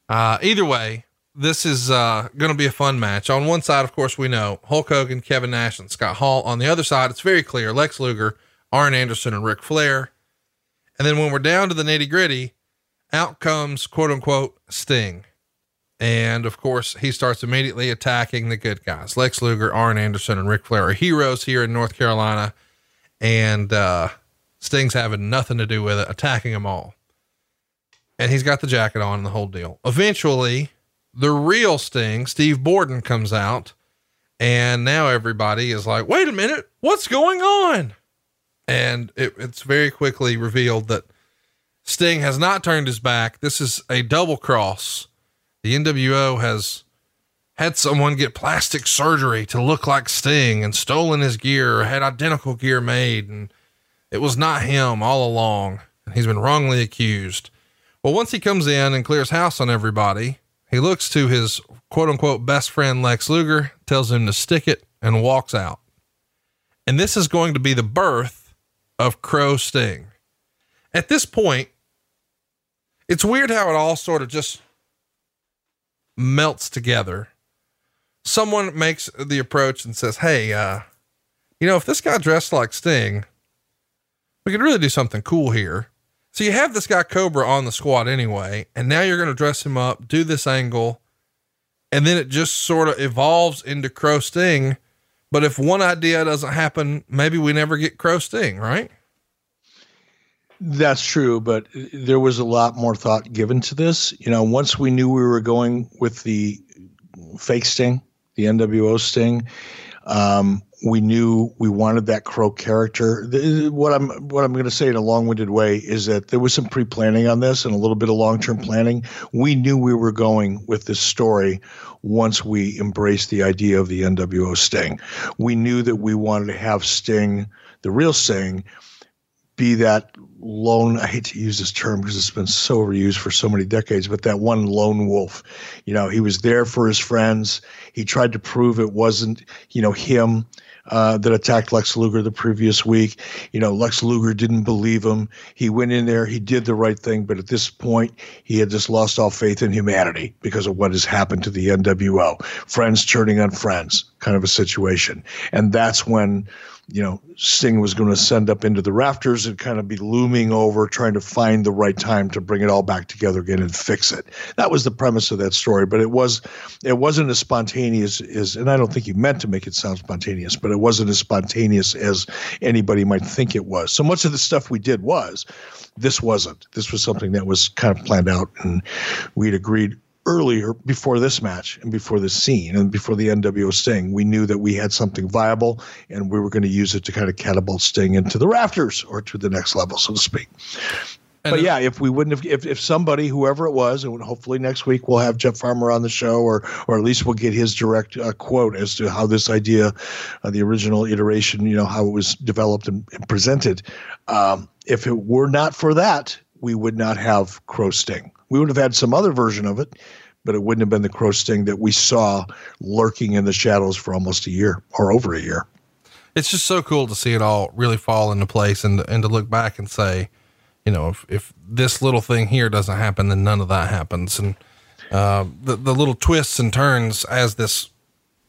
Uh, either way, this is uh, going to be a fun match. On one side, of course, we know Hulk Hogan, Kevin Nash, and Scott Hall. On the other side, it's very clear Lex Luger, Arn Anderson, and Ric Flair. And then when we're down to the nitty gritty, out comes quote unquote Sting. And of course, he starts immediately attacking the good guys. Lex Luger, Arn Anderson, and Ric Flair are heroes here in North Carolina. And uh, Sting's having nothing to do with it, attacking them all. And he's got the jacket on and the whole deal. Eventually, the real Sting, Steve Borden, comes out. And now everybody is like, wait a minute, what's going on? And it, it's very quickly revealed that Sting has not turned his back. This is a double cross. The NWO has had someone get plastic surgery to look like Sting and stolen his gear or had identical gear made. And it was not him all along. And he's been wrongly accused. Well, once he comes in and clears house on everybody, he looks to his quote unquote best friend Lex Luger, tells him to stick it, and walks out. And this is going to be the birth of Crow Sting. At this point, it's weird how it all sort of just melts together. Someone makes the approach and says, Hey, uh, you know, if this guy dressed like Sting, we could really do something cool here. So you have this guy Cobra on the squad anyway, and now you're going to dress him up, do this angle, and then it just sort of evolves into Crow Sting. But if one idea doesn't happen, maybe we never get Crow Sting, right? That's true, but there was a lot more thought given to this. You know, once we knew we were going with the fake Sting, the NWO Sting, um, we knew we wanted that crow character. What I'm what I'm going to say in a long-winded way is that there was some pre-planning on this and a little bit of long-term planning. We knew we were going with this story once we embraced the idea of the NWO Sting. We knew that we wanted to have Sting, the real Sting, be that lone i hate to use this term because it's been so overused for so many decades but that one lone wolf you know he was there for his friends he tried to prove it wasn't you know him uh, that attacked Lex Luger the previous week. You know, Lex Luger didn't believe him. He went in there, he did the right thing, but at this point, he had just lost all faith in humanity because of what has happened to the NWO. Friends turning on friends, kind of a situation. And that's when you know, Sting was going to send up into the rafters and kind of be looming over, trying to find the right time to bring it all back together again and fix it. That was the premise of that story, but it was, it wasn't as spontaneous as, and I don't think he meant to make it sound spontaneous, but it wasn't as spontaneous as anybody might think it was. So much of the stuff we did was, this wasn't. This was something that was kind of planned out, and we'd agreed earlier before this match and before this scene and before the NWO Sting, we knew that we had something viable and we were going to use it to kind of catapult Sting into the rafters or to the next level, so to speak. but yeah, if we wouldn't have, if, if somebody, whoever it was, and hopefully next week we'll have Jeff Farmer on the show, or or at least we'll get his direct uh, quote as to how this idea, uh, the original iteration, you know, how it was developed and, and presented. Um, if it were not for that, we would not have Crow Sting. We would have had some other version of it, but it wouldn't have been the Crow Sting that we saw lurking in the shadows for almost a year or over a year. It's just so cool to see it all really fall into place and and to look back and say you know, if, if this little thing here doesn't happen, then none of that happens. And, uh, the, the little twists and turns as this,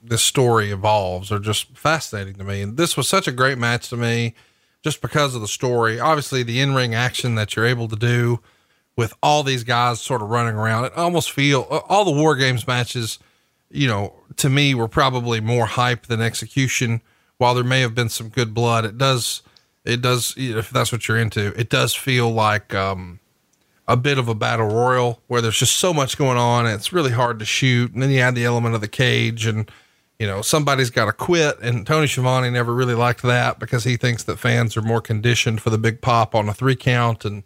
this story evolves are just fascinating to me. And this was such a great match to me just because of the story. Obviously the in-ring action that you're able to do with all these guys sort of running around. It almost feel all the war games matches, you know, to me were probably more hype than execution. While there may have been some good blood, it does, it does, if that's what you're into, it does feel like, um, a bit of a battle royal where there's just so much going on. It's really hard to shoot. And then you add the element of the cage and, you know, somebody's got to quit. And Tony Schiavone never really liked that because he thinks that fans are more conditioned for the big pop on a three count. And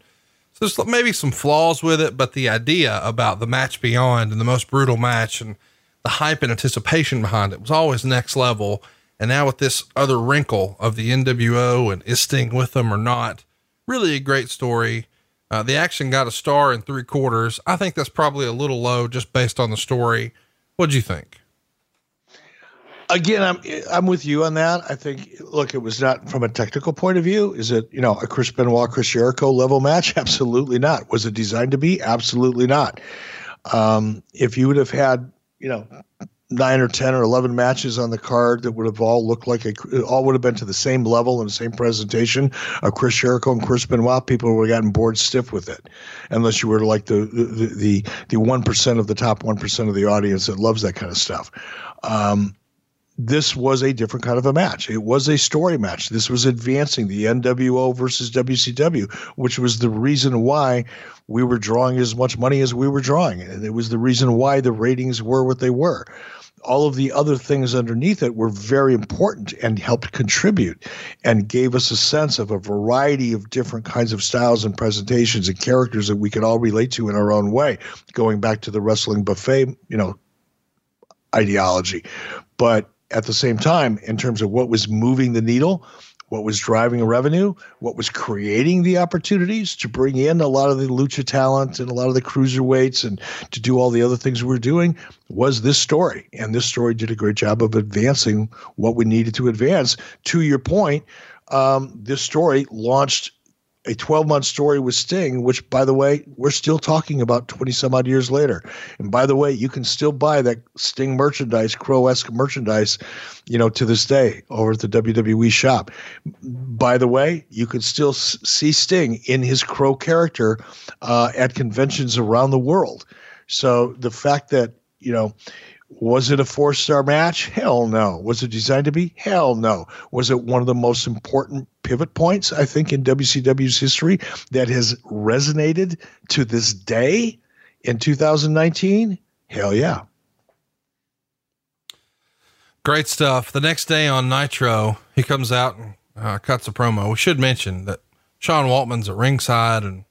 so there's maybe some flaws with it, but the idea about the match beyond and the most brutal match and the hype and anticipation behind it was always next level. And now with this other wrinkle of the NWO and is Sting with them or not, really a great story. Uh, the action got a star in three quarters. I think that's probably a little low just based on the story. What'd you think? Again, I'm I'm with you on that. I think look, it was not from a technical point of view. Is it you know a Chris Benoit, Chris Jericho level match? Absolutely not. Was it designed to be? Absolutely not. Um, if you would have had you know nine or 10 or 11 matches on the card that would have all looked like a, all would have been to the same level and the same presentation of Chris Jericho and Chris Benoit, people would have gotten bored stiff with it. Unless you were like the, the, the, the 1% of the top 1% of the audience that loves that kind of stuff. Um, this was a different kind of a match. It was a story match. This was advancing the NWO versus WCW, which was the reason why we were drawing as much money as we were drawing. And it was the reason why the ratings were what they were all of the other things underneath it were very important and helped contribute and gave us a sense of a variety of different kinds of styles and presentations and characters that we could all relate to in our own way going back to the wrestling buffet you know ideology but at the same time in terms of what was moving the needle what was driving revenue, what was creating the opportunities to bring in a lot of the lucha talent and a lot of the cruiserweights and to do all the other things we were doing was this story. And this story did a great job of advancing what we needed to advance. To your point, um, this story launched a 12 month story with Sting, which, by the way, we're still talking about 20 some odd years later. And by the way, you can still buy that Sting merchandise, Crow esque merchandise, you know, to this day over at the WWE shop. By the way, you can still see Sting in his Crow character uh, at conventions around the world. So the fact that, you know, was it a four star match? Hell no. Was it designed to be? Hell no. Was it one of the most important pivot points, I think, in WCW's history that has resonated to this day in 2019? Hell yeah. Great stuff. The next day on Nitro, he comes out and uh, cuts a promo. We should mention that Sean Waltman's at ringside, and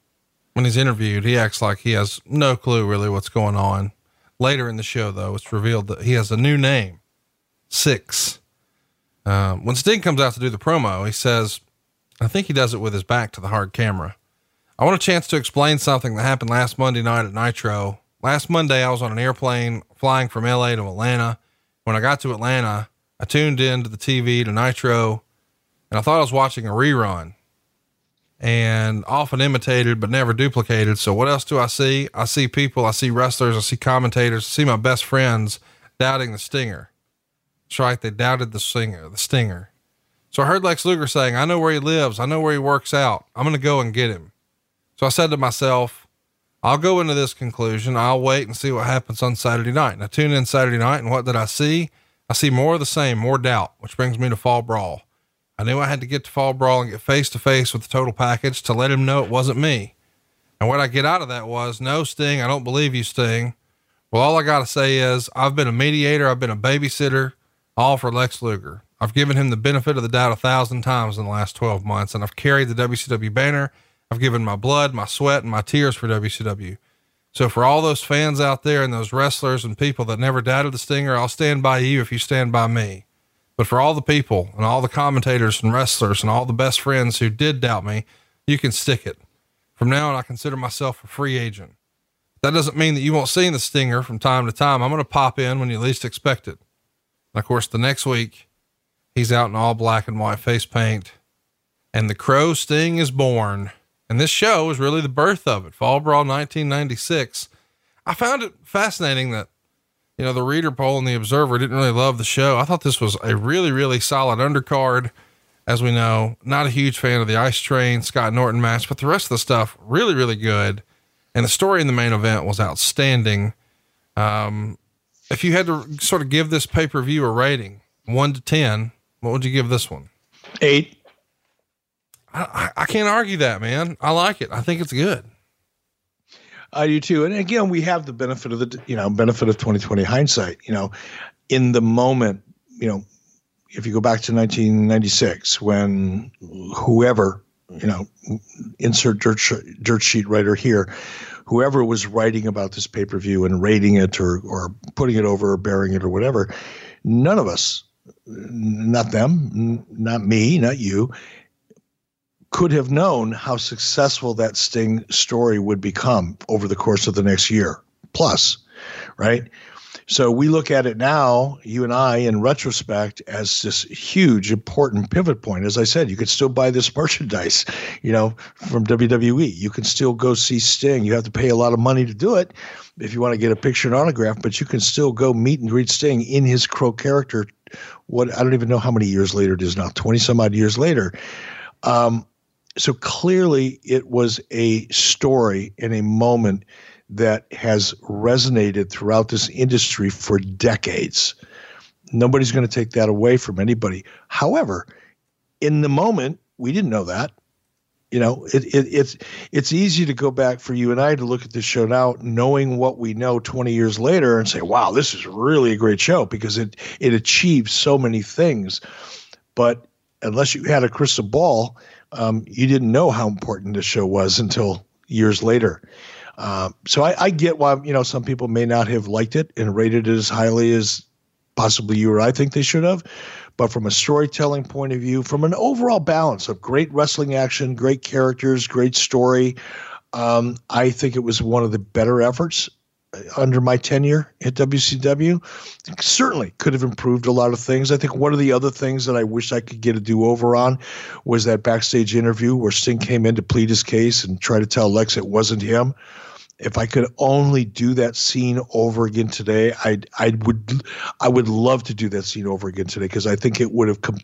when he's interviewed, he acts like he has no clue really what's going on. Later in the show, though, it's revealed that he has a new name, Six. Um, when Sting comes out to do the promo, he says, I think he does it with his back to the hard camera. I want a chance to explain something that happened last Monday night at Nitro. Last Monday, I was on an airplane flying from LA to Atlanta. When I got to Atlanta, I tuned into the TV to Nitro and I thought I was watching a rerun and often imitated but never duplicated. So what else do I see? I see people, I see wrestlers, I see commentators, I see my best friends doubting the stinger. That's right, they doubted the singer, the stinger. So I heard Lex Luger saying, I know where he lives, I know where he works out. I'm gonna go and get him. So I said to myself, I'll go into this conclusion. I'll wait and see what happens on Saturday night. And I tune in Saturday night, and what did I see? I see more of the same, more doubt, which brings me to Fall Brawl. I knew I had to get to Fall Brawl and get face to face with the total package to let him know it wasn't me. And what I get out of that was, no, Sting, I don't believe you, Sting. Well, all I got to say is, I've been a mediator, I've been a babysitter, all for Lex Luger. I've given him the benefit of the doubt a thousand times in the last 12 months, and I've carried the WCW banner. I've given my blood, my sweat, and my tears for WCW. So for all those fans out there and those wrestlers and people that never doubted the Stinger, I'll stand by you if you stand by me. But for all the people and all the commentators and wrestlers and all the best friends who did doubt me, you can stick it. From now on, I consider myself a free agent. That doesn't mean that you won't see the Stinger from time to time. I'm going to pop in when you least expect it. And of course, the next week, he's out in all black and white face paint, and the Crow Sting is born. And this show is really the birth of it. Fall Brawl 1996. I found it fascinating that, you know, the reader poll and the observer didn't really love the show. I thought this was a really, really solid undercard. As we know, not a huge fan of the Ice Train Scott Norton match, but the rest of the stuff really, really good. And the story in the main event was outstanding. Um, if you had to sort of give this pay per view a rating, one to 10, what would you give this one? Eight. I, I can't argue that, man. I like it. I think it's good. I do too. And again, we have the benefit of the you know benefit of 2020 hindsight. You know, in the moment, you know, if you go back to 1996 when whoever you know insert dirt, dirt sheet writer here whoever was writing about this pay-per-view and rating it or or putting it over or bearing it or whatever none of us not them not me not you could have known how successful that Sting story would become over the course of the next year plus, right? So we look at it now, you and I, in retrospect, as this huge, important pivot point. As I said, you could still buy this merchandise, you know, from WWE. You can still go see Sting. You have to pay a lot of money to do it if you want to get a picture and autograph, but you can still go meet and greet Sting in his Crow character. What I don't even know how many years later it is now, 20 some odd years later. Um, so clearly it was a story and a moment that has resonated throughout this industry for decades. Nobody's going to take that away from anybody. However, in the moment, we didn't know that. You know, it, it, it's it's easy to go back for you and I to look at this show now, knowing what we know 20 years later, and say, "Wow, this is really a great show," because it it achieves so many things. But unless you had a crystal ball, um, you didn't know how important this show was until years later. Uh, so I, I, get why you know some people may not have liked it and rated it as highly as possibly you or I think they should have. But from a storytelling point of view, from an overall balance of great wrestling action, great characters, great story, um, I think it was one of the better efforts under my tenure at WCW. Certainly could have improved a lot of things. I think one of the other things that I wish I could get a do over on was that backstage interview where Sting came in to plead his case and try to tell Lex it wasn't him. If I could only do that scene over again today, I I would I would love to do that scene over again today because I think it would have com-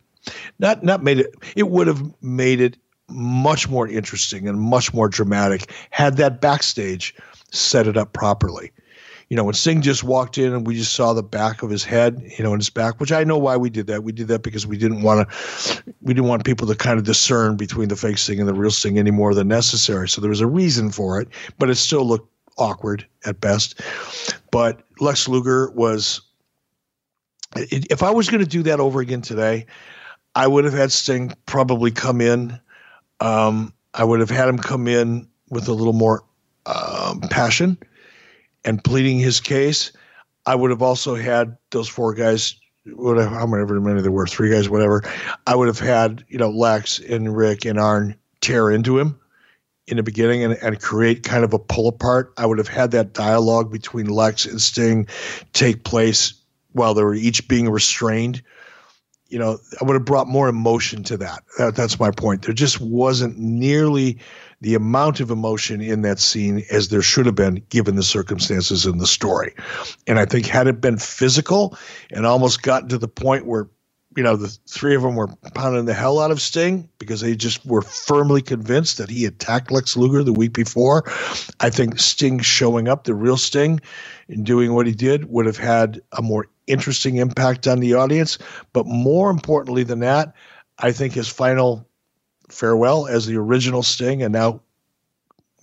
not not made it it would have made it much more interesting and much more dramatic had that backstage set it up properly. You know, when Sting just walked in and we just saw the back of his head, you know, in his back, which I know why we did that. We did that because we didn't want to, we didn't want people to kind of discern between the fake Sting and the real Sting any more than necessary. So there was a reason for it, but it still looked awkward at best. But Lex Luger was, if I was going to do that over again today, I would have had Sting probably come in. Um, I would have had him come in with a little more um, passion and pleading his case. I would have also had those four guys, whatever, however many there were, three guys, whatever. I would have had, you know, Lex and Rick and Arn tear into him in the beginning and, and create kind of a pull apart. I would have had that dialogue between Lex and Sting take place while they were each being restrained. You know, I would have brought more emotion to that. that that's my point. There just wasn't nearly the amount of emotion in that scene as there should have been given the circumstances in the story. And I think had it been physical and almost gotten to the point where you know, the three of them were pounding the hell out of Sting because they just were firmly convinced that he attacked Lex Luger the week before. I think Sting showing up, the real Sting, and doing what he did would have had a more interesting impact on the audience. But more importantly than that, I think his final farewell as the original Sting and now,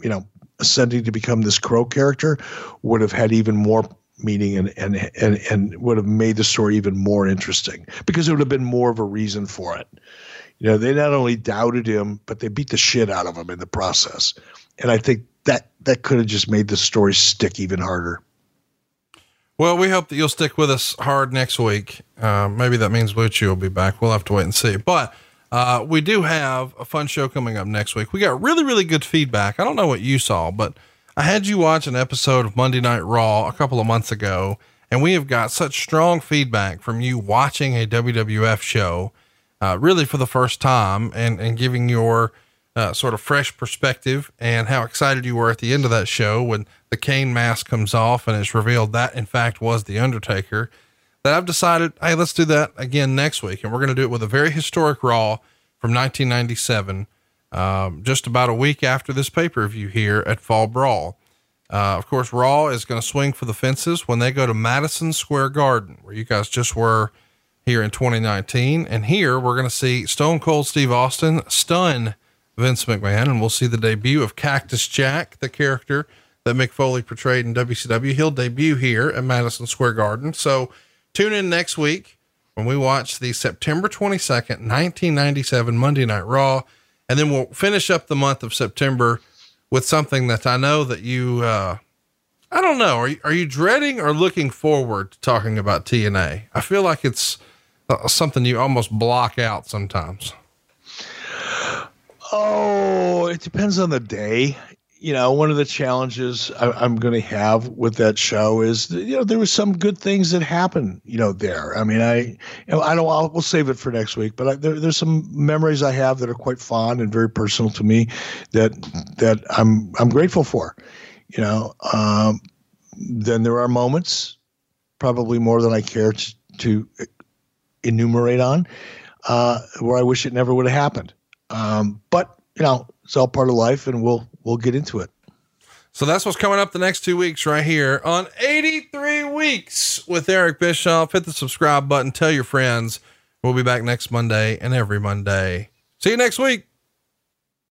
you know, ascending to become this Crow character would have had even more meaning and and and and would have made the story even more interesting because it would have been more of a reason for it. You know, they not only doubted him, but they beat the shit out of him in the process. And I think that that could have just made the story stick even harder. Well, we hope that you'll stick with us hard next week. Uh, maybe that means Lucci will be back. We'll have to wait and see. But uh, we do have a fun show coming up next week. We got really, really good feedback. I don't know what you saw, but I had you watch an episode of Monday Night Raw a couple of months ago, and we have got such strong feedback from you watching a WWF show, uh, really for the first time, and and giving your uh, sort of fresh perspective and how excited you were at the end of that show when the Kane mask comes off and it's revealed that in fact was the Undertaker. That I've decided, hey, let's do that again next week, and we're going to do it with a very historic Raw from 1997, um, just about a week after this pay per view here at Fall Brawl. Uh, of course, Raw is going to swing for the fences when they go to Madison Square Garden, where you guys just were here in 2019. And here we're going to see Stone Cold Steve Austin stun Vince McMahon, and we'll see the debut of Cactus Jack, the character that Mick Foley portrayed in WCW. He'll debut here at Madison Square Garden. So tune in next week when we watch the September 22nd, 1997 Monday Night Raw. And then we'll finish up the month of September with something that I know that you, uh, I don't know. Are you, are you dreading or looking forward to talking about TNA? I feel like it's uh, something you almost block out sometimes. Oh, it depends on the day. You know, one of the challenges I, am going to have with that show is, you know, there were some good things that happened, you know, there. I mean, I, you know, I don't, I'll, we'll save it for next week, but I, there, there's some memories I have that are quite fond and very personal to me that, that I'm, I'm grateful for, you know. Um, then there are moments, probably more than I care to, to enumerate on, uh, where I wish it never would have happened. Um, but you know, it's all part of life, and we'll we'll get into it. So that's what's coming up the next two weeks right here on 83 Weeks with Eric Bischoff. Hit the subscribe button, tell your friends. We'll be back next Monday and every Monday. See you next week.